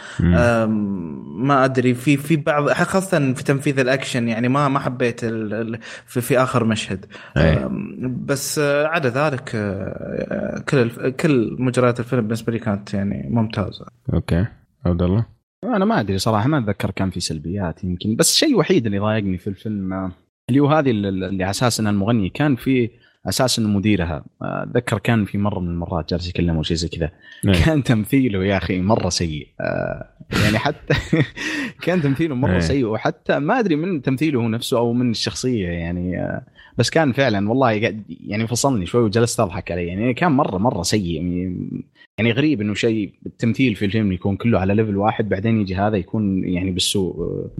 ما أدري في في بعض خاصة في تنفيذ الأكشن يعني ما ما حبيت ال- ال- في, في آخر مشهد. أم، بس آه، عدا ذلك آه، كل كل مجريات الفيلم بالنسبة لي كانت يعني ممتازة. أوكي. عبد الله؟ أنا ما أدري صراحة ما أتذكر كان في سلبيات يمكن بس الشيء الوحيد اللي ضايقني في الفيلم آه، اللي هو هذه اللي اللي على أساس انها المغني كان في أساس إنه مديرها. أتذكر كان في مرة من المرات جالس يكلمه شيء زي كذا. نعم. كان تمثيله يا أخي مرة سيء. آه، يعني حتى كان تمثيله مرة إيه. سيء وحتى ما أدري من تمثيله هو نفسه أو من الشخصية يعني آه، بس كان فعلا والله قاعد- يعني فصلني شوي وجلست أضحك عليه. يعني كان مره مرة سيء. يعني يعني غريب إنه شيء التمثيل في الفيلم يكون كله على level واحد بعدين يجي هذا يكون يعني بالسوء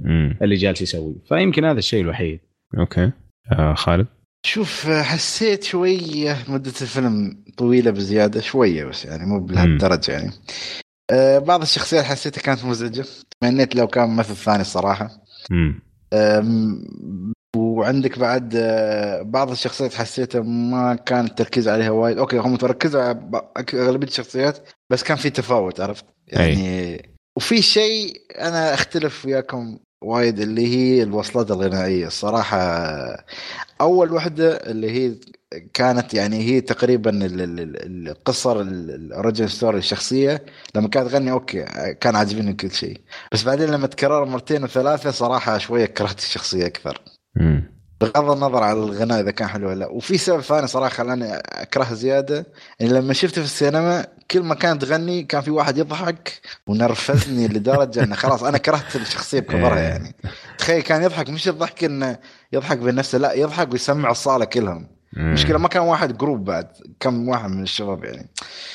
آه،. اللي جالس يسويه. فيمكن هذا الشيء الوحيد. okay. آه خالد؟ شوف حسيت شوية مدة الفيلم طويلة بزيادة شوية بس يعني مو بهالدرجة يعني. آه، بعض الشخصيات حسيتها كانت مزعجة. تمنيت لو كان ممثل ثاني الصراحه وعندك بعد آه، بعض الشخصيات حسيتها ما كان التركيز عليها وايد. okay هم تركزوا على أغلبية الشخصيات بس كان في تفاوت عرفت؟ يعني وفي شيء أنا أختلف وياكم وايد اللي هي الوصلات الغنائية. الصراحة أول وحدة اللي هي كانت يعني هي تقريبا ال- ال- ال- القصة ال origin story الشخصية. لما كانت تغني okay كان عاجبني كل شيء. بس بعدين لما تكرر مرتين وثلاثة صراحة شوية كرهت الشخصية أكثر. مم. بغض النظر على الغناء إذا كان حلو ولا لا وفي سبب ثاني صراحة خلاني اكرهها زيادة يعني لما شفته في السينما كل ما كانت تغني كان في واحد يضحك ونرفزني لدرجة إنه خلاص أنا كرهت الشخصية بكبرها يعني تخيل كان يضحك مش الضحك إنه يضحك بنفسه لا يضحك ويسمع الصالة كلهم مم. مشكلة ما كان واحد جروب بعد كم واحد من الشباب يعني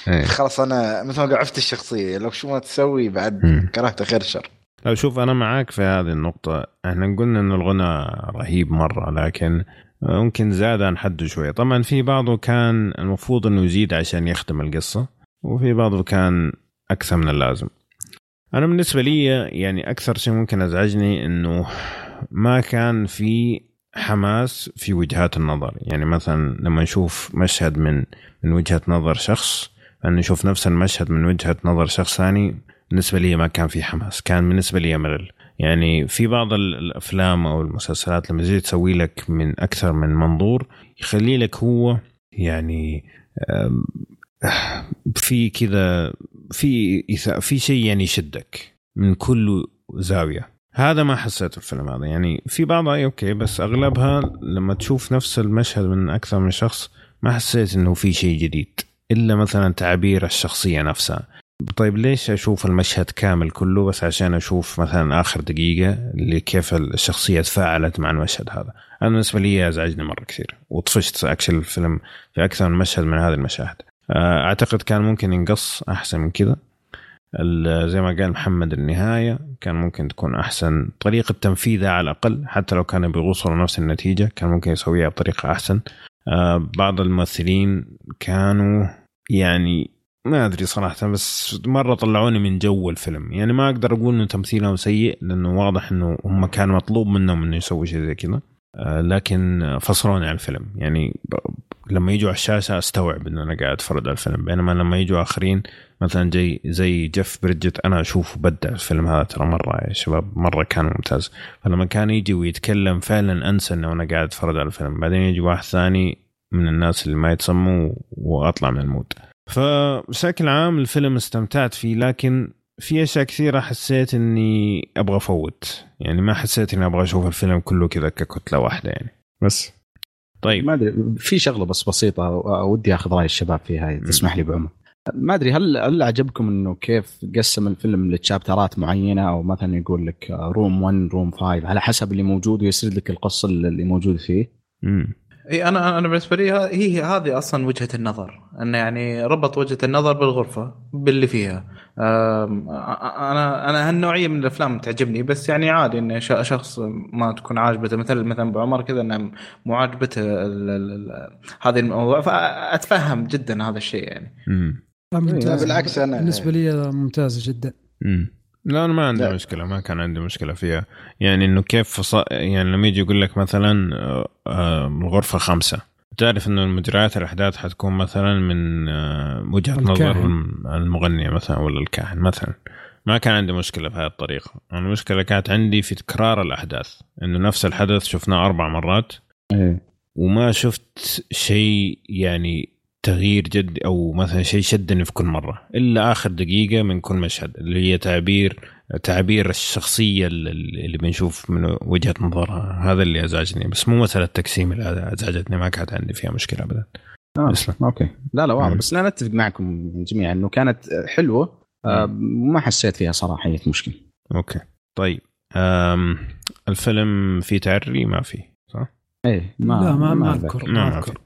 إيه. خلاص أنا مثل ما عرفت الشخصية لو شو ما تسوي بعد. كرهته خير شر لا شوف أنا معاك في هذه النقطة إحنا قلنا انه الغنى رهيب مرة لكن ممكن زاد عن حده شوية. طبعا في بعضه كان المفروض إنه يزيد عشان يخدم القصة وفي بعضه كان أكثر من اللازم. أنا بالنسبة لي يعني أكثر شيء ممكن أزعجني إنه ما كان في حماس في وجهات النظر. يعني مثلا لما نشوف مشهد من من وجهة نظر شخص أن نشوف نفس المشهد من وجهة نظر شخص ثاني بالنسبة لي ما كان في حماس كان بالنسبة لي ملل يعني في بعض ال- الأفلام أو المسلسلات لما تجي تسوي لك من أكثر من منظور يخلي لك هو يعني في كذا في في شيء يعني يشدك من كل زاوية. هذا ما حسيته الفيلم هذا. يعني في بعضها أوكي بس أغلبها لما تشوف نفس المشهد من أكثر من شخص ما حسيت إنه في شيء جديد إلا مثلا تعابير الشخصية نفسها. طيب ليش أشوف المشهد كامل كله بس عشان أشوف مثلا آخر دقيقة اللي كيف الشخصية تفاعلت مع المشهد هذا؟ أنا بالنسبة لي ازعجني مرة كثير وطفشت أكشن الفيلم في أكثر من مشهد من هذه المشاهد. آه، أعتقد كان ممكن ينقص أحسن من كذا. زي ما قال محمد النهاية كان ممكن تكون أحسن طريقة تنفيذها على الأقل حتى لو كانوا بيوصلوا نفس النتيجة كان ممكن يسويها بطريقة أحسن. آه، بعض الممثلين كانوا يعني ما أدري صراحة بس مرة طلعوني من جو الفيلم. يعني ما أقدر أقول إنه تمثيلهم سيء لأنه واضح إنه هم كان مطلوب منهم إنه يسووا شيء زي كذا. آه، لكن فصلوني عن الفيلم. يعني لما يجوا على الشاشة أستوعب إن أنا قاعد أتفرج على الفيلم. بينما لما يجوا آخرين مثلا جاي زي جيف بريدجز أنا أشوفه بدع الفيلم هذا ترى مرة يا شباب مرة كان ممتاز. فلما كان يجي ويتكلم فعلا أنسى إنه أنا قاعد أتفرج على الفيلم. بعدين يجي واحد ثاني من الناس اللي ما يتسموا وأطلع من ال mood. فبشكل عام الفيلم استمتعت فيه لكن في أشياء كثيرة حسيت إني أبغى أفوت. يعني ما حسيت إني أبغى أشوف الفيلم كله كذا ككتلة واحدة يعني. بس. طيب. ما أدري في شغلة بس بسيطة ودي أخذ رأي الشباب فيها تسمح لي بو عمر. ما أدري هل هل عجبكم إنه كيف قسم الفيلم لتشابترات معينة؟ أو مثلا يقول لك room 1 room 5 على حسب اللي موجود ويسرد لك القصة اللي موجود فيه؟ امم إي أنا أنا بالنسبة لي ه- هي هذه أصلا وجهة النظر. إنه يعني ربط وجهة النظر بالغرفة باللي فيها. أنا أنا هالنوعية من الأفلام تعجبني بس يعني عادي إن ش- شخص ما تكون عاجبته مثل مثلا بعمر كذا إنه مو عاجبته ال- ال- ال- هذه الموضوع. فأتفهم جدا هذا الشيء يعني. ممتاز. بالعكس أنا- بالنسبة لي ممتازه جدا. امم لا أنا ما عندي لا. مشكلة ما كان عندي مشكلة فيها يعني إنه كيف فص... يعني لما يجي يقول لك مثلا آه، آه، الغرفة خمسة تعرف إنه المجريات الأحداث حتكون مثلا من آه، وجهة نظر الكاهن. الم- المغني مثلا ولا الكاهن مثلا ما كان عندي مشكلة بهذه الطريقة أنا المشكلة كانت عندي في تكرار الأحداث إنه نفس الحدث شفناه أربع مرات إيه. وما شفت شيء يعني تغيير جدي أو مثلا شيء شدني في كل مرة إلا آخر دقيقة من كل مشهد اللي هي تعبير تعبير الشخصية اللي اللي بنشوف من وجهة نظرها. هذا اللي أزعجني بس مو مساله تقسيم اللي أزعجتني ما كانت عندي فيها مشكلة ابدا. آه. okay. لا لا واضح. بس أنا أتفق معكم جميعا إنه كانت حلوة آه، ما حسيت فيها صراحة اي مشكلة. okay. طيب أم الفيلم فيه تعري؟ ما فيه صح؟ إيه ما لا ما ما. أذكر ما ما أذكر.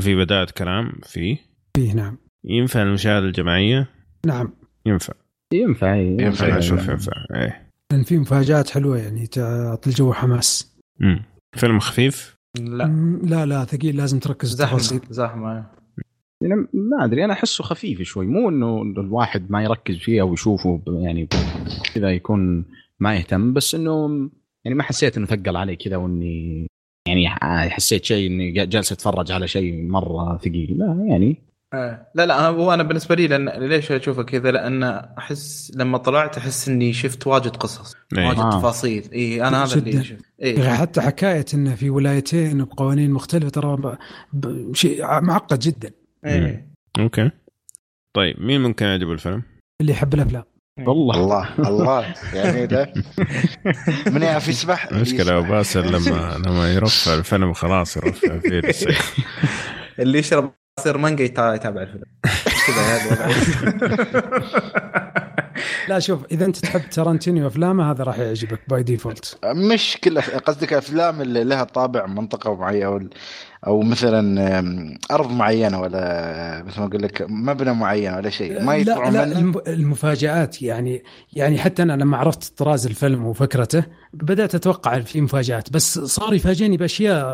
في بداية كلام فيه فيه نعم. ينفع المشاهدة الجماعية؟ نعم. ينفع. ينفع إيه، ينفع، إيه. أشوف ينفع إيه. لأن في مفاجآت حلوة يعني تعطي الجو حماس. مم. فيلم خفيف؟ لا. لا لا ثقيل لازم تركز. زحمة زحمة. يعني ما أدري أنا أحسه خفيف شوي. مو إنه الواحد ما يركز فيه أو يشوفه يعني كذا يكون ما يهتم بس إنه يعني ما حسيت إنه ثقل علي كذا وإني يعني حسيت شيء إني جا- جالس أتفرج على شيء مرة ثقيل لا يعني آه. لا لا هو أنا بالنسبة لي لأن ليش اشوفه كذا لأن أحس لما طلعت أحس إني شفت واجد قصص إيه. واجد آه. تفاصيل اي أنا هذا. اللي شفت اي أخي حتى حكاية إنه في ولايتين بقوانين مختلفة ترى ب- ب- شيء معقد جدا اي okay طيب مين ممكن يعجبه الفيلم؟ اللي يحب الأفلام والله. الله الله. يعني ده من يعرف يسبح؟ المشكلة أبو باسل لما لما يرفع الفيلم خلاص يرفع فيه. اللي يشرب عصير مانجا يتا- يتابع الفيلم. كذا هذا. لا شوف إذا أنت تحب ترنتينو وافلامه هذا راح يعجبك by default مش كل قصدك أفلام اللي لها طابع منطقة معينة أو مثلا أرض معينة ولا مثل ما أقول لك مبنى معين ولا شيء ما لا يطلعوا لا منه المفاجآت يعني يعني حتى أنا لما عرفت طراز الفيلم وفكرته بدأت أتوقع في مفاجآت بس صار يفاجئني بأشياء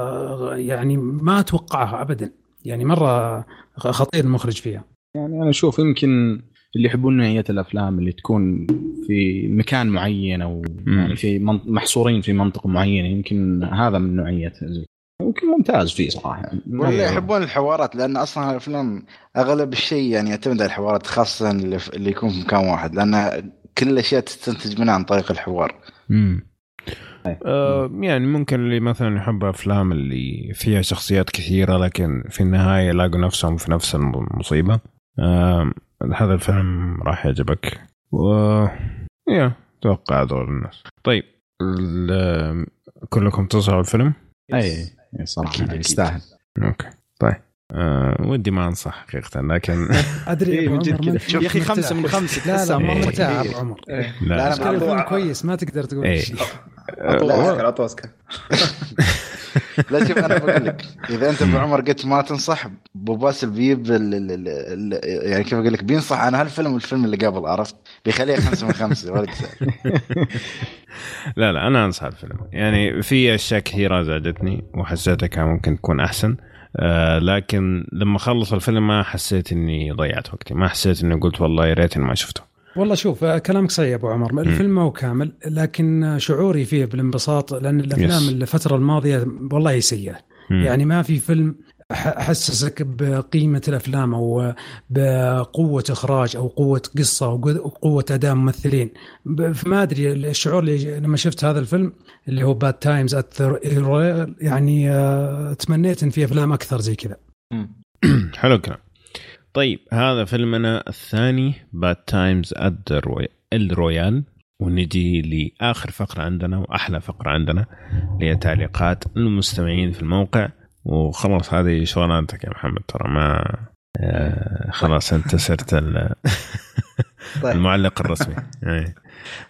يعني ما أتوقعها ابدا يعني مرة خطير المخرج فيها يعني أنا أشوف يمكن اللي يحبون نوعيه الأفلام اللي تكون في مكان معين أو. يعني في من- محصورين في منطقة معينة يمكن هذا من نوعية زي يمكن ممتاز فيه صراحة يعني ولا أيوه. يحبون الحوارات لأن أصلا الأفلام أغلب الشيء يعني يعتمد على الحوارات خاصة اللي, يكون في مكان واحد لأن كل الأشياء تستنتج منها عن طريق الحوار مم. أي. آه يعني ممكن اللي مثلا يحب أفلام اللي فيها شخصيات كثيرة لكن في النهاية يلاقوا نفسهم في نفس المصيبة آه هذا الفيلم راح يعجبك و يا أتوقع هذول الناس طيب كلكم تصعوا الفيلم أي صراحة أكيد، أكيد. يستاهل. okay طيب. آه ودي ما أنصح حقيقة لكن أدري إيه، من جد عمر يا مرتاح. خمسة من خمسة لا لا تحسها ما مرتاح كثير. أبو عمر. إيه. لا، لا الفيلم كويس ما تقدر تقول إيه. شيء. عطوا لا. شوف أنا بقول لك إذا أنت أبو عمر قلت ما تنصح أبو باسل بيب ال- ال- ال- ال- يعني كيف أقول لك بينصح. عن هالفيلم والفيلم اللي قبل عرفت؟ بيخليه خمسة من خمسة ولا. لا لا أنا أنصح الفيلم. يعني في أشياء كثيرة ازعجتني وحسيتها كان ممكن تكون أحسن. آه لكن لما خلص الفيلم ما حسيت إني ضيعت وقتي ما حسيت إني قلت والله يا ريت إني ما شفته. والله شوف آه، كلامك صحيح يا أبو عمر. الفيلم ما هو كامل لكن شعوري فيه بالانبساط لأن الأفلام Yes. الفترة الماضية والله سيئة. مم. يعني ما في فيلم حسسك بقيمة الأفلام أو بقوة إخراج أو قوة قصة أو قوة أداء ممثلين. ب- فما أدري الشعور اللي لما شفت هذا الفيلم اللي هو Bad Times يعني آه، تمنيت إن في أفلام أكثر زي كذا. حلو الكلام. طيب هذا فيلمنا الثاني Bad Times at El Royale ونجي لآخر فقرة عندنا وأحلى فقرة عندنا اللي هي تعليقات المستمعين في الموقع. وخلاص هذه شغلانتك يا محمد؟ ترى ما آه خلاص أنت صرت طيب. المعلق الرسمي. إيه.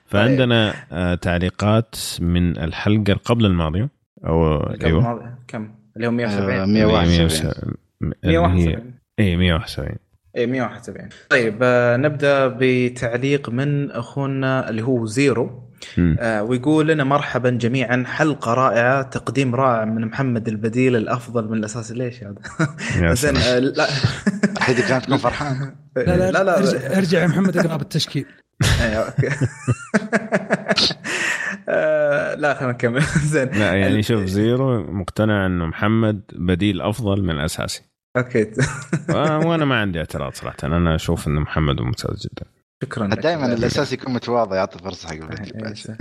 فعندنا آه تعليقات من الحلقة قبل الماضية. أو قبل أيوه. الماضي كم؟ اللي هو آه، 170 171 171 اي 171 اي 171 طيب آه نبدأ بتعليق من أخونا اللي هو زيرو. آه ويقول لنا مرحبا جميعا حلقة رائعة تقديم رائع من محمد البديل الأفضل من الأساس. ليش هذا؟ زين. آه لا. حيدي كانت تكون فرحان لا لا, لا, لا, ارجع, ارجع يا محمد أقرأ بالتشكيل. أيوه okay. آه، لا خلينا نكمل. زين. لا يعني شوف زيرو مقتنع إنه محمد بديل أفضل من الأساسي. okay. و- وأنا ما عندي اعتراض صراحة. أنا أشوف انه محمد ممتاز جدا. شكرا. دائما الأساس يكون متواضع يعطي فرصة حق البديل إيه، بعد. صح.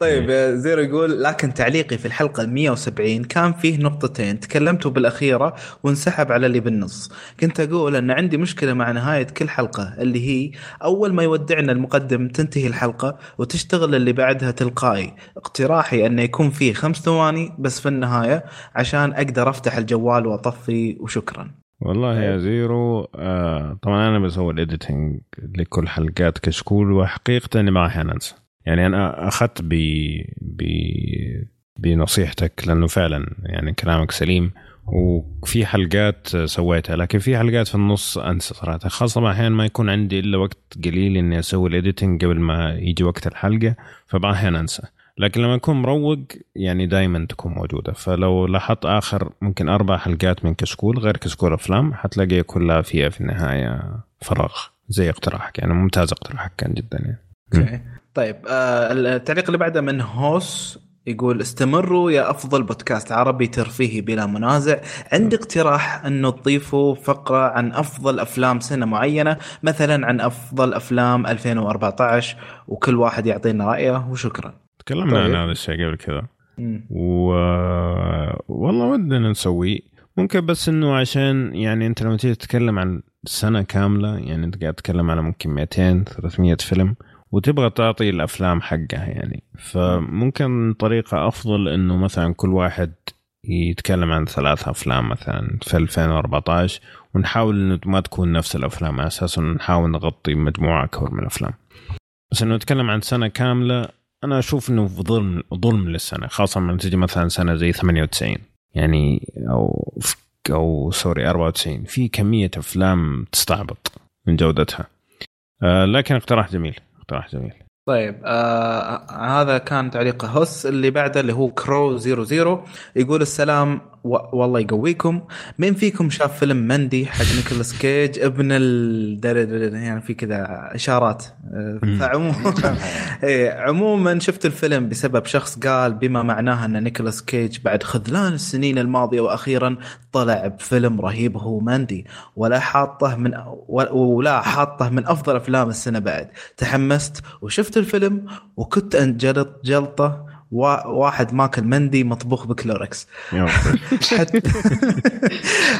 طيب آه، زيرو يقول لكن تعليقي في الحلقة ال 170 كان فيه نقطتين. تكلمتوا بالأخيرة وانسحب على اللي بالنص. كنت أقول أن عندي مشكلة مع نهاية كل حلقة اللي هي أول ما يودعنا المقدم تنتهي الحلقة وتشتغل اللي بعدها تلقائي. اقتراحي انه يكون فيه خمس ثواني بس في النهاية عشان أقدر أفتح الجوال وأطفي وشكرا. والله يا زيرو آه طبعا أنا بسوي ال editing لكل حلقات كشكول وحقيقة ما راح أنسى. يعني أنا أخذت ب ب بنصيحتك لأنه فعلا يعني كلامك سليم وفي حلقات سويتها لكن في حلقات في النص أنسى صراحة. خاصة أحيانا ما يكون عندي إلا وقت قليل إني أسوي ال editing قبل ما يجي وقت الحلقة فبعض الاحيان أنسى. لكن لما اكون مروق يعني دائما تكون موجودة. فلو لاحظت آخر ممكن أربع حلقات من كشكول غير كشكول أفلام حتلاقي كلها فيها في النهاية فراغ زي اقتراحك يعني ممتاز اقتراحك كان جدا يعني. طيب آه التعليق اللي بعده من هوس يقول استمروا يا أفضل بودكاست عربي ترفيهي بلا منازع. عندي اقتراح انه تضيفوا فقرة عن أفضل أفلام سنه معينة مثلا عن أفضل أفلام 2014 وكل واحد يعطينا رأيه وشكرا. تكلمنا طيب. عن هذا الشيء قبل كذا. و والله ودنا نسويه. ممكن بس إنه عشان يعني أنت لما تيجي تتكلم عن سنة كاملة يعني أنت قاعد تتكلم على ممكن 200 300 فيلم وتبغى تعطي الأفلام حقها يعني. فممكن طريقة أفضل إنه مثلا كل واحد يتكلم عن ثلاث أفلام مثلا في 2014 ونحاول إنه ما تكون نفس الأفلام على أساس إنه نحاول نغطي مجموعة أكبر من الأفلام. بس إنه نتكلم عن سنة كاملة أنا أشوف إنه ظلم ظلم للسنة خاصة لما تجي مثلا سنة زي 98 يعني أو أو سوري 94 في كمية أفلام تستعبط من جودتها. آه لكن اقتراح جميل. اقتراح جميل طيب آه هذا كان تعليق هوس اللي بعده اللي هو كرو 00 يقول السلام. والله يقويكم. مين فيكم شاف فيلم مندي حق نيكولاس كيج؟ ابن ال يعني في كذا إشارات. فعموما إيه عموما شفت الفيلم بسبب شخص قال بما معناه أن نيكولاس كيج بعد خذلان السنين الماضية وأخيرا طلع بفيلم رهيب هو ماندي ولا حاطه من ولا حاطه من أفضل أفلام السنة بعد. تحمست وشفت الفيلم وكنت انجلط جلطة واحد ماكل مندي مطبوخ بكلوركس. حتى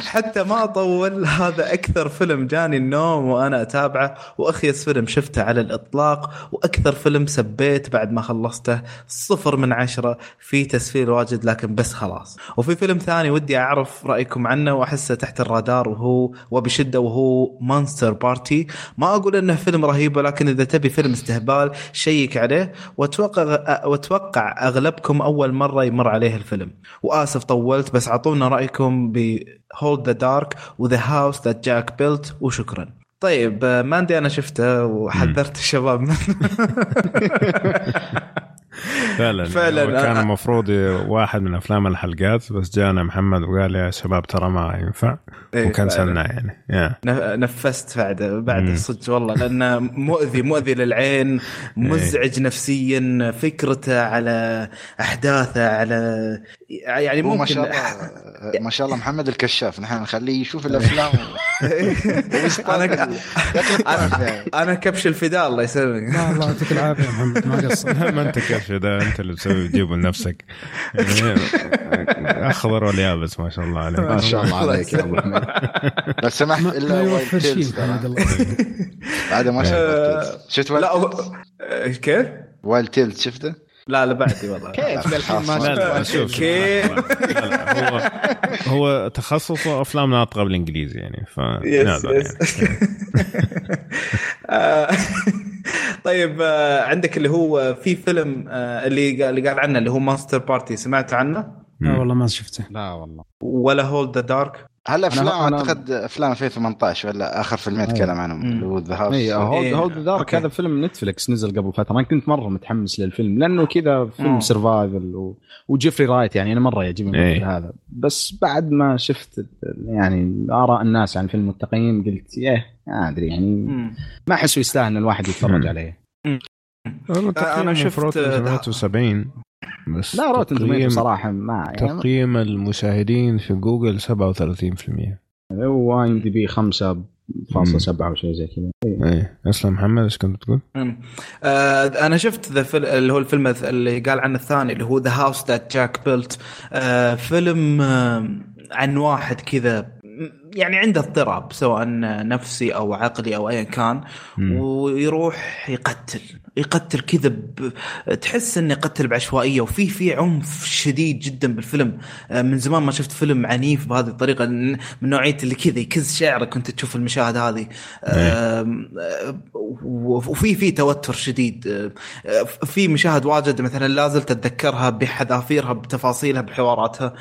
حتى ما اطول هذا أكثر فيلم جاني النوم وأنا أتابعه وأخيس فيلم شفته على الإطلاق وأكثر فيلم سبيت بعد ما خلصته. صفر من عشرة في تسفيل واجد لكن بس خلاص. وفي فيلم ثاني ودي أعرف رأيكم عنه وأحسه تحت الرادار وهو وبشدة وهو Monster Party ما أقول إنه فيلم رهيب ولكن إذا تبي فيلم استهبال شيك عليه. واتوقع وأتوقع أغلبكم أول مرة يمر عليه الفيلم. وآسف طولت بس أعطونا رأيكم ب Hold the Dark و The House That Jack Built وشكرا. طيب آه، ماندي أنا شفته وحذرت الشباب منه. فعلا. فعلاً. هو كان المفروض واحد من أفلام الحلقات بس جانا محمد وقال يا شباب ترى ما ينفع. إيه، وكنسلناه يعني. نفست بعد بعد. صدق والله لأنه مؤذي مؤذي للعين مزعج نفسيا فكرته على أحداثه على يعني هو ما ممكن شاء الله ما شاء الله محمد الكشاف نحن نخليه يشوف الأفلام أنا أنا أنا كبش الفداء الله يسلمك لا الله يعطيك العافية يا محمد ما قصر ما أنت كيف ده أنت اللي تسوي تجيبه لنفسك أخضر واليابس ما شاء الله عليك ما شاء الله عليك يا أبو حميد لو سمحت ما, إلا ما وايلد يوفر شيء تيلز محمد. الله. بعد ما شفت. شفت لا كيف؟ وايلد تيلز شفته؟ لا لا بعدي والله. كيف؟ للحين ما لا لا شفت شوف. كيف؟ لا، لا، هو هو تخصصه أفلام ناطقه بالإنجليزي يعني ف يس نعذر يس يعني. آه، طيب آه، عندك اللي هو في فيلم آه، اللي قال اللي قال عنه اللي هو ماستر بارتي سمعت عنه؟ لا والله ما شفته. لا والله. ولا Hold the Dark هل افلام أنا- أعتقد أفلام 2018 ولا آخر فيلم يتكلم عنهم مم. اللي هو The House اي Hold إيه، Hold Dark. هذا فيلم نتفلكس نزل قبل فترة أنا كنت مرة متحمس للفيلم لأنه كذا مم. فيلم survival و... وجيفري رايت يعني أنا مرة يعجبني إيه. الممثل هذا بس بعد ما شفت يعني آراء الناس عن فيلم المتقين قلت ياه ما أدري يعني مم. ما أحسه يستاهل إن الواحد يتفرج. عليه والله تقييمه شفت- في Rotten 78 بس لا Rotten تقييم- صراحة ما يعني تقييم المشاهدين في جوجل 37% هو IMDb 5.7 أو شيء زي كذا. إيه. أسلم محمد إيش كنت تقول؟ آه أنا شفت ذا فيلم اللي هو الفيلم اللي قال عنه الثاني اللي هو The House That Jack Built فيلم آه عن واحد كذا يعني عنده اضطراب سواء نفسي أو عقلي أو ايا كان مم. ويروح يقتل يقتل كذا. تحس إنه يقتل بعشوائية وفي في عنف شديد جدا بالفيلم آه، من زمان ما شفت فيلم عنيف بهذه الطريقة من نوعية اللي كذا يكز شعرك كنت تشوف المشاهد هذه آم، آه، وفي في توتر شديد آه، في مشاهد واجد مثلا لا زلت أتذكرها بحذافيرها بتفاصيلها بحواراتها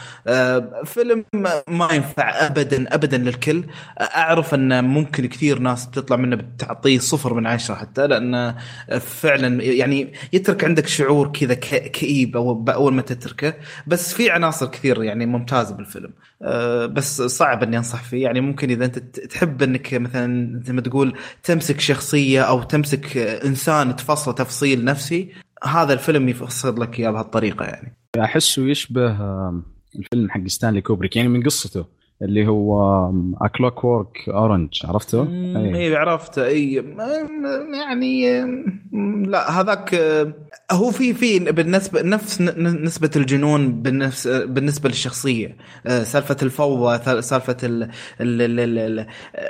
فيلم ما ينفع ابدا ابدا للكل. أعرف أن ممكن كثير ناس بتطلع منه بتعطيه صفر من عشرة حتى لأن فعلا يعني يترك عندك شعور كذا كئيب أو- أول ما تتركه. بس في عناصر كثير يعني ممتازة بالفيلم. أه، بس صعب إني أنصح فيه. يعني ممكن إذا أنت تحب إنك مثلا زي ما تقول تمسك شخصية أو تمسك إنسان تفصله تفصيل نفسي هذا الفيلم يفسر لك اياه بهالطريقة يعني. أحسه يشبه آم، الفيلم حق ستانلي كوبريك يعني من قصته. اللي هو A Clockwork Orange عرفته؟ إيه. اي عرفت اي م- يعني لا هذاك آه، هو في في بالنسبة نفس نسبة الجنون بالنفس بالنسبة للشخصية آه، سالفة الفوضى سالفة ال ال ال ال ال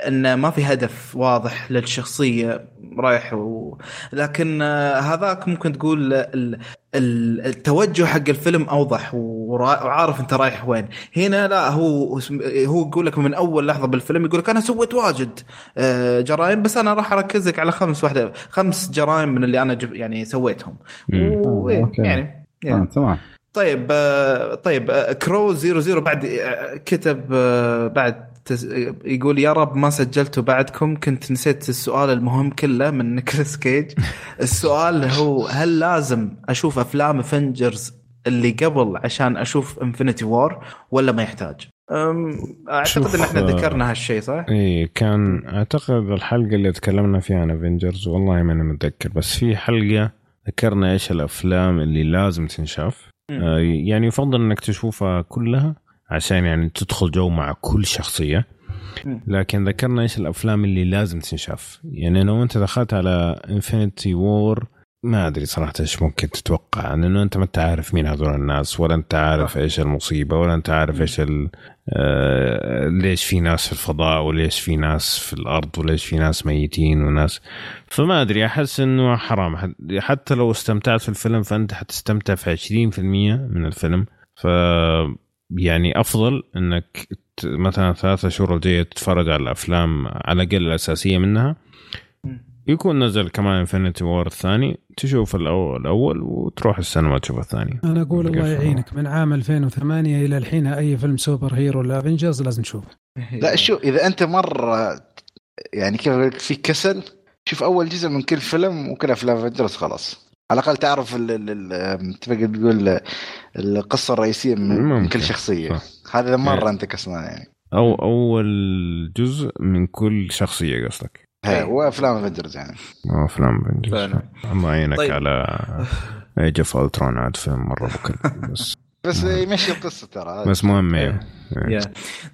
إن ما في هدف واضح للشخصية رايح و... لكن آه، هذاك ممكن تقول التوجه حق الفيلم أوضح ورا- وعارف أنت رايح وين هنا لا هو هو يقول لك من أول لحظة بالفيلم يقول لك أنا سويت واجد آه، جرائم بس أنا راح اركز لك على خمس واحدة خمس جرائم من اللي أنا يعني سويتهم. و- آه، أوكي. يعني آه، يعني. تمام طيب آه، طيب كرو زيرو زيرو بعد كتب بعد يقول يا رب ما سجلته بعدكم كنت نسيت السؤال المهم كله من نيكلاس كيج السؤال هو هل لازم أشوف أفلام Avengers اللي قبل عشان أشوف Infinity War ولا ما يحتاج؟ أم، أعتقد إن إحنا آه، ذكرنا هالشيء صح؟ إي كان أعتقد الحلقة اللي تكلمنا فيها عن Avengers والله ماني متذكر بس في حلقة ذكرنا إيش الأفلام اللي لازم تنشاف. آه، يعني يفضل إنك تشوفها كلها عشان يعني تدخل جو مع كل شخصية. لكن ذكرنا إيش الأفلام اللي لازم تنشاف. يعني لو أنت دخلت على انفنتي وور ما أدري صراحة إيش ممكن تتوقع. لأنه أنت ما أنت عارف مين هذول الناس ولا أنت عارف. إيش المصيبة ولا أنت عارف إيش ال... آه... ليش في ناس في الفضاء وليش في ناس في الأرض وليش في ناس ميتين وناس. فما أدري أحس إنه حرام. حت- حتى لو استمتعت في الفيلم فأنت حتستمتع في 20% من الفيلم. ف يعني أفضل إنك ت- مثلا ثلاثة شهور الجاية تتفرج على الأفلام على الأقل الأساسية منها. يكون نزل كمان Infinity War الثاني. تشوف الأول, الأول وتروح السينما تشوف الثاني. أنا أقول الله؟ يعينك. من عام 2008 إلى الحين أي فيلم superhero ل Avengers لازم تشوفه لا شوف إذا أنت مرة يعني كيف في كسل شوف أول جزء من كل فيلم وكل أفلام Avengers خلاص. على الأقل تعرف ال- ال- ال- تبقى تقول القصة الرئيسية من, ممكن. كل شخصية صح. هذا مرة إيه. أنت كسلان يعني أو أول جزء من كل شخصية قصدك هي إيه. وافلام Avengers يعني أفلام Avengers فعلا. الله يعينك طيب. على Age of Ultron عاد فيلم مرة بكل بس بس يمشي القصة ترى بس مهم أيوه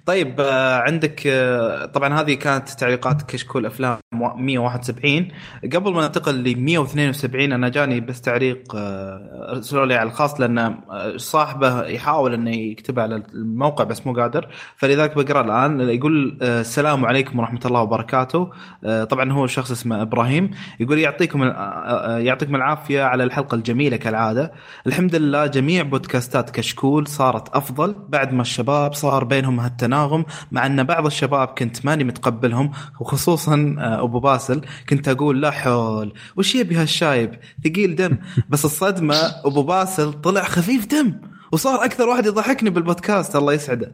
طيب آه، عندك آه، طبعا هذه كانت تعليقات كشكول افلام 171 قبل ما ننتقل ل 172 أنا جاني بس تعليق آه، ارسلوا لي على الخاص لأن آه، صاحبه يحاول إنه يكتب على الموقع بس مو قادر. فلذلك بقرأ الآن يقول آه، السلام عليكم ورحمة الله وبركاته. آه، طبعا هو شخص اسمه إبراهيم. يقول يعطيكم آه، آه، يعطيكم العافية على الحلقة الجميلة كالعادة. الحمد لله جميع بودكاستات كشكول صارت أفضل بعد ما الشباب صار بينهم هالتناغم مع أن بعض الشباب كنت ماني متقبلهم وخصوصا آه، أبو باسل كنت أقول لا حول وش يبي هالشايب؟ ثقيل دم. بس الصدمة أبو باسل طلع خفيف دم وصار أكثر واحد يضحكني بالبودكاست. الله يسعده.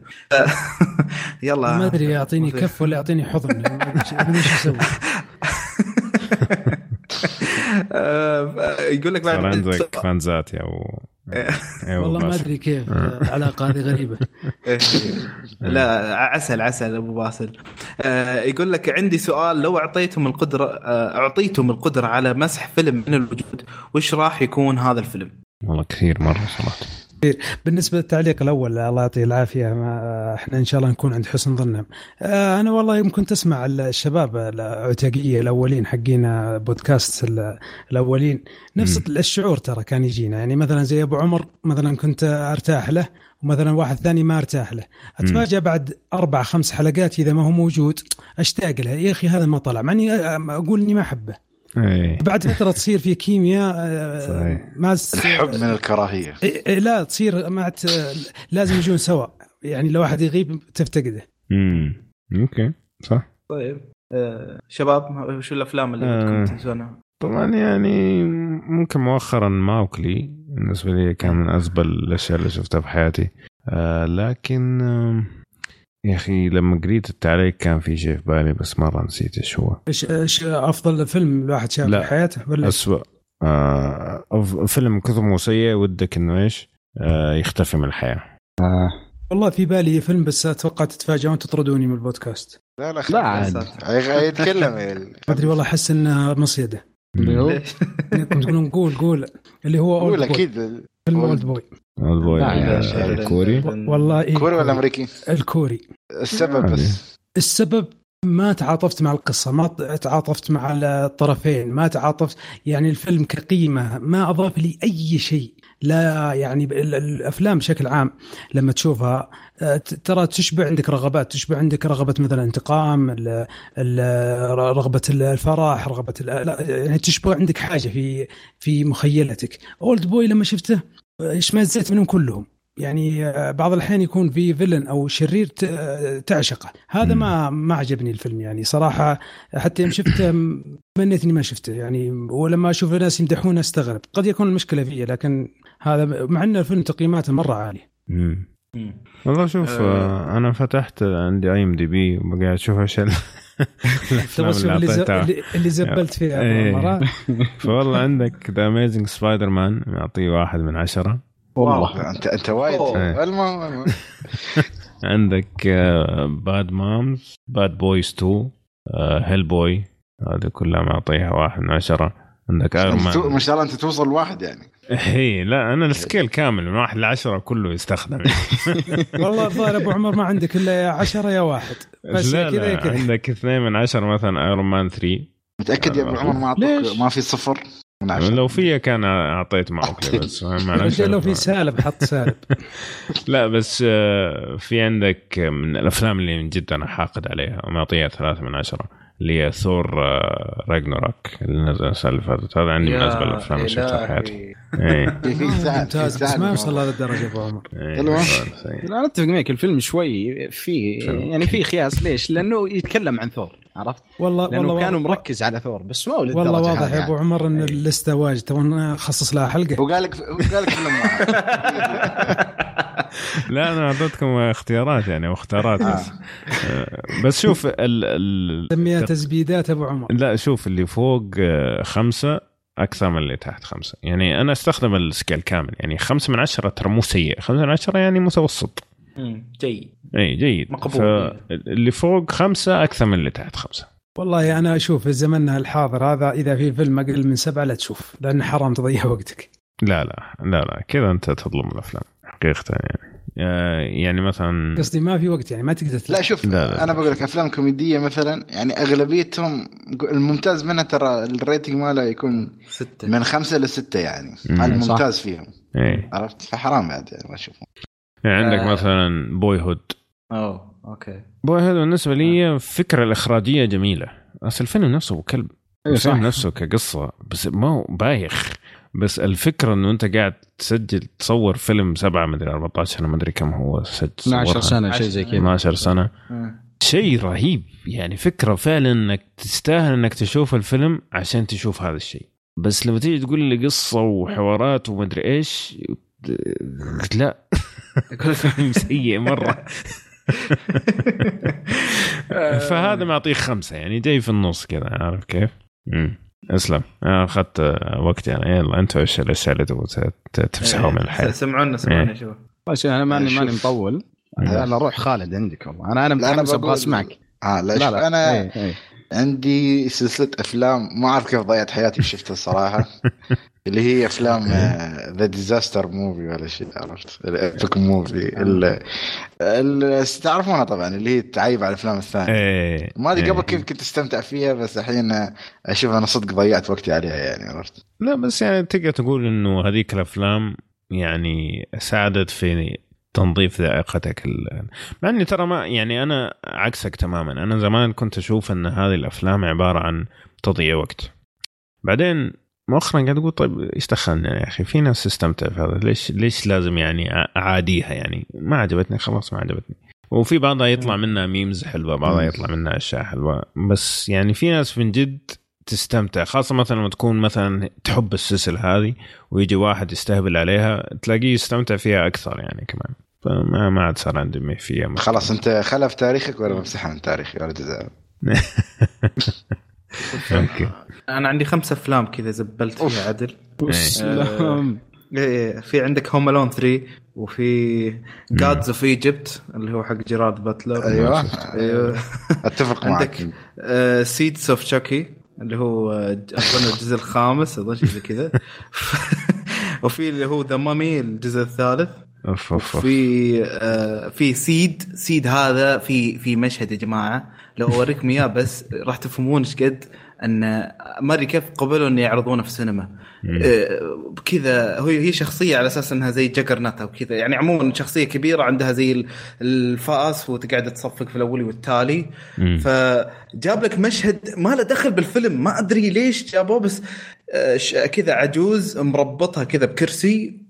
يلا. ما أدري يعطيني كف ولا يعطيني حضن. ما أدري شو أسوي. آه، يقول لك بعد عندك فانزات يا والله ما. أدري كيف العلاقه هذه غريبة إيه. لا عسل عسل أبو باسل آه، يقول لك عندي سؤال لو أعطيتم القدرة آه، أعطيتم القدرة على مسح فيلم من الوجود وش راح يكون هذا الفيلم؟ والله كثير مرة صراحة بالنسبة للتعليق الأول الله يعطيه العافية ما إحنا إن شاء الله نكون عند حسن ظنهم آه، أنا والله يمكن تسمع الشباب العتاقية الأولين حقين بودكاست ال- الأولين. نفس مم. الشعور ترى كان يجينا. يعني مثلا زي أبو عمر مثلا كنت أرتاح له ومثلا واحد ثاني ما أرتاح له. اتفاجئ بعد أربع خمس حلقات إذا ما هو موجود أشتاق له. يا أخي هذا ما طلع. مع إني أقول إني ما أحبه. إيه. بعد فترة تصير في كيمياء آه، صحيح. ما الحب من الكراهية. إيه إيه لا تصير مع ت... لازم يجون سوا. يعني لو واحد يغيب تفتقده. امم أوكي صح. طيب آه، شباب شو الأفلام اللي آه. بدكم تنسونها؟ طبعا يعني ممكن مؤخرا ماوكلي بالنسبة لي كان من ازبل الأشياء اللي شفتها في حياتي. آه لكن آم، يا أخي لما قريت التعليق كان في شيء في بالي بس مرة نسيت إيش هو. إيش إيش أفضل فيلم الواحد شافه. في حياته ولا؟ اسوء آه فيلم كثر مو سيء ودك إنه إيش؟ آه يختفي من الحياة. آه. والله في بالي فيلم بس أتوقع تتفاجئون تطردوني من البودكاست. لا لا لا عاد. يتكلم ما أدري والله أحس انها مصيده اللي هو تقولون قول قول. اللي هو قول أكيد. فيلم Oldboy Oldboy لا يا شيخ. الكوري والله إيه كوري ولا. أمريكي؟ الكوري السبب. بس السبب ما تعاطفت مع القصة ما تعاطفت مع الطرفين ما تعاطفت يعني الفيلم كقيمة ما أضاف لي أي شيء لا يعني ال- الأفلام بشكل عام لما تشوفها آه، ت- ترى تشبع عندك رغبات تشبع عندك رغبة مثلا انتقام ال- ال- رغبة الفرح رغبة ال- لا يعني تشبع عندك حاجة في في مخيلتك اولد بوي لما شفته اشمئزيت منهم كلهم. يعني آه، بعض الاحيان يكون في فيلن أو شرير آه، تعشقه. هذا. ما ما عجبني الفيلم يعني صراحة. حتى يوم شفته تمنيت اني ما شفته. يعني ولما أشوف ناس يمدحونه أستغرب. قد يكون المشكلة فيا لكن هذا مع إن الفيلم تقييماته مرة عالية. مم. والله شوف آه. آه أنا فتحت عندي IMDb وقاعد أشوف إيش تبغى تشوف اللي زبلت فيها إيه. مرات فوالله عندك The Amazing Spider-Man معطيه واحد من عشرة والله انت أنت وايد أوه. المهم عندك Bad Moms Bad Boys 2 Hellboy هذه كلها معطيها واحد من عشرة عندك Iron Man ما شاء الله أنت توصل واحد يعني هي لا أنا ال scale كامل من واحد لعشرة كله يستخدم. والله الظاهر أبو عمر ما عندك إلا يا عشرة يا واحد. بس لا كذا كذا. عندك اثنين من عشرة مثلا Iron Man 3 متأكد يا أبو عمر ما؟ اعطوك ما في صفر؟ من عشرة. لو فيها كان أعطيت معك بس لو في. سالب حط سالب. لا بس آه، في عندك من الأفلام اللي من جد أنا حاقد عليها ومعطيها ثلاثة من عشرة. اللي هي ثور راجنروك اللي نزل السنة اللي فاتت هذا عندي من ازبل الافلام اللي شفتها في حياتي. إيه. ممتاز بس ما يوصل لهذا الدرجة أبو عمر إيه. لا أتفق معك الفيلم شوي في يعني في خياس ليش؟ لأنه يتكلم عن ثور عرفت؟ والله لأنه والله كانوا مركز على ثور بس ما للدرجة والله واضح يا أبو يعني. عمر إن اللسته واجد تبغى نخصص لها حلقة وقال لك وقال لك فيلم واحد لا أنا أعطيتكم اختيارات يعني واختيارات بس. آه، بس شوف ال ال سميها تزبيدات أبو عمر. لا شوف اللي فوق آه، خمسة أكثر من اللي تحت خمسة. يعني أنا أستخدم السكيل كامل. يعني خمسة من عشرة ترى مو سيء. خمسة من عشرة يعني متوسط. جيد. أي جيد. مقبول. اللي فوق خمسة أكثر من اللي تحت خمسة. والله أنا أشوف في زمننا الحاضر هذا إذا في فيلم أقل من سبعة لا تشوف لأن حرام تضيع وقتك. لا لا لا لا كذا أنت تظلم الأفلام. حقيقة يعني آه، يعني مثلا قصدي ما في وقت يعني ما تقدر تلعب. لا شوف لا، لا. أنا بقول لك أفلام كوميدية مثلا يعني أغلبيتهم الممتاز منها ترى ال rating ماله يكون ستة من خمسة لسته يعني. هذا. الممتاز فيهم إيه. عرفت فحرام بعد يعني ما أشوفهم يعني عندك آه. مثلا Boyhood أوه أوكي Boyhood بالنسبة لي الفكرة الإخراجية جميلة بس الفيلم نفسه كلب صح. الفيلم نفسه كقصة بس ما هو بايخ بس الفكرة إنه أنت قاعد تسجل تصور فيلم سبعة مدري 14 أنا مدري كم هو سجل. 12 سنة شيء زي كذا. 12 سنة. مم. شيء رهيب. يعني فكرة فعلا إنك تستاهل إنك تشوف الفيلم عشان تشوف هذا الشيء. بس لما تيجي تقول لي قصة وحوارات ومدري إيش لا. فيلم سيء مرة. فهذا معطيه خمسة يعني جاي في النص كذا عارف كيف؟ أسلم أنا أخذت وقتي أنا يلا أنتم إيش الاشياء اللي تبغوا تمسحوا من الحياة سمعونا سمعونا إيه. شوف ماشي أنا ماني شوف. ماني مطول لا. أنا أروح خالد عندك والله أنا أنا لا، أنا متحمس أبغى أسمعك آه لا, لا, أنا إيه، إيه. عندي سلسلة أفلام ما أعرف كيف ضيعت حياتي شفتها الصراحه اللي هي أفلام the Disaster Movie ولا شيء عرفت؟ ال Epic Movie ال- ال- تعرفونها طبعا اللي هي تعيب على الأفلام الثانية. إيه ما أدري إيه. قبل كيف كنت استمتع فيها بس الحين أشوف أنا صدق ضيعت وقتي عليها يعني عرفت؟ لا بس يعني تقدر تقول إنه هذيك الأفلام يعني ساعدت في تنظيف ذائقتك ال- مع إني ترى ما يعني أنا عكسك تماما. أنا زمان كنت أشوف إن هذه الأفلام عبارة عن تضييع وقت. بعدين مؤخرا قاعد أقول طيب إيش دخلنا يا أخي؟ في ناس تستمتع في هذا. ليش ليش لازم يعني أعاديها يعني؟ ما عجبتني خلاص ما عجبتني. وفي بعضها يطلع منها memes حلوة بعضها يطلع منها أشياء حلوة. بس يعني في ناس من جد تستمتع خاصة مثلا لما تكون مثلا تحب السلسلة هذه ويجي واحد يستهبل عليها تلاقيه يستمتع فيها أكثر يعني كمان. فما ما عاد صار عندي فيها مشكلة. خلاص أنت خلف تاريخك ولا بمسحها من تاريخي؟ ولا تزعل أوكي. أنا عندي خمس أفلام كذا زبلت فيها عدل. وسلام. إيه، في عندك Home Alone 3 وفي Gods of Egypt اللي هو حق جيرارد باتلر. أيوه. أيوه اتفق معك. عندك Seeds of Chucky اللي هو آه، أظن الجزء الخامس أظن شيء زي كذا. وفي اللي هو The Mummy الجزء الثالث. أوف أوف أوف. في آه في Seed Seed هذا في في مشهد يا جماعة. لو أوريكم إياه بس راح تفهمون إيش قد أن ما أدري كيف قبلوا انه يعرضونه في السينما. آه كذا هو هي شخصية على أساس إنها زي جاكرنات أو كذا. يعني عموما شخصية كبيرة عندها زي ال- الفأس وتقعد تصفق في الاولي والتالي. مم. فجاب لك مشهد ما له دخل بالفيلم. ما أدري ليش جابوه بس آه، كذا عجوز مربطها كذا بكرسي.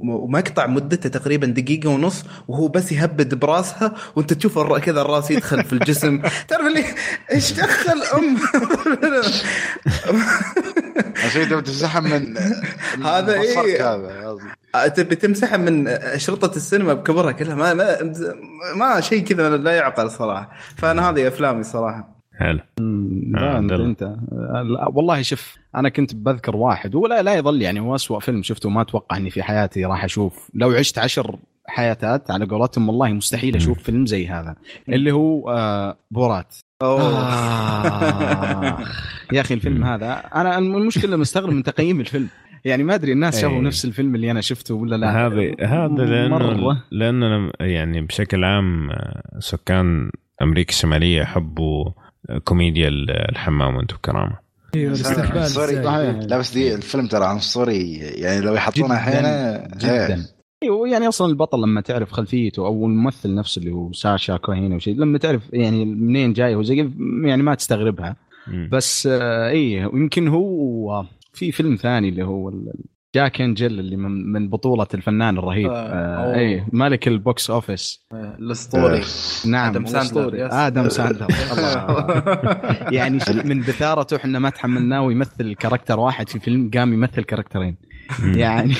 ومقطع مدته تقريبا دقيقة ونص وهو بس يهبد براسها وانت تشوف الر- كذا الراس يدخل في الجسم. تعرف اللي إيش دخل؟ أم. عشان تبي تمسحها من هذا إيه. هذا قصدي. تبي تمسحها من شرطة السينما بكبرها كلها؟ ما ما, ما شيء كذا لا يعقل صراحة. فأنا هذه أفلامي صراحة. حلو. لا آه، أنت. لا، والله شوف أنا كنت بذكر واحد ولا لا يظل يعني هو اسوء فيلم شفته ما أتوقع إني في حياتي راح أشوف. لو عشت عشر حياتات على قولتهم والله مستحيل أشوف فيلم زي هذا. اللي هو آه بورات. آه. يا أخي الفيلم هذا أنا المشكلة مستغرب من تقييم الفيلم. يعني ما أدري الناس شافوا إيه. نفس الفيلم اللي أنا شفته ولا لا. هذا هذا لأنه. لاننا يعني بشكل عام آه، سكان أمريكا الشمالية يحبوا كوميديا الحمام وأنتم بكرامه أيوه الاستقبال. لا بس دي الفيلم ترى عنصري يعني لو يحطونه هنا جدا. أيوه يعني أصلا البطل لما تعرف خلفيته أو الممثل نفسه اللي هو ساشا كوهين أو شيء لما تعرف يعني منين جاي وزي كذا، يعني ما تستغربها. مم. بس آه اي ويمكن هو في فيلم ثاني اللي هو Jack and Jill اللي من, من بطولة الفنان الرهيب. آه، آه. أي مالك ال box office. الأسطوري. نعم. آدم ساندلر،. آدم ساندلر. الله. يعني من بثارته إحنا ما تحملناه ويمثل character واحد في فيلم قام يمثل كاركترين. يعني.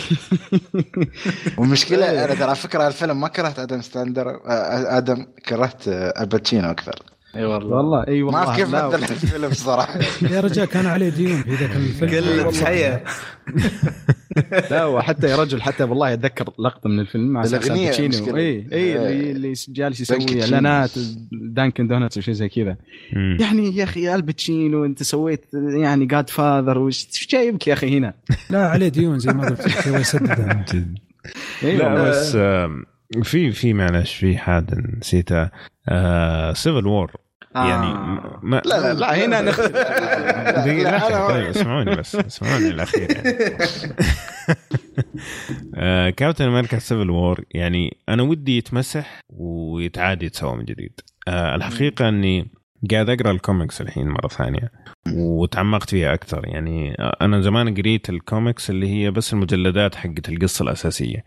والمشكلة أنا ترى على فكرة الفيلم ما كرهت آدم ساندلر آه، آدم كرهت آه، الباتشينو أكثر. إي والله. والله إي ما والله اعرف كيف مثل الفيلم صراحة. يا رجال كان عليه ديون في ذاك الفيلم. قلة حياة لا وحتى يا رجل حتى والله أتذكر لقطة من الفيلم مع المشكلة. إي إي إيه. اللي اللي جالس يسوي إعلانات Dunkin Donuts وشيء زي كذا. يعني يا أخي الباتشينو أنت سويت يعني Godfather وش جايبك يا أخي هنا؟ لا عليه ديون زي ما قلت لك هو يسددها. لا بس في في معلش في حاجة نسيتها. Civil War يعني آه. ما لا لا لا هنا نختلف. دقيقة اسمعوني بس اسمعوني الاخير يعني. آه، Captain America Civil War يعني أنا ودي يتمسح ويتعاد يتسوى من جديد. آه، الحقيقة إني قاعد أقرأ الكوميكس الحين مرة ثانية. وتعمقت فيها أكثر. يعني أنا زمان قريت الكوميكس اللي هي بس المجلدات حقت القصة الأساسية.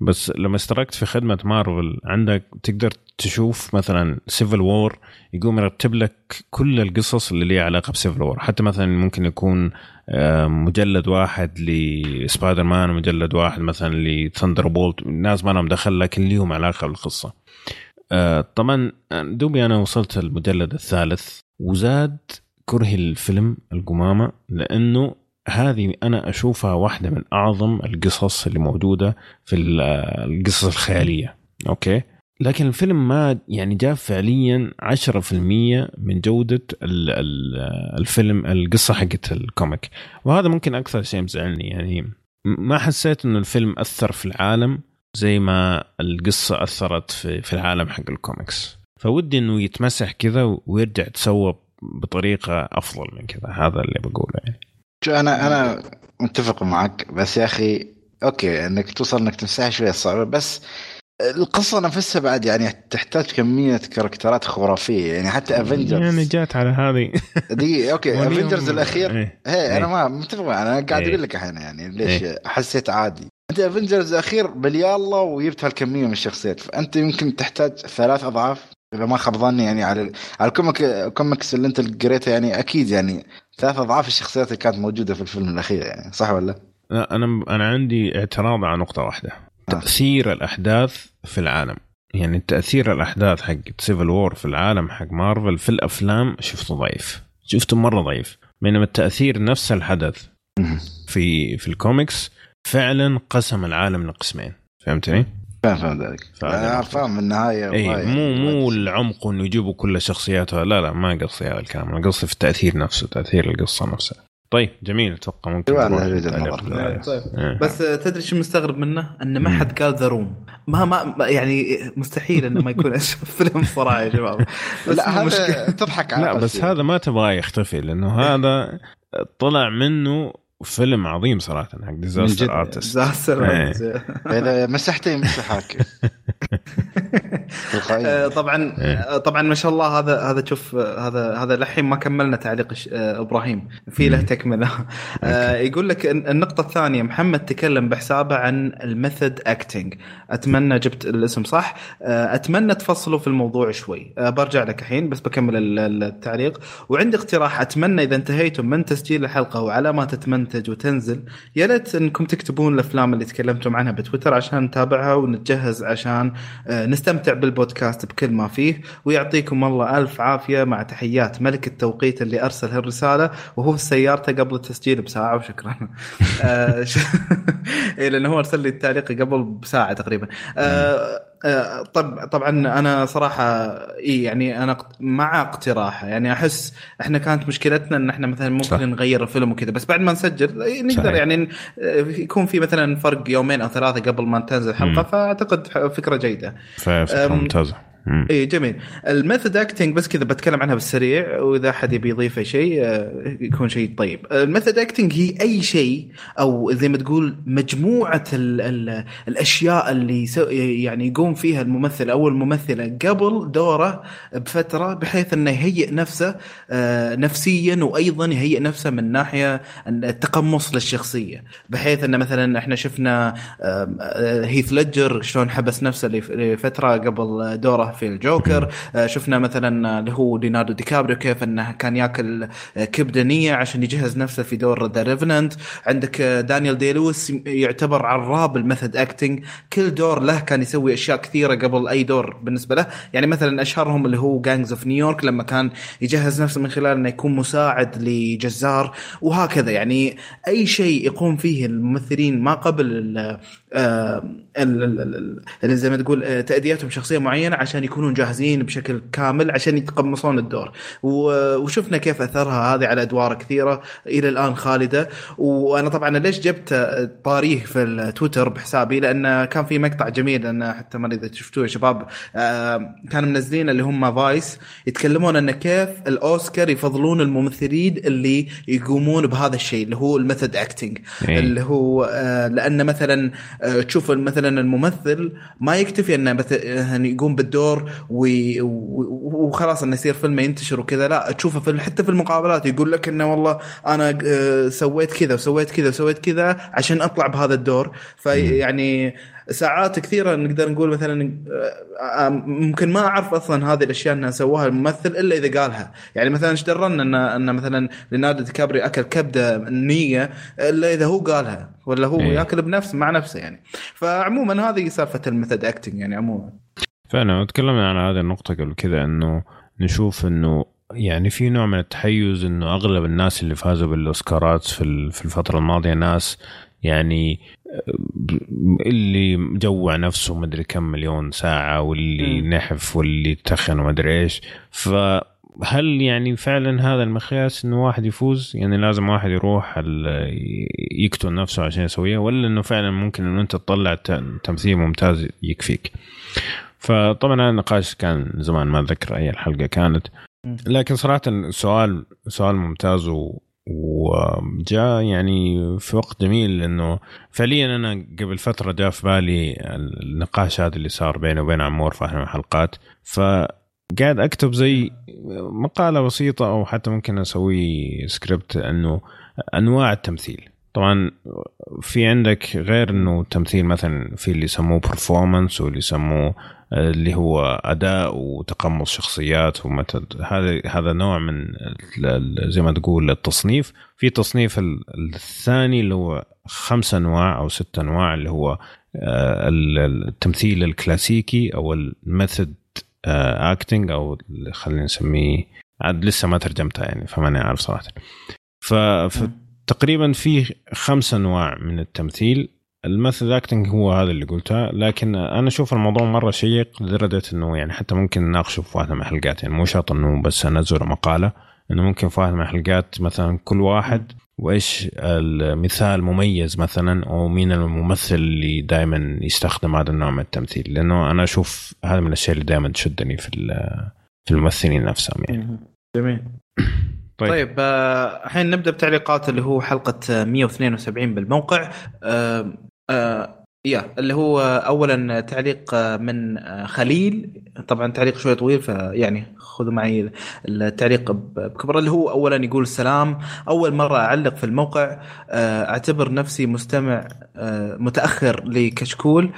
بس لما اشتركت في خدمة مارفل عندك تقدر تشوف مثلا Civil War يقوم يرتب لك كل القصص اللي ليها علاقة ب Civil War حتى مثلا ممكن يكون آه، مجلد واحد لسبايدر مان ومجلد واحد مثلا ل Thunderbolts ناس ما لهم دخل لكن ليهم علاقة بالقصة. طبعا دوبي أنا وصلت المجلد الثالث. وزاد كرهي الفيلم القمامة لأنه هذه أنا أشوفها واحدة من أعظم القصص اللي موجودة في القصص الخيالية. أوكي؟ لكن الفيلم ما يعني جاب فعليا 10% من جودة الفيلم القصة حقت ال comic. وهذا ممكن أكثر شيء مزعلني يعني ما حسيت إنه الفيلم أثر في العالم. زي ما القصة أثرت في, في العالم حق الكوميكس. فودي إنه يتمسح كذا ويرجع تسوى بطريقة أفضل من كذا. هذا اللي بقوله يعني. شو أنا أنا متفق معك. بس يا أخي أوكي إنك توصل إنك تمسحها شوية صعبة. بس القصة نفسها بعد يعني تحتاج كمية كاركترات خرافية. يعني حتى Avengers يعني جات على هذه. دي أوكي Avengers الأخير. إيه. هي إيه. أنا ما متفق أنا قاعد أقول إيه. لك الحين يعني ليش إيه. حسيت عادي. أنت Avengers الأخير باليالله وجبت هالكميه من الشخصيات. فانت يمكن تحتاج ثلاث أضعاف إذا ما خاب ظني يعني على على ال comic ال comics اللي أنت قريتها يعني أكيد يعني ثلاث أضعاف الشخصيات اللي كانت موجودة في الفيلم الأخير يعني صح ولا؟ لا أنا أنا عندي اعتراض على نقطة واحدة. آه. تأثير الأحداث في العالم. يعني تأثير الأحداث حق Civil War في العالم حق مارفل في الأفلام شفته ضعيف. شفته مرة ضعيف. بينما التأثير نفس الحدث في في الكوميكس فعلا قسم العالم لقسمين. فهمتني؟ فاهم فاهم ذلك. فاهم النهاية اي مو مو العمق إنه يجيبوا كل شخصياتها لا لا ما قصدي هذا الكلام. أنا قصدي في التأثير نفسه تأثير القصة نفسها. طيب جميل. أتوقع ممكن طيب. إيه. بس تدري شو مستغرب منه؟ انه ما حد قال ذا روم. ما ما يعني مستحيل إنه ما يكون فيلم صراحة يا شباب لا هذا تضحك على لا بس هذا ما تبغاه يختفي لأنه هذا طلع منه فيلم عظيم صراحة حق Disaster Artist Disaster اذا مسحته يمسحك آه، طبعا إيه. آه، طبعا ما شاء الله هذا هذا شوف آه، هذا هذا للحين ما كملنا تعليق إبراهيم في له تكملة. يقول لك النقطة الثانية محمد تكلم بحسابه عن ال method acting أتمنى جبت الاسم صح. أتمنى تفصلوا في الموضوع شوي. برجع لك الحين بس بكمل التعليق. وعندي اقتراح أتمنى إذا انتهيتم من تسجيل الحلقة وعلى ما تتمنتج وتنزل يا ليت إنكم تكتبون الأفلام اللي تكلمتم عنها بتويتر عشان نتابعها ونتجهز عشان نستمتع بالبودكاست بكل ما فيه ويعطيكم الله ألف عافية مع تحيات ملك التوقيت اللي أرسل هالرسالة وهو في سيارته قبل التسجيل بساعة وشكرا آه، إيه، لأنه هو أرسل لي التعليق قبل بساعة تقريبا. آه، طب طبعا أنا صراحة إي يعني أنا مع اقتراحه يعني أحس إحنا كانت مشكلتنا إن إحنا مثلا ممكن صح. نغير الفيلم وكذا بس بعد ما نسجل نقدر صحيح. يعني يكون في مثلا فرق يومين أو ثلاثة قبل ما تنزل الحلقة فأعتقد فكرة جيدة فكره ممتازة اي جميل. ال method acting بس كذا بتكلم عنها بالسريع وإذا أحد يبي يضيف أي شيء آه، يكون شيء طيب. ال method acting هي أي شيء أو زي ما تقول مجموعة ال ال الأشياء اللي يعني يقوم فيها الممثل أو الممثلة قبل دوره بفترة بحيث إنه يهيئ نفسه آه، نفسيا وأيضا يهيئ نفسه من ناحية التقمص للشخصية. بحيث انه مثلا إحنا شفنا هيث ليدجر شلون حبس نفسه لفترة قبل دوره في الجوكر. آه، شفنا مثلا اللي هو ليناردو دي كابريو كيف إنه كان يأكل آه، كبده نيه عشان يجهز نفسه في دور The Revenant عندك آه، دانيال دي لويس يعتبر عراب ال method acting. كل دور له كان يسوي أشياء كثيرة قبل أي دور بالنسبة له. يعني مثلا أشهرهم اللي هو Gangs of New York لما كان يجهز نفسه من خلال إنه يكون مساعد لجزار وهكذا. يعني أي شيء يقوم فيه الممثلين ما قبل اللي زي ما تقول تاديتهم شخصية معينة عشان عشان يكونون جاهزين بشكل كامل عشان يتقمصون الدور. وشفنا كيف أثرها هذه على أدوار كثيرة إلى الآن خالدة. وأنا طبعا ليش جبت طاريه في التويتر بحسابي؟ لأن كان في مقطع جميل أنا حتى ما إذا شفتوه يا شباب آه، كانوا منزلين اللي هم Vice يتكلمون إن كيف الأوسكار يفضلون الممثلين اللي يقومون بهذا الشيء اللي هو ال method acting إيه. اللي هو آه، لأن مثلا آه، تشوف مثلا الممثل ما يكتفي إنه مثلا يقوم بالدور و- وخلاص إنه يصير فيلم ينتشر وكذا. لا تشوفه في حتى في المقابلات يقول لك إنه والله أنا آه، سويت كذا وسويت كذا وسويت كذا عشان أطلع بهذا الدور. فيعني ساعات كثيرة نقدر نقول مثلا آه، ممكن ما أعرف أصلا هذه الأشياء إنها سواها الممثل إلا إذا قالها. يعني مثلا إيش درنا إن إن مثلا ليوناردو دي كابري أكل كبدة نية إلا إذا هو قالها ولا هو إيه. يأكل بنفسه مع نفسه يعني. فعموما هذه سالفة ال method acting يعني عموما. فعلا تكلمنا عن هذه النقطة قبل كذا إنه نشوف إنه يعني في نوع من التحيز إنه أغلب الناس اللي فازوا بالأوسكارات في في الفترة الماضية ناس يعني آه، اللي مجوع نفسه مدري كم مليون ساعة واللي مم. نحف واللي تخن ومدري إيش. فهل يعني فعلا هذا المقياس إنه واحد يفوز؟ يعني لازم واحد يروح يقتل نفسه عشان يسويها ولا إنه فعلا ممكن إنه أنت تطلع تمثيل ممتاز يكفيك؟ فطبعا هذا النقاش كان زمان ما أتذكر أي الحلقة كانت. لكن صراحة السؤال سؤال ممتاز و وجاء يعني في وقت جميل لأنه فعليا أنا قبل فترة جاء في بالي النقاش هذا اللي صار بيني وبين عمور في أحد الحلقات. فقاعد أكتب زي مقالة بسيطة أو حتى ممكن أسوي سكريبت إنه أنواع التمثيل. طبعا في عندك غير إنه التمثيل مثلا في اللي يسموه performance واللي يسموه آه، اللي هو أداء وتقمص شخصيات ومثل. هذا هذا نوع من زي ما تقول التصنيف. في تصنيف ال- الثاني اللي هو خمس أنواع أو ست أنواع اللي هو آه، ال- التمثيل الكلاسيكي أو ال method acting أو اللي خلينا نسميه عاد لسه ما ترجمتها يعني فماني عارف صراحة. ف- تقريبا في خمس أنواع من التمثيل. ال method acting هو هذا اللي قلته لكن أنا أشوف الموضوع مرة شيق لدرجة إنه يعني حتى ممكن نناقشه في واحدة من الحلقات. يعني مو شرط إنه بس انزل مقالة إنه ممكن في واحدة من الحلقات مثلا كل واحد وإيش المثال مميز مثلا أو مين الممثل اللي دائما يستخدم هذا النوع من التمثيل. لأنه أنا أشوف هذا من الأشياء اللي دائما تشدني في في الممثلين نفسهم يعني. جميل. طيب, طيب آه، الحين نبدأ بتعليقات اللي هو حلقة آه، 172 بالموقع. آه، آه، يا اللي هو اولا تعليق آه، من آه، خليل. طبعا تعليق شوي طويل فيعني خذوا معي التعليق بكبره اللي هو اولا يقول سلام. أول مرة أعلق في الموقع أعتبر نفسي مستمع متأخر لكشكول.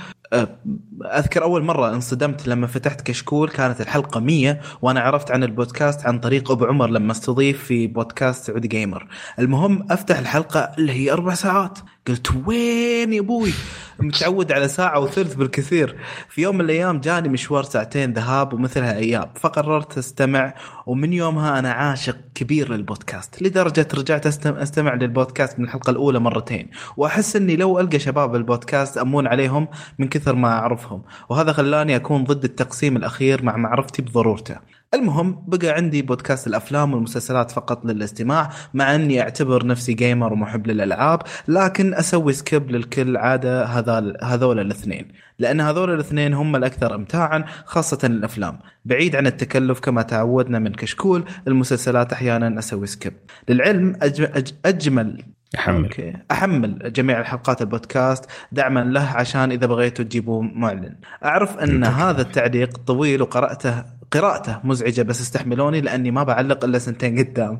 أذكر أول مرة انصدمت لما فتحت كشكول كانت الحلقة 100 وأنا عرفت عن البودكاست عن طريق أبو عمر لما استضيف في بودكاست سعودي جيمر المهم أفتح الحلقة اللي هي أربع ساعات. قلت وين يا أبوي؟ متعود على ساعة وثلث بالكثير. في يوم من الأيام جاني مشوار ساعتين ذهاب ومثلها اياب فقررت أستمع ومن يومها أنا عاشق كبير للبودكاست لدرجة رجعت أستمع للبودكاست من الحلقة الأولى مرتين. وأحس إني لو ألقى شباب البودكاست أمون عليهم من كثر ما أعرفهم وهذا خلاني أكون ضد التقسيم الأخير مع معرفتي بضرورته. المهم بقى عندي بودكاست الأفلام والمسلسلات فقط للاستماع مع أني أعتبر نفسي gamer ومحب للألعاب لكن أسوي skip للكل عادة هذا هذول الاثنين. لأن هذول الاثنين هم الأكثر امتاعا خاصة الأفلام. بعيد عن التكلف كما تعودنا من كشكول المسلسلات أحيانا أسوي skip للعلم أج... أحمل. okay. أحمل جميع الحلقات البودكاست دعما له عشان إذا بغيتوا تجيبوا معلن. أعرف أن هذا التعليق طويل وقرأته قراءته مزعجة بس استحملوني لأني ما بعلق إلا سنتين قدام.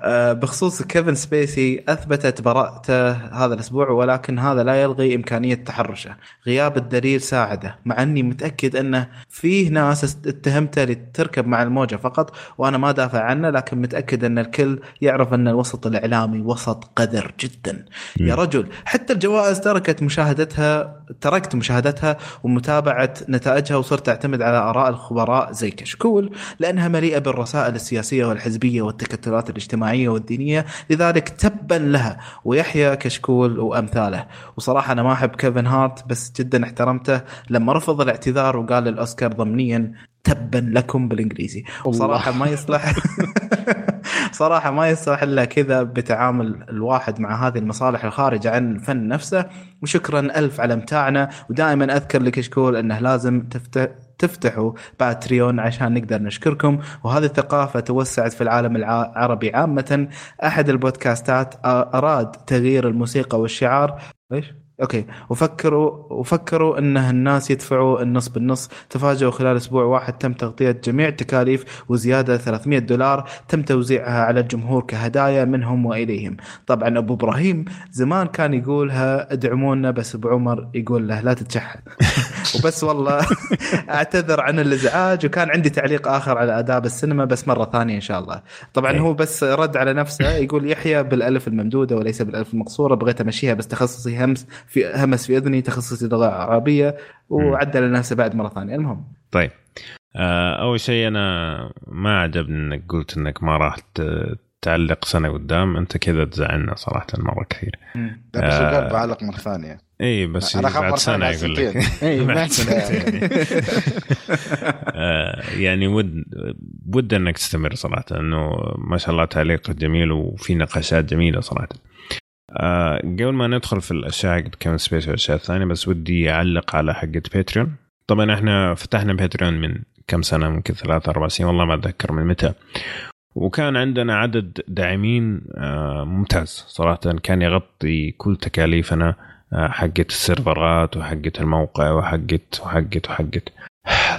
أه بخصوص كيفن سبيسي أثبتت براءته هذا الأسبوع ولكن هذا لا يلغي إمكانية تحرشه. غياب الدليل ساعده مع أني متأكد أنه فيه ناس اتهمته لتركب مع الموجة فقط وأنا ما دافع عنه لكن متأكد أن الكل يعرف أن الوسط الإعلامي وسط قذر جدا. يا رجل حتى الجوائز تركت مشاهدتها تركت مشاهدتها ومتابعة نتائجها وصرت أعتمد على آراء الخبراء زي كشكول لأنها مليئة بالرسائل السياسية والحزبية والتكتلات الاجتماعية والدينية. لذلك تبا لها ويحيى كشكول وأمثاله. وصراحة أنا ما أحب كيفن هارت بس جدا احترمته. لما رفض الاعتذار وقال الأوسكار ضمنيا تبا لكم بالإنجليزي. وصراحة ما يصلح صراحة ما يصلح إلا كذا بتعامل الواحد مع هذه المصالح الخارجة عن الفن نفسه. وشكرا ألف على امتاعنا ودائما أذكر لكشكول أنه لازم تفتح تفتحوا Patreon عشان نقدر نشكركم. وهذه الثقافة توسعت في العالم العربي عامة. أحد البودكاستات أراد تغيير الموسيقى والشعار. إيش؟ okay. وفكروا وفكروا إنه الناس يدفعوا النص بالنص. تفاجئوا خلال أسبوع واحد تم تغطية جميع التكاليف وزيادة 300 دولار تم توزيعها على الجمهور كهدايا منهم وإليهم. طبعا أبو إبراهيم زمان كان يقولها ادعمونا بس أبو عمر يقول له لا تتشحن وبس والله أعتذر عن الإزعاج. وكان عندي تعليق آخر على آداب السينما بس مرة ثانية إن شاء الله. طبعا إيه. هو بس رد على نفسه. يقول يحيى بالألف الممدودة وليس بالألف المقصورة. بغيت أمشيها بس تخصصي همس في همس في أذني تخصصي لغه عربيه وعدل نفسه بعد مرة ثانية. المهم. طيب. آه، أول شيء أنا ما عجبني إنك قلت إنك ما راح تعلق سنة قدام. أنت كذا تزعلنا صراحة مرة كثير. بس آه. بعلق مرة ثانية. إي بس أنا أخاف بعد مرة سنة ثانية يقول لك. إي بعد سنتين. آه، يعني ود ود إنك تستمر صراحة انه ما شاء الله تعليق جميل وفي نقاشات جميلة صراحة. آه، قبل ما ندخل في الأشياء حقت كيفن سبيسي والأشياء الثانية بس ودي أعلق على حقه Patreon طبعا إحنا فتحنا باتريون من كم سنة؟ ممكن ثلاثة أربع سنين والله ما أتذكر من متى. وكان عندنا عدد داعمين آه، ممتاز. صراحة كان يغطي كل تكاليفنا آه، حقت السيرفرات وحقت الموقع وحقت وحقت وحقت.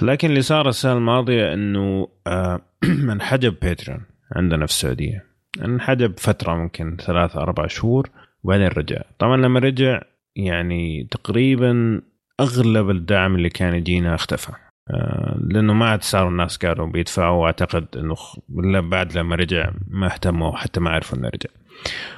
لكن اللي صار السنة الماضية إنه انحجب باتريون عندنا في السعودية. انحجب فترة ممكن ثلاثة أربع شهور. وبعدين رجع. طبعا لما رجع يعني تقريبا أغلب الدعم اللي كان يجينا اختفى. آه، لأنه ما عاد صاروا الناس قالوا بيدفعوا وأعتقد إنه بعد لما رجع ما اهتموا حتى ما عرفوا إنه رجع.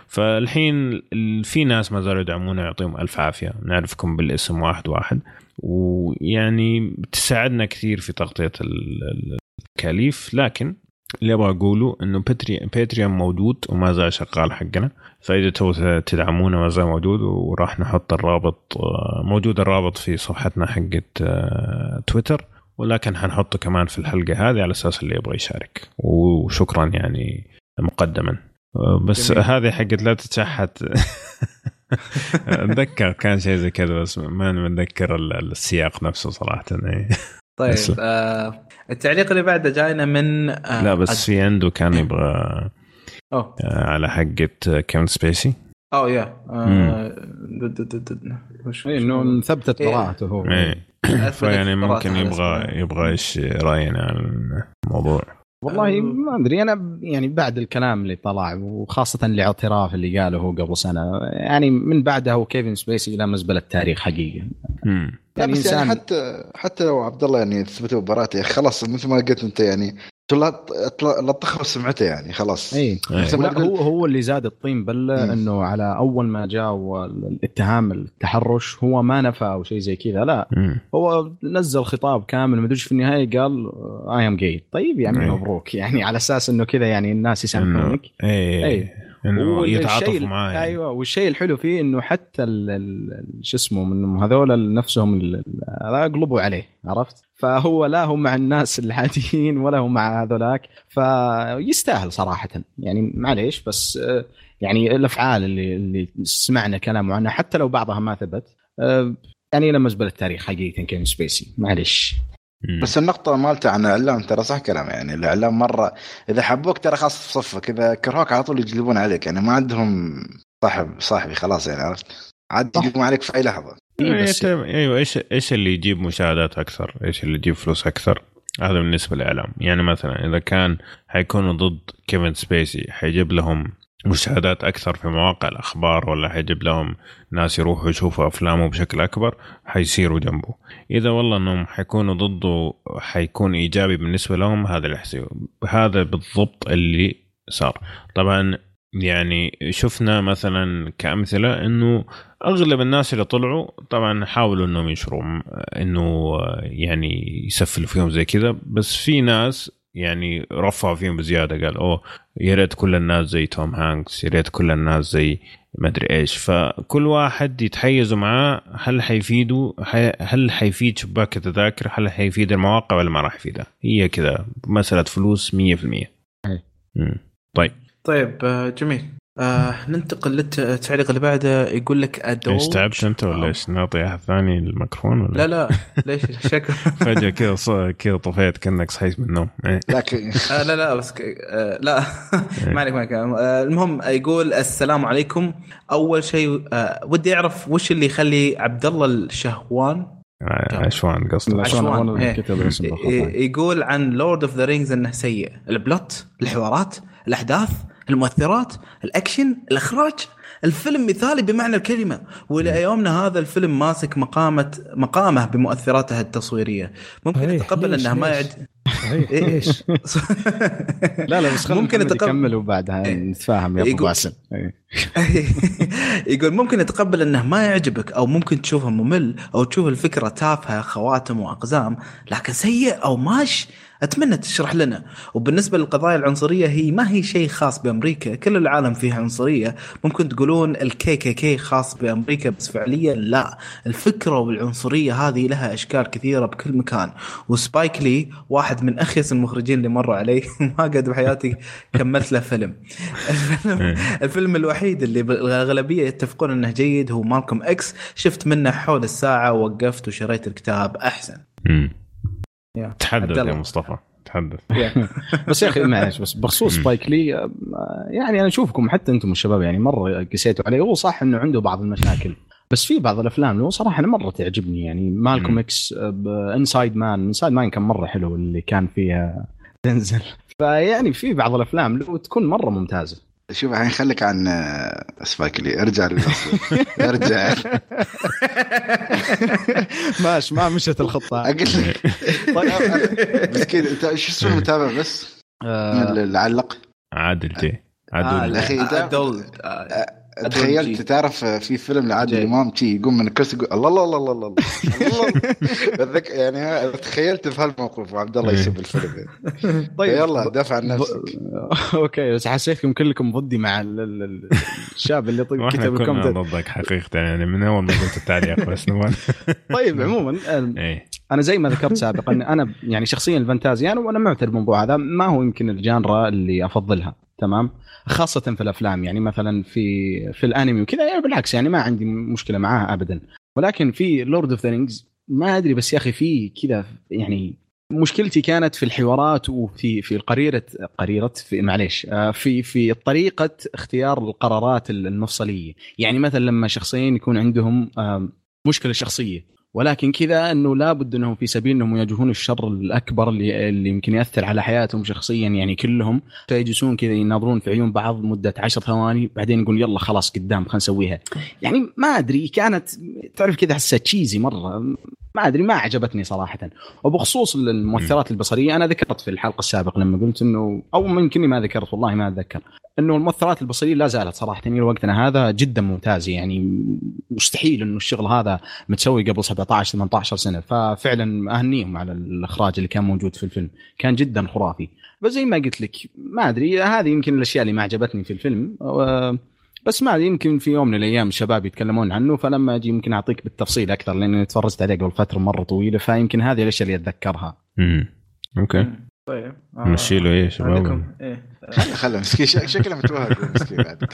فالحين ال- في ناس ما زالوا يدعمونا يعطيهم ألف عافية. نعرفكم بالاسم واحد واحد. ويعني بتساعدنا كثير في تغطية ال- ال- التكاليف. لكن اللي أبغى أقوله إنه باتري باتريون موجود وما زال شغال حقنا فإذا تبغوا تدعمونا ما زال موجود وراح نحط الرابط آه، موجود الرابط في صفحتنا حقت آه، تويتر ولكن حنحطه كمان في الحلقة هذه على أساس اللي يبغى يشارك وشكرا يعني مقدما آه، بس جميل. هذه حقت لا تتشحت أتذكر كان شيء زي كذا بس ما متذكر ال- السياق نفسه صراحة إيه. طيب. آه التعليق اللي بعده جاينا من آه لا بس في عنده كان يبغى أوه. آه، على حقه كيفن سبيسي. أوه يا. إنه ثبتت. براءته هو. إيه. فيعني ممكن يبغى يبغى إيش رأينا عن الموضوع. والله ما أدري. أنا يعني بعد الكلام اللي طلع وخاصة الاعتراف اللي قاله هو قبل سنة يعني من بعدها هو كيفن سبيسي إلى مزبلة التاريخ حقيقة. مم. لا يعني بس يعني حتى حتى لو عبد الله يعني ثبتوا براءته يا أخي خلاص مثل ما قلت أنت يعني تخرب سمعته يعني خلاص. أي. هو هو اللي زاد الطين بلة. إنه على أول ما جاء الاتهام التحرش هو ما نفى أو شيء زي كذا لا. مم. هو نزل خطاب كامل ما أدري في النهاية قال اي ام جاي طيب يعني. مبروك. يعني على أساس إنه كذا يعني الناس يسامحونك. إيه. إنه يتعاطفوا معاه يعني. أيوه والشيء الحلو فيه إنه حتى شو اسمه من هذول نفسهم اقلبوا عليه عرفت؟ فهو لا هو مع الناس العاديين ولا هو مع هذولاك فيستاهل صراحة يعني معليش بس آه، يعني الأفعال اللي اللي سمعنا كلامه عنها حتى لو بعضها ما ثبت آه، يعني لما زبل التاريخ حقيقة كيفن سبيسي معليش. بس النقطة مالته عن الإعلام ترى صح كلام يعني. الإعلام مرة إذا حبوك ترى خلاص في صفك إذا كرهوك على طول يجلبون عليك. يعني ما عندهم صاحب صاحبي خلاص يعني عرفت؟ عاد صح. يجلبون عليك في أي لحظة. إيه إيه، أيوه إيش إيش اللي يجيب مشاهدات أكثر؟ إيش اللي يجيب فلوس أكثر؟ هذا بالنسبة للإعلام، يعني مثلا إذا كان حيكونوا ضد كيفن سبيسي حيجيب لهم مشاهدات أكثر في مواقع الأخبار ولا حيجيب لهم ناس يروحوا يشوفوا أفلامه بشكل أكبر حيصيروا جنبه. إذا والله إنهم حيكونوا ضده حيكون إيجابي بالنسبة لهم هذا اللي. هذا بالضبط اللي صار. طبعا يعني شفنا مثلا كأمثلة إنه أغلب الناس اللي طلعوا طبعا حاولوا إنهم ينشروا إنه يعني يسفلوا فيهم زي كذا بس في ناس يعني رفعوا فيهم بزياده قال أوه يا ريت كل الناس زي توم هانكس يا ريت كل الناس زي ما أدري إيش. فكل واحد يتحيزوا معاه هل حيفيدوا حي- هل حيفيد شباك التذاكر؟ هل حيفيد المواقع ولا ما راح يفيدها؟ هي كذا مسألة فلوس 100% أي. مم. طيب. طيب آه، جميل. آه ننتقل للتعليق اللي بعده يقول لك ادول إيش تعبت أنت ولا إيش؟ نعطي احد ثاني الميكروفون ولا؟ لا لا ليش؟ شكل فجأة كذا كذا طفيت كأنك صحيت من النوم. إيه. لكن آه لا لا بس. آه لا. ما عليك ما عليك. آه المهم يقول السلام عليكم. أول شيء آه ودي أعرف وش اللي يخلي عبد الله الشهوان عشوان قصدك عشوان، عشان هو إيه. يقول عن Lord of the Rings إنه سيء. ال plot الحوارات الأحداث المؤثرات الأكشن الإخراج الفيلم مثالي بمعنى الكلمة وإلى يومنا هذا الفيلم ماسك مقامه مقامه بمؤثراته التصويرية ممكن. أتقبل ليش- أنه ما؟ يعد صحيح إيه. لا لا بس خلينا ممكن نكمل وبعدها إيه. نتفاهم يا أبو يقول- باسل إيه. يقول ممكن أتقبل أنه ما يعجبك أو ممكن تشوفه ممل أو تشوف الفكرة تافهة خواتم وأقزام لكن سيء أو ماش أتمنى تشرح لنا. وبالنسبة للقضايا العنصرية هي ما هي شيء خاص بأمريكا؟ كل العالم فيها عنصرية. ممكن تقولون ال KKK خاص بأمريكا بس فعليا لا. الفكرة والعنصرية هذه لها أشكال كثيرة بكل مكان. وسبايك لي واحد من أخيس المخرجين اللي مروا علي. ما قد بحياتي كملت له فيلم. الفيلم, الفيلم الوحيد اللي الاغلبيه يتفقون إنه جيد هو Malcolm X. شفت منه حول الساعة ووقفت وشريت الكتاب. أحسن. تحدث يا. مصطفى. تحدث. بس يا أخي معلش بس بخصوص. سبايك لي آه، يعني أنا أشوفكم حتى أنتم الشباب يعني مرة قسيتوا عليه. هو صح إنه عنده بعض المشاكل بس في بعض الأفلام اللي هو صراحة أنا مرة تعجبني. يعني Malcolm مم. X Inside Man Inside Man كان مرة حلو اللي كان فيها تنزل فيعني في بعض الأفلام لو تكون مرة ممتازة. شوف الحين خليك عن آه، سبايك لي ارجع للأصل. ارجع. ماشي ما مشت الخطة. أقول لك. طيب مسكين أنت شو اسم المتابع بس؟ من آه، اللي علق عادل جي. آه، عادل لا. أخي، ده- أدول. آه، تخيلت. تعرف في فيلم لعادل. إمام شي يقوم من الكرسي يقول الله الله الله الله الله الله. يعني تخيلت في هالموقف وعبد الله يسب الفيلم. طيب. يلا دافع عن نفسك. أوكي بس حسيتكم كلكم ضدي مع ال- ال- ال- الشاب اللي طيب كتب كنا ضدك حقيقة يعني من أول ما قلت التعليق بس طيب عموما إيه. أنا زي ما ذكرت سابقا أنا يعني شخصيا الفانتازيا أنا وأنا معترف بالموضوع هذا ما هو يمكن ال genre اللي أفضلها؟ تمام؟ خاصة في الأفلام يعني مثلا في في الأنمي وكذا يعني بالعكس يعني ما عندي مشكلة معاها ابدا. ولكن في Lord of the Rings ما أدري بس يا أخي في كذا يعني مشكلتي كانت في الحوارات وفي في القريرة قريرة في معليش آه، في في طريقة اختيار القرارات المفصلية يعني مثلا لما شخصين يكون عندهم آم، مشكلة شخصية ولكن كذا إنه لابد إنهم في سبيل إنهم يواجهون الشر الأكبر اللي, اللي يمكن يأثر على حياتهم شخصيا يعني كلهم. فيجلسون كذا يناظرون في عيون بعض مدة عشر ثواني بعدين يقول يلا خلاص قدام خلينا نسويها. يعني ما أدري كانت تعرف كذا احسها تشيزي مرة. ما أدري ما عجبتني صراحة. وبخصوص المؤثرات البصرية أنا ذكرت في الحلقة السابقة لما قلت إنه أو يمكن ما ذكرت والله ما أتذكر إنه المؤثرات البصرية لا زالت صراحة. إلى وقتنا هذا جدا ممتازه يعني مستحيل إنه الشغل هذا متسوي قبل 17 18 سنة. ففعلا أهنيهم على الإخراج اللي كان موجود في الفيلم. كان جدا خرافي. بس زي ما قلت لك ما أدري هذه يمكن الأشياء اللي ما عجبتني في الفيلم. بس ما يمكن في يوم من الأيام الشباب يتكلمون عنه فلما أجي يمكن أعطيك بالتفصيل أكثر لأني تفرجت عليه قبل فترة مرة طويلة فيمكن هذه الأشياء اللي أتذكرها. امم أوكي. طيب. آه، نمشي له إيه يا شباب؟ عندكم إيه. خله خله مسكين. شك- شكله متوهق مسكين بعد.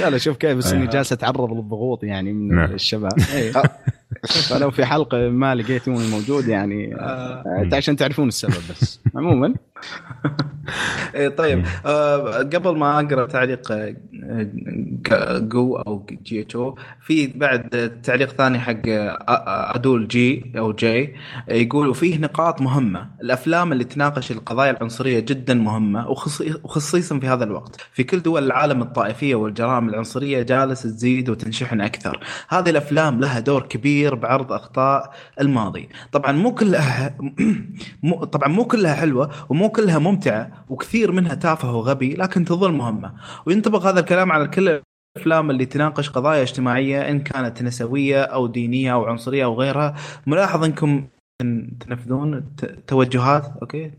لا لا شوف كيف بس إني آه. جالس أتعرض للضغوط يعني من نعم. الشباب. إيه. فلو في حلقة ما لقيتوني موجود يعني آه. آه، عشان تعرفون السبب بس. عموما إيه طيب آه قبل ما أقرأ تعليق آه، جو أو GH أو في بعد تعليق ثاني حق آه، آه، أدول G أو G يقول وفيه نقاط مهمة. الأفلام اللي تناقش القضايا العنصرية جدا مهمة وخصي- وخصيصا في هذا الوقت. في كل دول العالم الطائفية والجرائم العنصرية جالس تزيد وتنشحن أكثر. هذه الأفلام لها دور كبير بعرض أخطاء الماضي. طبعا مو كلها مو طبعا مو كلها حلوة ومو كلها ممتعة وكثير منها تافه وغبي لكن تظل مهمة. وينطبق هذا الكلام على كل الأفلام اللي تناقش قضايا اجتماعية إن كانت نسوية أو دينية أو عنصرية أو غيرها ملاحظ إنكم تن- تنفذون توجهات أوكي؟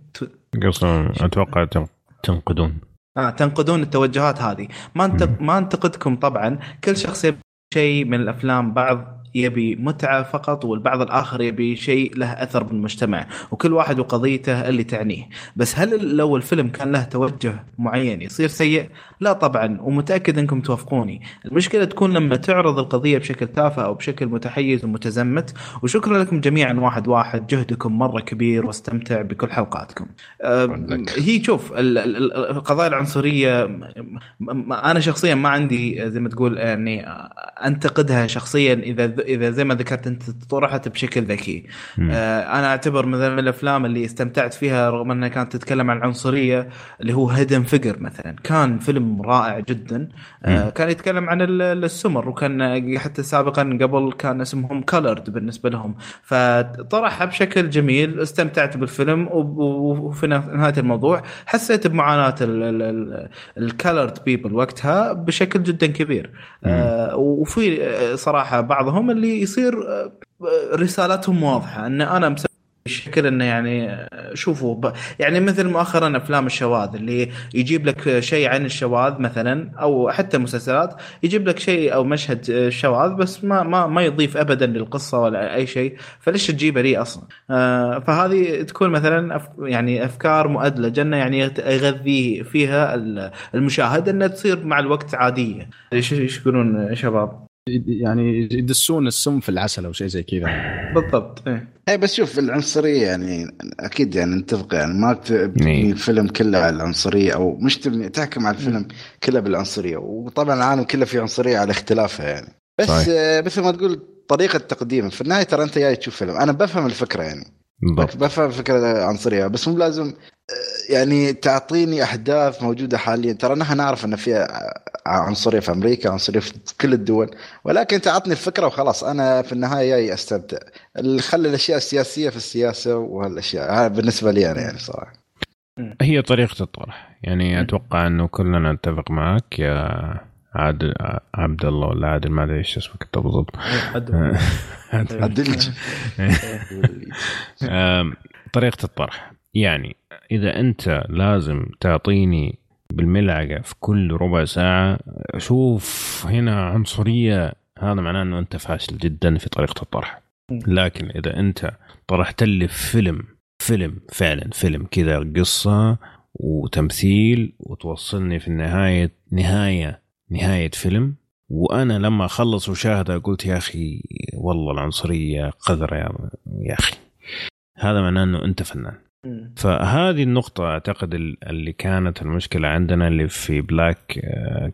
قصة أتوقع تن- تنقدون. آه تنقدون التوجهات هذه. ما انت ما أنتقدكم طبعا كل شخص يبي شيء من الأفلام بعض يبي متعة فقط والبعض الآخر يبي شيء له أثر بالمجتمع وكل واحد وقضيته اللي تعنيه. بس هل لو الفيلم كان له توجه معين يصير سيء؟ لا طبعا ومتأكد أنكم توافقوني. المشكلة تكون لما تعرض القضية بشكل تافه أو بشكل متحيز ومتزمت. وشكرا لكم جميعا واحد واحد. جهدكم مرة كبير واستمتع بكل حلقاتكم. أه هي شوف القضايا العنصرية أنا شخصيا ما عندي زي ما تقول يعني أنتقدها شخصيا إذا إذا زي ما ذكرت أنت طرحت بشكل ذكي. آه أنا أعتبر مثلا من الأفلام اللي استمتعت فيها رغم أنها كانت تتكلم عن العنصريه اللي هو هيدن فيجر مثلا. كان فيلم رائع جدا. آه كان يتكلم عن السمر وكان حتى سابقا قبل كان اسمهم كولرد بالنسبة لهم. فطرحها بشكل جميل استمتعت بالفيلم وفي نهاية الموضوع حسيت بمعاناة الكالرد بيبل وقتها بشكل جدا كبير. آه وفي صراحة بعضهم اللي يصير رسالتهم واضحة إن أنا مسوي بشكل إنه يعني شوفوا ب... يعني مثل مؤخرا أفلام الشواذ اللي يجيب لك شيء عن الشواذ مثلا أو حتى مسلسلات يجيب لك شيء أو مشهد شواذ بس ما ما ما يضيف ابدا للقصة ولا أي شيء فليش تجيبه لي أصلا؟ آه فهذه تكون مثلا أف... يعني أفكار مؤدلجه انه يعني يغذي فيها المشاهد إنها تصير مع الوقت عادية. إيش يقولون شباب؟ يعني يدسون السم في العسل أو شيء زي كذا. بالضبط إيه. اي بس شوف العنصرية يعني أكيد يعني نتفق يعني ما تبني إيه. الفيلم كله على العنصرية أو مش تبني تحكم على الفيلم كله بالعنصرية. وطبعا العالم كله فيه عنصرية على اختلافها يعني. بس صحيح. آه، مثل ما تقول طريقة تقديم. في النهاية ترى أنت جاي تشوف فيلم. أنا بفهم الفكرة يعني. بفهم فكرة عنصريه بس مو لازم يعني تعطيني احداث موجودة حاليا. ترى نحن نعرف إن في عنصريه في أمريكا عنصريه في كل الدول. ولكن تعطني الفكرة وخلاص. أنا في النهاية جاي أستمتع. خلي الأشياء السياسية في السياسة وهالاشياء هذا بالنسبة لي أنا يعني صراحة. هي طريقة الطرح. يعني أتوقع إنه كلنا نتفق معك. يا عادل عبد الله ولا عادل؟ ما ادري إيش اسمك انت بالضبط. عدلج طريقة الطرح. يعني إذا أنت لازم تعطيني بالملعقة في كل ربع ساعة شوف هنا عنصرية. هذا معناه إنه أنت فاشل جدا في طريقة الطرح. لكن إذا أنت طرحت لي فيلم فيلم فعلا فيلم كذا قصة وتمثيل وتوصلني في النهاية نهاية نهاية فيلم. وأنا لما أخلص وشاهده قلت يا أخي والله العنصرية قذرة يا أخي. هذا معناه إنه أنت فنان. فهذه النقطة أعتقد اللي كانت المشكلة عندنا اللي في بلاك آه،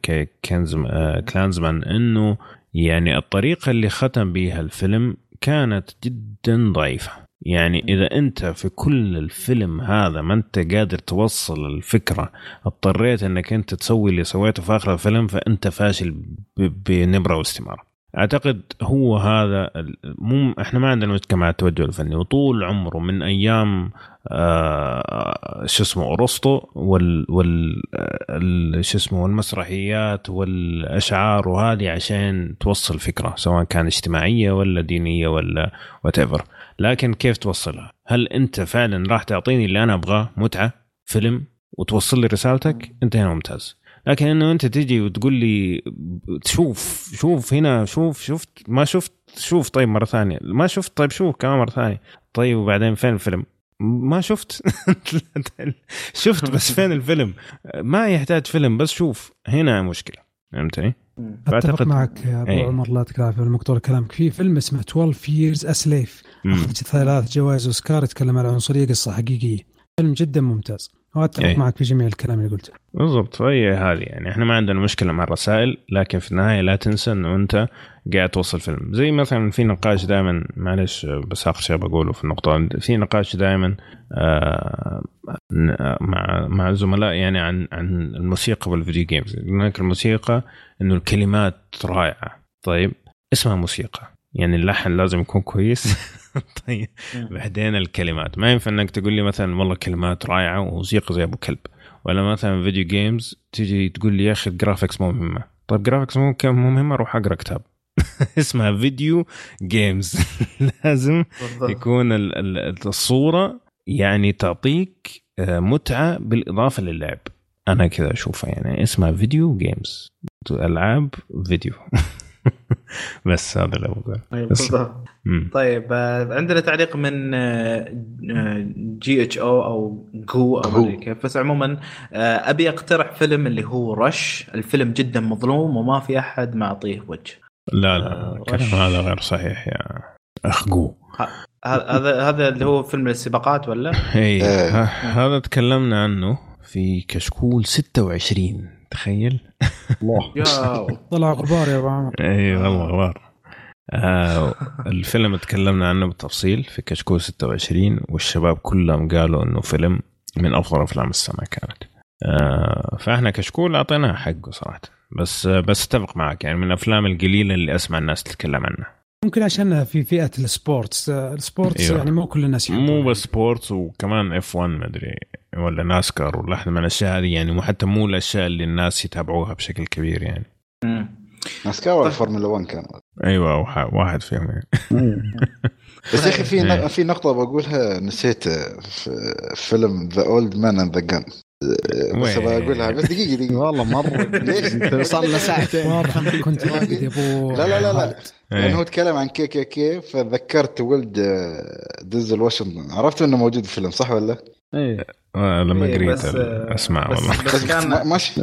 كلانزمان آه، إنه يعني الطريقة اللي ختم بها الفيلم كانت جدا ضعيفة. يعني إذا أنت في كل الفيلم هذا ما أنت قادر توصل الفكرة اضطريت أنك أنت تسوي اللي سويته في آخر الفيلم فأنت فاشل بنبرة واستمارة. أعتقد هو هذا مو إحنا ما عندنا مشكلة مع التوجه الفني. وطول عمره من أيام آه شو اسمه أرسطو وال وال شو اسمه والمسرحيات والأشعار وهذه عشان توصل فكرة سواء كان اجتماعية ولا دينية ولا وات لكن كيف توصلها؟ هل أنت فعلا راح تعطيني اللي أنا أبغاه؟ متعة؟ فيلم؟ وتوصل لي رسالتك؟ انت هنا ممتاز. لكن إنه أنت تجي وتقول لي شوف شوف هنا شوف شفت ما شفت شوف طيب مرة ثانية. ما شفت طيب شوف كمان مرة ثانية. طيب وبعدين فين الفيلم؟ ما شفت. شفت بس فين الفيلم؟ ما يحتاج فيلم بس شوف. هنا مشكلة. فهمت علي؟ اتفق معك يا أبو إيه. عمر لا تكلف المقطوع كلامك في فيلم اسمه 12 ييرز اسليف اخذ ثلاث جوائز أوسكار يتكلم عن العنصريه قصة حقيقية. فيلم جدا ممتاز. واتفق أيه. معك في جميع الكلام اللي قلته. بالضبط فهي هذه يعني. إحنا ما عندنا مشكلة مع الرسائل لكن في النهاية لا تنسى إنه أنت قاعد توصل فيلم. زي مثلا في نقاش دائما معلش بس آخر شيء بقوله في النقطة. في نقاش دائما آه مع مع الزملاء يعني عن عن الموسيقى والفيديو جيمز هناك الموسيقى إنه الكلمات رائعة. طيب اسمها موسيقى. يعني اللحن لازم يكون كويس. طيب. بعدين الكلمات. ما ينفع إنك تقول لي مثلا والله كلمات رائعة وموسيقى زي أبو كلب. ولا مثلا video games تيجي تقول لي يا أخي ال graphics مو مهمة. طيب graphics مو مهمة؟ روح أقرأ كتاب. اسمها video games لازم يكون الصورة يعني تعطيك آه، متعة بالإضافة للعب. أنا كذا أشوفها يعني. اسمها video games العاب فيديو بس هذا اللي أبغى طيب. طيب آه، عندنا تعليق من آه، GH أو أو جو أو كيف. بس عموما آه، أبي أقترح فيلم اللي هو Rush. الفيلم جدا مظلوم وما في أحد معطيه وجه. لا لا الكلام. هذا غير صحيح يا أخ جو. هذا هذا اللي هو فيلم السباقات ولا؟ اي إيه. هذا تكلمنا عنه في كشكول 26 تخيل؟ الله. طلع غبار يا أبو عمر. اي والله غبار. آه الفيلم تكلمنا عنه بالتفصيل في كشكول 26 والشباب كلهم قالوا إنه فيلم من أفضل أفلام السنة كانت. آه فإحنا كشكول أعطيناه حقه صراحة. بس آه بس أتفق معك يعني من الأفلام القليلة اللي أسمع الناس تتكلم عنها. ممكن عشان في فئة ال sports. آه، ال sports أيوه. يعني مو كل الناس يحبونه. مو بس sports وكمان F1 مدري ولا ناسكار ولا أحد من الأشياء هذه يعني مو حتى مو الأشياء اللي الناس يتابعوها بشكل كبير يعني مم. ناسكار ولا فورمولا 1 كان أيوه واحد فيهم يعني. بس يا أخي في إيه. في نقطة بقولها نسيت في فيلم The Old Man and the Gun بس وين؟ بقولها بس دقيقة دقيقة والله مرة ليش؟ صار لنا ساعتين واضح انك كنت راقد يا أبو لا لا لا لا لأنه هو إيه. تكلم عن KKK فذكرت ولد آه، دنزل واشنطن عرفت إنه موجود في الفيلم صح ولا؟ إيه. آه، لما إيه، قريت بس، آه، الاسماء بس, والله. بس كان ما- ماشي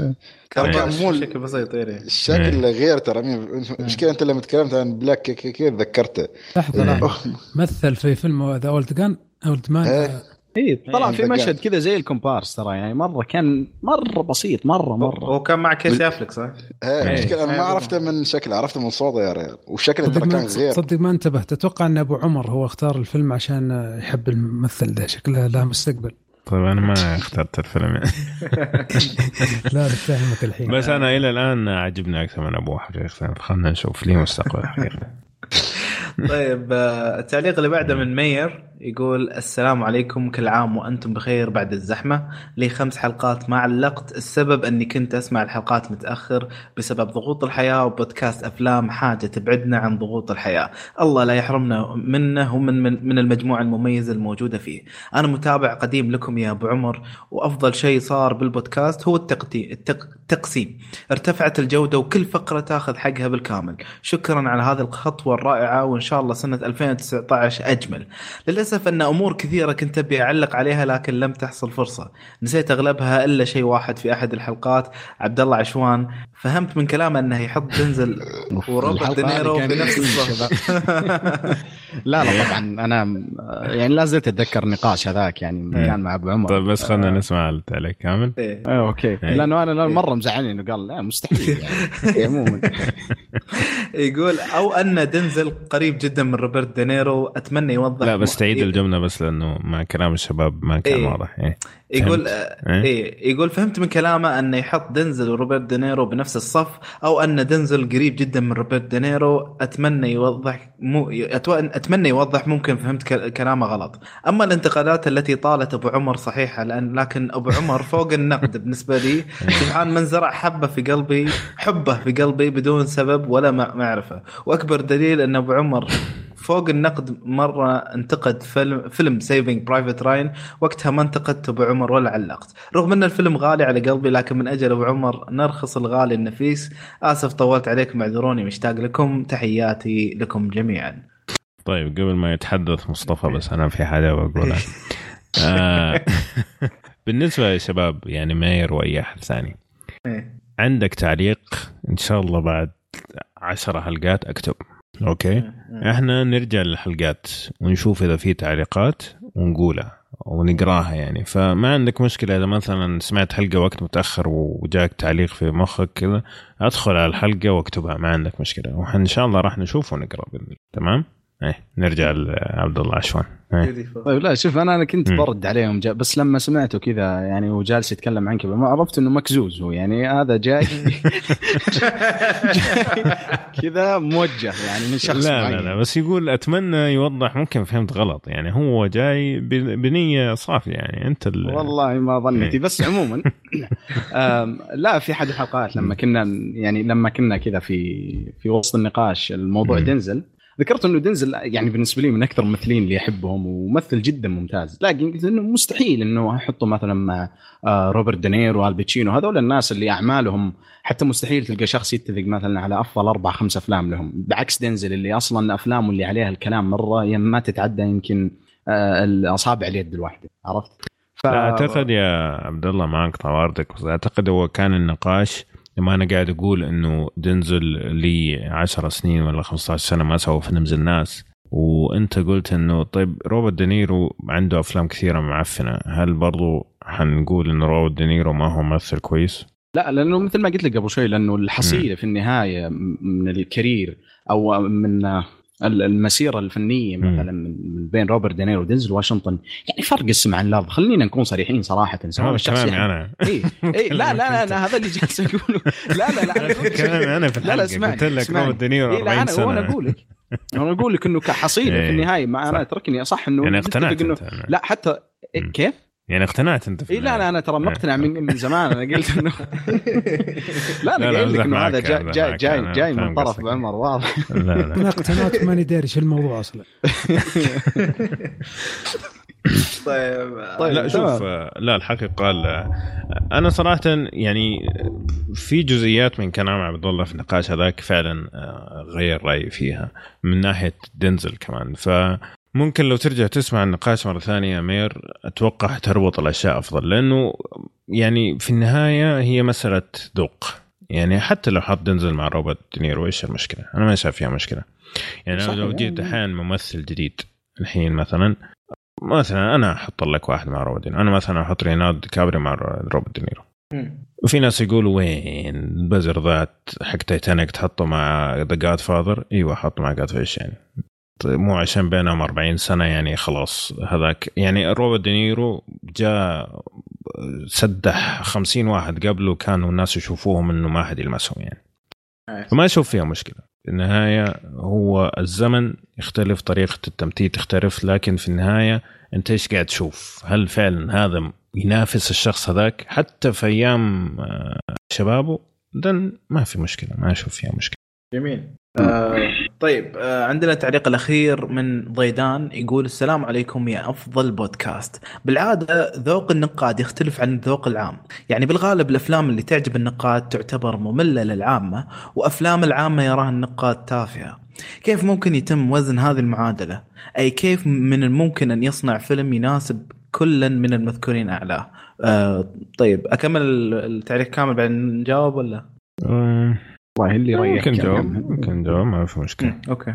كان كان رش مو- بشكل بسيط يعني الشكل غير ترى. مين المشكلة أنت لما تكلمت عن Black KKK تذكرته. لحظة. مثل في فيلم The Old Gun Old Man. إيه. إيه طلع إيه، في. مشهد كذا زي الكومبارس ترى يعني مرة كان مرة بسيط مرة مرة. هو كان مع كيسي افلك صح؟ ها، إيه. المشكلة أنا إيه، ما عرفته من شكله عرفته من صوته يا ريال. وشكله صدق ترى ما كان غير. صدق ما انتبهت. أتوقع أن أبو عمر هو اختار الفيلم عشان يحب الممثل ده. شكله له مستقبل. طيب أنا ما اخترت الفيلم. يعني. لا بتفهمك الحين. بس أنا إلى الآن عجبني أكثر من ابوه حقيقه خلينا نشوف لي مستقبل. حقيقه طيب آه، التعليق اللي بعده من مير يقول السلام عليكم كل عام وأنتم بخير بعد الزحمة. لي خمس حلقات ما علقت السبب أني كنت أسمع الحلقات متأخر بسبب ضغوط الحياة وبودكاست أفلام حاجة تبعدنا عن ضغوط الحياة. الله لا يحرمنا منه ومن من, من المجموعة المميزة الموجودة فيه. أنا متابع قديم لكم يا أبو عمر وأفضل شيء صار بالبودكاست هو التقدي التق... التقسيم. ارتفعت الجودة وكل فقرة تاخذ حقها بالكامل. شكرا على هذه الخطوة الرائعة وإن شاء الله سنة 2019 أجمل. للأسف أن أمور كثيرة كنت أبي أعلق عليها لكن لم تحصل فرصة. نسيت أغلبها إلا شيء واحد في أحد الحلقات عبد الله عشوان. فهمت من كلامه أنه يحط دنزل وروبرت دينيرو كان في نفس يجي الصف لا لا طبعا أنا يعني لا زلت أتذكر النقاش هذاك يعني إيه. كان مع أبو عمر. طيب بس خلينا نسمع التعليق كامل. إيه. إيه okay. إيه. لأنه مزعلني إنه قال لا مستحيل يعني إيه، عموما يقول أو أن دنزل قريب جدا من روبرت دينيرو أتمنى يوضح لا بس تعيد إيه. الجملة بس لأنه مع كلام الشباب ما كان إيه. واضح إيه. يقول فهمت. إيه؟ إيه يقول فهمت من كلامه أنه يحط دنزل وروبرت دينيرو بنفس الصف أو أن دنزل قريب جدا من روبرت دينيرو أتمنى يوضح مو أتو- أتمنى يوضح ممكن فهمت ك- كلامه غلط أما الانتقادات التي طالت أبو عمر صحيحة لأن لكن أبو عمر فوق النقد بالنسبة لي سبحان من زرع حبة في قلبي حبة في قلبي بدون سبب ولا مع- معرفه وأكبر دليل أن أبو عمر فوق النقد مرة انتقد فيلم فيلم Saving Private Ryan وقتها ما انتقدت أبو عمر ولا علقت. رغم أن الفيلم غالي على قلبي لكن من أجل أبو عمر نرخص الغالي النفيس. آسف طولت عليكم اعذروني مشتاق لكم. تحياتي لكم جميعا. طيب قبل ما يتحدث مصطفى بس أنا في حاجة بقولها آه. بالنسبة يا شباب يعني ماير وأي أحد ثاني. إيه. عندك تعليق إن شاء الله بعد عشرة حلقات أكتب. أوكي؟ إحنا نرجع للحلقات ونشوف إذا في تعليقات ونقولها ونقراها يعني. فما عندك مشكلة إذا مثلا سمعت حلقة وقت متأخر وجاك تعليق في مخك كذا أدخل على الحلقة واكتبها ما عندك مشكلة. وان شاء الله راح نشوف ونقرأ بإذن الله. تمام؟ إيه نرجع لعبد الله عشوان إيه. طيب لا شوف أنا أنا كنت. برد عليهم جا بس لما سمعته كذا يعني وجالس يتكلم عن كذا ما عرفت إنه مكزوز هو يعني هذا جاي كذا موجه يعني من شخص لا معين. لا لا بس يقول أتمنى يوضح ممكن فهمت غلط يعني هو جاي بنية صافية يعني أنت ال... والله ما ظنيتي إيه. بس عموما لا في احد الحلقات لما كنا يعني لما كنا كذا في في وسط النقاش الموضوع. دنزل ذكرت إنه دنزل يعني بالنسبة لي من أكثر الممثلين اللي أحبهم وممثل جدا ممتاز. لكن قلت إنه مستحيل إنه أحطه مثلا مع آه، روبرت دينيرو وآل باتشينو هذول الناس اللي أعمالهم حتى مستحيل تلقى شخص يتفق مثلا على أفضل أربع خمس أفلام لهم. بعكس دنزل اللي أصلا أفلامه اللي عليها الكلام مرة يعني ما تتعدى يمكن آه، الأصابع اليد الواحدة. عرفت؟ ف... لا أعتقد يا عبد الله ما اقطع واردك بس أعتقد هو كان النقاش لما أنا قاعد أقول إنه دنزل له 10 سنين ولا 15 سنة ما سوى فيلم زي الناس. وأنت قلت إنه طيب روبرت دينيرو عنده أفلام كثيرة معفنة. هل برضو حنقول انه روبرت دينيرو ما هو ممثل كويس؟ لا لأنه مثل ما قلت لك قبل شوي لأنه الحصيلة في النهاية من ال career أو من المسيرة الفنية مثلا من بين روبرت دينيرو ودنزل واشنطن يعني فرق السما عن الأرض خلينا نكون صريحين صراحة سواء الشخص يعني أنا. اي اي لا لا لا هذا اللي جالس أقوله. لا لا لا كلامي أنا في الحلقة لا لا اسمعني قلت لك روبرت دينيرو 40 سنة. وأنا أقول لك. أنا أقول لك إنه كحصيلة في النهاية. ما أنا أتركني صح إنه يعني اقتنعت إنه لا حتى كيف؟ يعني اقتنعت أنت في اي لا لا أنا ترى مقتنع من, من زمان. أنا قلت انه لا أنا قايل لك إنه هذا جاي جاي جاي, جاي من طرف عمر واضح. لا لا. أنا اقتنعت ماني داري. شو الموضوع أصلا؟ طيب طيب لا شوف لا الحقيقة قال أنا صراحة يعني في جزئيات من كلام عبد الله في النقاش هذاك فعلا آه، غير رأيي فيها من ناحية دنزل كمان. ف ممكن لو ترجع تسمع النقاش مرة ثانية أنا أتوقع تربط الأشياء أفضل لأنه يعني في النهاية هي مسألة ذوق. يعني حتى لو حط دنزل مع روبرت دينيرو إيش المشكلة؟ أنا ما شايف فيها مشكلة. يعني لو جيت الحين ممثل جديد الحين مثلا مثلا أنا أحط لك واحد مع روبرت دينيرو أنا مثلا أحط ليوناردو دي كابريو مع روبرت دينيرو. وفي ناس يقولوا وين البزر ذا حق تايتانيك تحطه مع ذا The Godfather إيوه حطه مع God father إيش يعني؟ مو عشان بينهم 40 سنة يعني خلاص هذاك. يعني روبرت دينيرو جاء سدح 50 واحد قبله كانوا الناس يشوفوهم إنه ما حد يلمسهم يعني. فما أشوف فيها مشكلة. في النهاية هو الزمن يختلف طريقة التمثيل تختلف لكن في النهاية أنت إيش قاعد تشوف؟ هل فعلا هذا ينافس الشخص هذاك؟ حتى في أيام آه، شبابه ده ما في مشكلة ما أشوف فيها مشكلة. جميل. آه طيب آه عندنا التعليق الأخير من ضيدان يقول السلام عليكم يا أفضل بودكاست. بالعادة ذوق النقاد يختلف عن الذوق العام. يعني بالغالب الأفلام اللي تعجب النقاد تعتبر مملة للعامة وأفلام العامة يراها النقاد تافهة. كيف ممكن يتم وزن هذه المعادلة؟ أي كيف من الممكن أن يصنع فيلم يناسب كلا من المذكورين أعلاه؟ آه طيب أكمل التعليق كامل بعدين نجاوب ولا؟ آه، والله اللي يريحك ممكن جواب ممكن جواب ما في مشكلة. أوكي.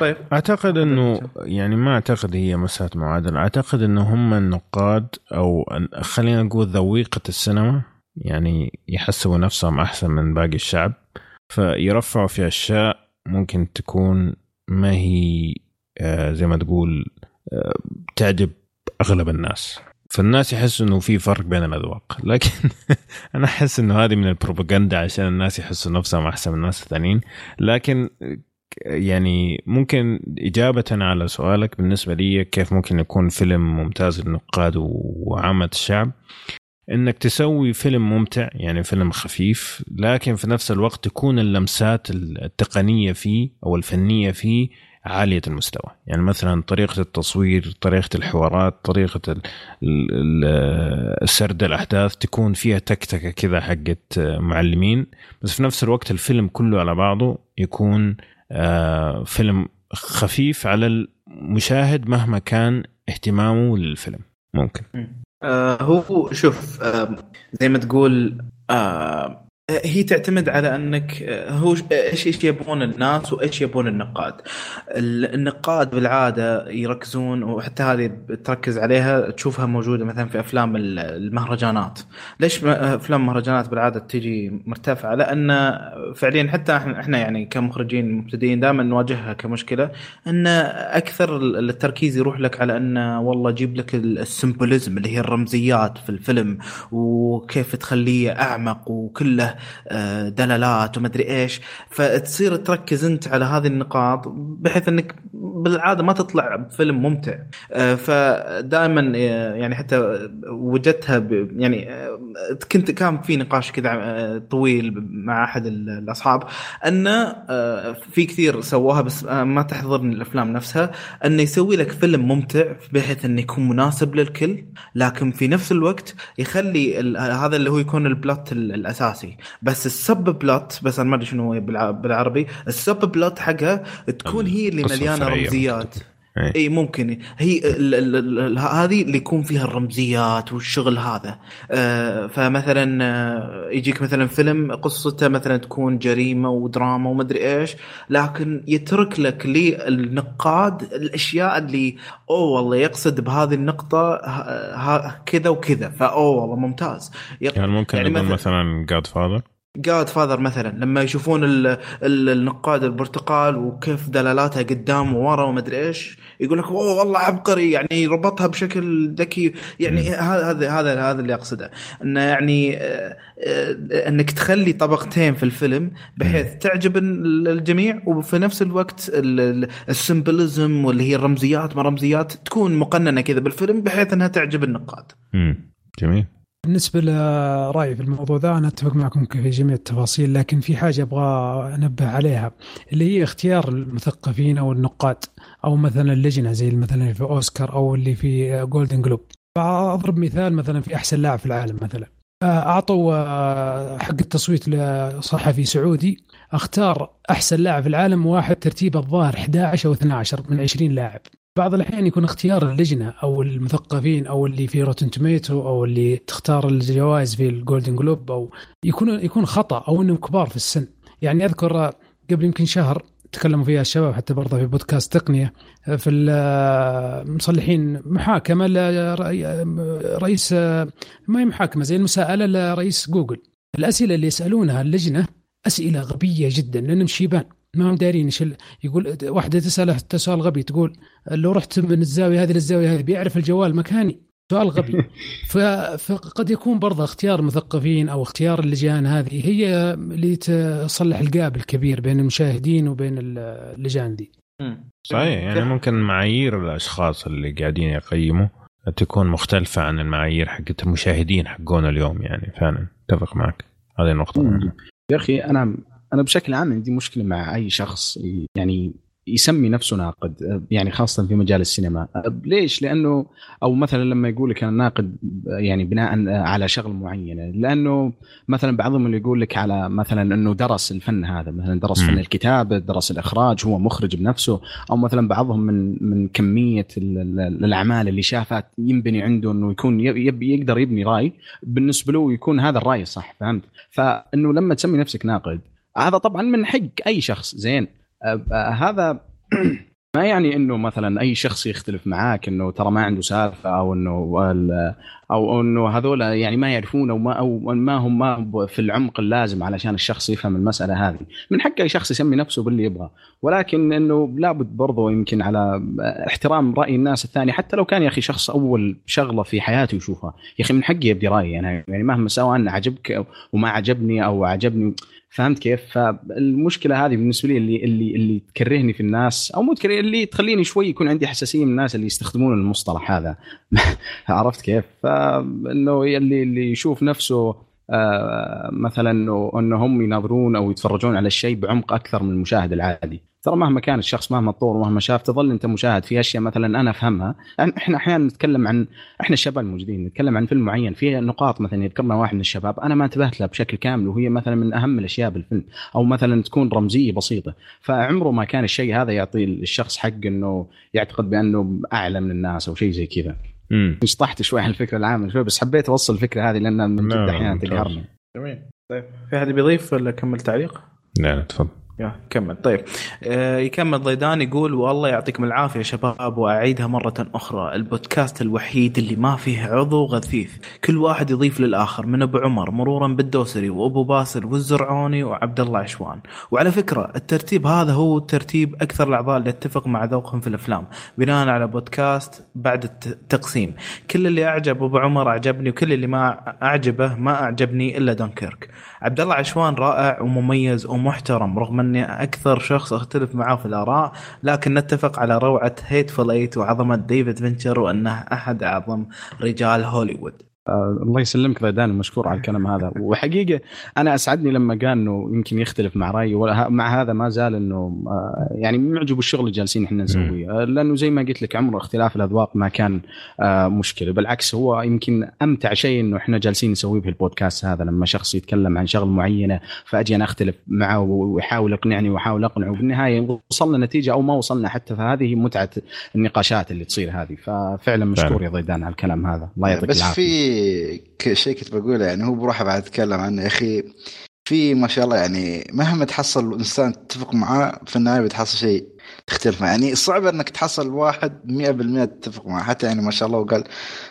طيب. أعتقد إنه يعني ما أعتقد هي مسألة معادلة. أعتقد انه هم النقاد أو خلينا نقول ذويقة السينما يعني يحسبوا نفسهم أحسن من باقي الشعب فيرفعوا في أشياء ممكن تكون ما هي آه، زي ما تقول آه، تعجب أغلب الناس. فالناس يحسوا إنه في فرق بين الأذواق. لكن أنا أحس إنه هذه من البروباغندا عشان الناس يحسوا نفسهم أحسن من الناس الثانيين. لكن يعني ممكن إجابة على سؤالك بالنسبة لي كيف ممكن يكون فيلم ممتاز للنقاد وعامة الشعب. إنك تسوي فيلم ممتع يعني فيلم خفيف لكن في نفس الوقت تكون اللمسات التقنية فيه أو الفنية فيه عالية المستوى. يعني مثلا طريقة التصوير طريقة الحوارات طريقة سرد الأحداث تكون فيها تكتكة كذا حقت معلمين بس في نفس الوقت الفيلم كله على بعضه يكون آه، فيلم خفيف على المشاهد مهما كان اهتمامه للفيلم. ممكن. آه هو شوف آه زي ما تقول هي تعتمد على أنك هو إيش إيش يبون الناس وإيش يبون النقاد. النقاد بالعادة يركزون وحتى هذه تركز عليها تشوفها موجودة مثلا في أفلام المهرجانات. ليش أفلام المهرجانات بالعادة تجي مرتفعة؟ لأن فعليا حتى إحنا يعني كمخرجين مبتدئين دائما نواجهها كمشكلة إن أكثر التركيز يروح لك على إن والله جيب لك السمبوليزم اللي هي الرمزيات في الفيلم وكيف تخليه أعمق وكله آه، دلالات ومدري إيش. فتصير تركز أنت على هذه النقاط بحيث أنك بالعادة ما تطلع بفيلم ممتع. آه، فدائما يعني حتى وجدتها يعني كنت كان في نقاش كذا طويل مع أحد الأصحاب أنه في كثير سووها بس ما تحضرني الأفلام نفسها أنه يسوي لك فيلم ممتع بحيث انه يكون مناسب للكل لكن في نفس الوقت يخلي هذا اللي هو يكون ال plot الأساسي. بس ال subplot بس أنا ما أدري شنو هو بالعربي ال subplot حقها تكون هي اللي مليانة رمزيات. اي إيه ممكن. هي هذه اللي يكون فيها الرمزيات والشغل هذا. آه فمثلا آه يجيك مثلا فيلم قصته مثلا تكون جريمة ودراما ومدري إيش لكن يترك لك للنقاد الأشياء اللي أوه والله يقصد بهذه النقطة كذا وكذا. فأوه والله ممتاز. يعني ممكن يعني مثلا, مثلا جاد فاذر جاد فاذر مثلا لما يشوفون النقاد البرتقال وكيف دلالاتها قدام وورا ومدري إيش يقول لك أوه والله عبقري يعني ربطها بشكل ذكي يعني هذا هذا هذا اللي أقصده إنه يعني آه، آه، إنك تخلي طبقتين في الفيلم بحيث تعجب الجميع وفي نفس الوقت ال symbolism واللي هي الرمزيات ما رمزيات تكون مقننة كذا بالفيلم بحيث إنها تعجب النقاد. امم جميل. بالنسبة لرأيي في الموضوع ذا أنا أتفق معكم في جميع التفاصيل لكن في حاجة أبغى أنبه عليها اللي هي اختيار المثقفين أو النقاد أو مثلا اللجنة زي مثلا في أوسكار أو اللي في Golden Globe أضرب مثال مثلا في أحسن لاعب في العالم مثلا. أعطوا حق التصويت لصحفي سعودي اختار أحسن لاعب في العالم واحد ترتيب الظاهر 11 أو 12 من 20 لاعب. بعض الأحيان يكون اختيار اللجنة أو المثقفين أو اللي في Rotten Tomatoes أو اللي تختار الجوائز في ال Golden Globe أو يكون يكون خطأ أو إنهم كبار في السن. يعني أذكر قبل يمكن شهر تكلموا فيها الشباب حتى برضه في بودكاست تقنية في المصلحين محاكمة لرئيس ما هي محاكمة زي المساءلة لرئيس جوجل الأسئلة اللي يسألونها اللجنة أسئلة غبية جدا لأنهم شيبان. ما هم دارين إيش يقول واحدة تسأله سؤال غبي تقول لو رحت من الزاوية هذه للزاوية هذه بيعرف الجوال مكاني. سؤال غبي. فقد يكون برضه اختيار المثقفين أو اختيار اللجان هذه هي اللي تصلح الجاب الكبير بين المشاهدين وبين اللجان دي. صحيح يعني ممكن معايير الأشخاص اللي قاعدين يقيموا تكون مختلفة عن المعايير حقت المشاهدين حقونا اليوم يعني فعلا أتفق معك. هذه النقطة. يا أخي أنا أنا بشكل عام عندي مشكلة مع أي شخص يعني يسمي نفسه ناقد يعني خاصة في مجال السينما. ليش؟ لأنه أو مثلا لما يقول لك أنا ناقد يعني بناء على شغلة معينة. لأنه مثلا بعضهم اللي يقول لك على مثلا إنه درس الفن هذا مثلا درس فن الكتابة درس الإخراج هو مخرج بنفسه. أو مثلا بعضهم من من كمية الأعمال اللي شافها ينبني عنده إنه يكون يبي يقدر يبني رأي بالنسبة له يكون هذا الرأي الصح فهمت؟ فإنه لما تسمي نفسك ناقد هذا طبعا من حق أي شخص زين. هذا ما يعني إنه مثلا أي شخص يختلف معاك إنه ترى ما عنده سالفة أو إنه أو إنه هذول يعني ما يعرفون أو ما أو ما هم ما في العمق اللازم علشان الشخص يفهم المسألة هذه، من حق أي شخص يسمي نفسه باللي يبغى، ولكن إنه لابد برضه يمكن على احترام رأي الناس الثاني. حتى لو كان يا أخي شخص أول شغلة في حياته يشوفها، يا أخي من حقي يبدي رأيي أنا. يعني مهما سوى أنا عجبك وما عجبني أو عجبني فهمت كيف؟ فالمشكلة هذه بالنسبة لي اللي اللي اللي تكرهني في الناس أو مو تكرهني اللي تخليني شوي يكون عندي حساسية من الناس اللي يستخدمون المصطلح هذا. عرفت كيف؟ فانه اللي اللي يشوف نفسه آه مثلا انه هم يناظرون أو يتفرجون على الشيء بعمق أكثر من المشاهد العادي. ترى مهما كان الشخص مهما تطور ومهما شاف تظل أنت مشاهد. في أشياء مثلا أنا أفهمها. إحنا أحيانا نتكلم عن إحنا الشباب الموجودين نتكلم عن فيلم معين. في نقاط مثلا يذكرنا واحد من الشباب أنا ما انتبهت لها بشكل كامل وهي مثلا من أهم الأشياء بالفيلم. أو مثلا تكون رمزية بسيطة. فعمره ما كان الشيء هذا يعطي الشخص حق إنه يعتقد بأنه أعلى من الناس أو شيء زي كذا. شطحت شوي عن الفكرة العامة شوي بس حبيت أوصل الفكرة هذه لأن من جد أحيانا تقهرني جميل. طيب في احد بيضيف ولا كمل تعليق؟ لا تفضل. كمل. طيب. آه يكمل ضيدان يقول والله يعطيكم العافية شباب وأعيدها مرة أخرى. البودكاست الوحيد اللي ما فيه عضو غثيث. كل واحد يضيف للآخر من أبو عمر مرورا بالدوسري وأبو باسل والزرعوني وعبد الله عشوان. وعلى فكرة الترتيب هذا هو ترتيب أكثر الأعضاء اللي يتفق مع ذوقهم في الأفلام بناء على بودكاست بعد التقسيم كل اللي أعجب أبو عمر أعجبني وكل اللي ما أعجبه ما أعجبني إلا دونكيرك. عبد الله عشوان رائع ومميز ومحترم رغم إني أكثر شخص أختلف معاه في الآراء لكن نتفق على روعة Hateful Eight وعظمة ديفيد فينشر وأنه أحد أعظم رجال هوليوود. آه الله يسلمك ضيدان مشكور على الكلام هذا. وحقيقة أنا أسعدني لما قال إنه يمكن يختلف مع رأيي مع هذا ما زال إنه آه يعني معجب بالشغل اللي جالسين إحنا نسويه. آه لأنه زي ما قلت لك عمر اختلاف الأذواق ما كان آه مشكلة. بالعكس هو يمكن أمتع شيء إنه إحنا جالسين نسويه في البودكاست هذا. لما شخص يتكلم عن شغله معينة فأجي أنا أختلف معه ويحاول يقنعني واحاول أقنعه. وبالنهاية وصلنا نتيجة أو ما وصلنا حتى فهذه متعة النقاشات اللي تصير هذه. ففعلا مشكور يا ضيدان على الكلام هذا. الله يعطيك العافية. شيء كنت بقوله يعني هو بروحه بعد اتكلم عنه. يا أخي في ما شاء الله يعني مهما تحصل إنسان تتفق معاه في النهاية بتحصل شيء تختلف معه. يعني صعب إنك تحصل واحد 100% تتفق معه. حتى يعني ما شاء الله وقال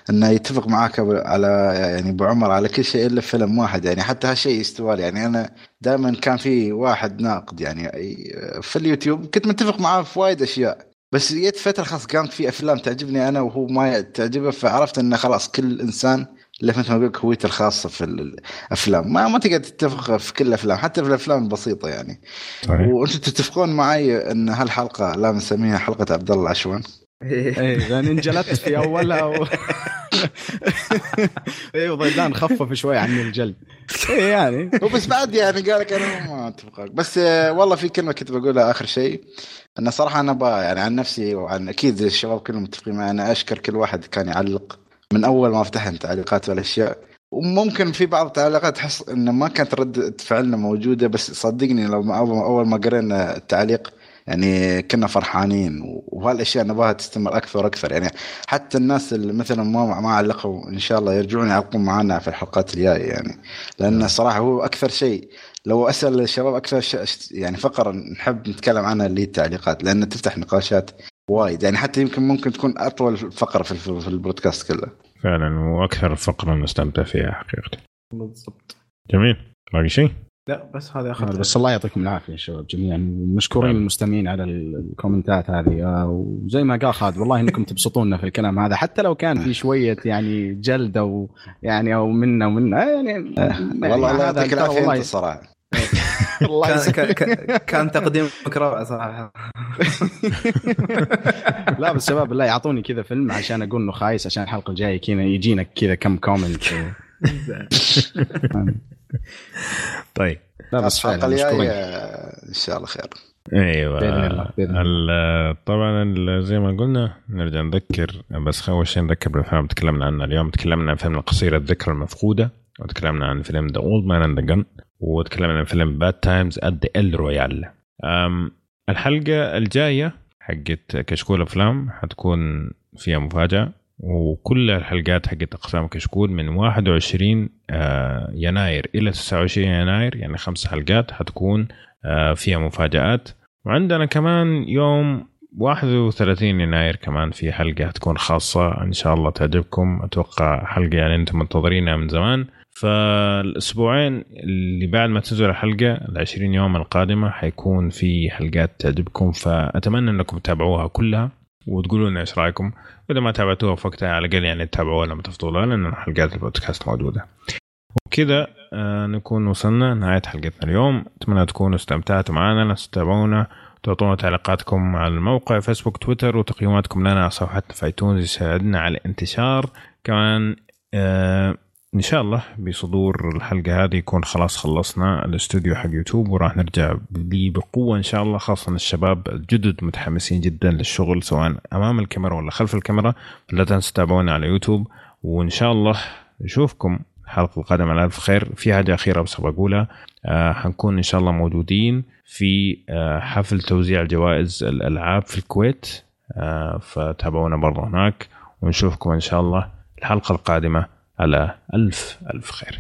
إنه يتفق معاك على يعني أبو عمر على كل شيء إلا فيلم واحد. يعني حتى هالشيء يستوى يعني أنا دائما كان في واحد ناقد يعني في اليوتيوب كنت متفق معاه في وايد أشياء. بس جيت فترة خلاص كانت في أفلام تعجبني أنا وهو ما تعجبه فعرفت إنه خلاص كل إنسان اللي مثل ما أقول هويته الخاصة في الأفلام. ما ما تقدر تتفق في كل الأفلام حتى في الأفلام البسيطة يعني. صحيح. وأنتم تتفقون معي إن هالحلقة لا نسميها حلقة عبد الله العشوان إيه. انجلدت في اولها و... أيوه ضيدان خفف شوي عني الجلد. إيه يعني. وبس بعد يعني قال لك أنا ما أتفق. بس آه، والله في كلمة كنت بقولها آخر شيء أن صراحة أنا يعني عن نفسي وعن أكيد الشباب كلهم متفقين معي أنا أشكر كل واحد كان يعلق. من أول ما فتحنا تعليقات والأشياء وممكن في بعض التعليقات تحس انه ما كانت ردة فعلنا موجودة بس صدقني لو أول ما قرينا التعليق يعني كنا فرحانين وهالأشياء نبغاها تستمر أكثر وأكثر. يعني حتى الناس اللي مثلا ما ما علقوا إن شاء الله يرجعون يعلقون معنا في الحلقات الجاية يعني. لأن الصراحه هو أكثر شيء لو أسأل الشباب أكثر شيء يعني فقرة نحب نتكلم عنها اللي التعليقات لأن تفتح نقاشات وايد. يعني حتى يمكن ممكن تكون أطول فقرة في, في البودكاست كله. فعلا وأكثر فقرة نستمتع فيها حقيقة. بالضبط. جميل. باقي شيء؟ لا بس هذا اخر بس الله يعطيكم العافية شباب جميعا. مشكورين المستمعين على الكومنتات هذه. آه، وزي ما قال خالد والله إنكم تبسطونا في الكلام هذا حتى لو كان في شوية يعني جلد أو يعني أو منا ومنا يعني, يعني والله الله يعطيك العافية أنت الصراحه والله كان, كان تقديمك روعه صراحة. لا بس شباب بالله يعطوني كذا فيلم عشان أقول إنه خايس عشان الحلقة الجاية كذا يجينا كذا كم كومنت طيب. لا بس الحلقة الجاية إن شاء الله خير. أيوه. بإذن الله. طبعا زي ما قلنا نرجع نذكر بس أول شيء نذكر بالافلام تكلمنا عنها اليوم. تكلمنا عن فيلم القصيره الذكرى المفقودة وتكلمنا عن فيلم The Old Man and the Gun وتكلمنا عن فيلم Bad Times at the El Royale الحلقة الجاية حقت كشكول أفلام حتكون فيها مفاجأة. وكل الحلقات حقت أقسام كشكول من 21 آه، يناير إلى 29 يناير يعني خمس حلقات حتكون آه، فيها مفاجآت. وعندنا كمان يوم 31 يناير كمان في حلقة حتكون خاصة إن شاء الله تعجبكم. أتوقع حلقة يعني أنتم منتظرينها من زمان. فالأسبوعين اللي بعد ما تنزل الحلقة ال 20 يوم القادمة حيكون في حلقات تعجبكم فأتمنى إنكم تتابعوها كلها. وتقولوا لنا إيش رأيكم؟ وإذا ما تابعتوها في وقتها على الأقل يعني تتابعوها لما تفضلوا لأن حلقات البودكاست موجودة. وبكذا آه نكون وصلنا نهايه حلقتنا اليوم. أتمنى تكونوا استمتعتوا معنا لا تتابعونا. تعطونا تعليقاتكم على الموقع فيسبوك تويتر وتقييماتكم لنا على صفحتنا في يساعدنا على الانتشار. كمان آه إن شاء الله بصدور الحلقة هذه يكون خلاص خلصنا الاستوديو حق يوتيوب وراح نرجع لي بقوة إن شاء الله خاصة الشباب الجدد متحمسين جدا للشغل سواء أمام الكاميرا ولا خلف الكاميرا. لا تنسوا تتابعونا على يوتيوب وإن شاء الله نشوفكم الحلقة القادمه على ألف خير. في حاجة أخيرة بس بقولها آه حنكون إن شاء الله موجودين في آه حفل توزيع جوائز الألعاب في الكويت آه فتابعونا برضه هناك ونشوفكم إن شاء الله الحلقة القادمة. على ألف ألف خير.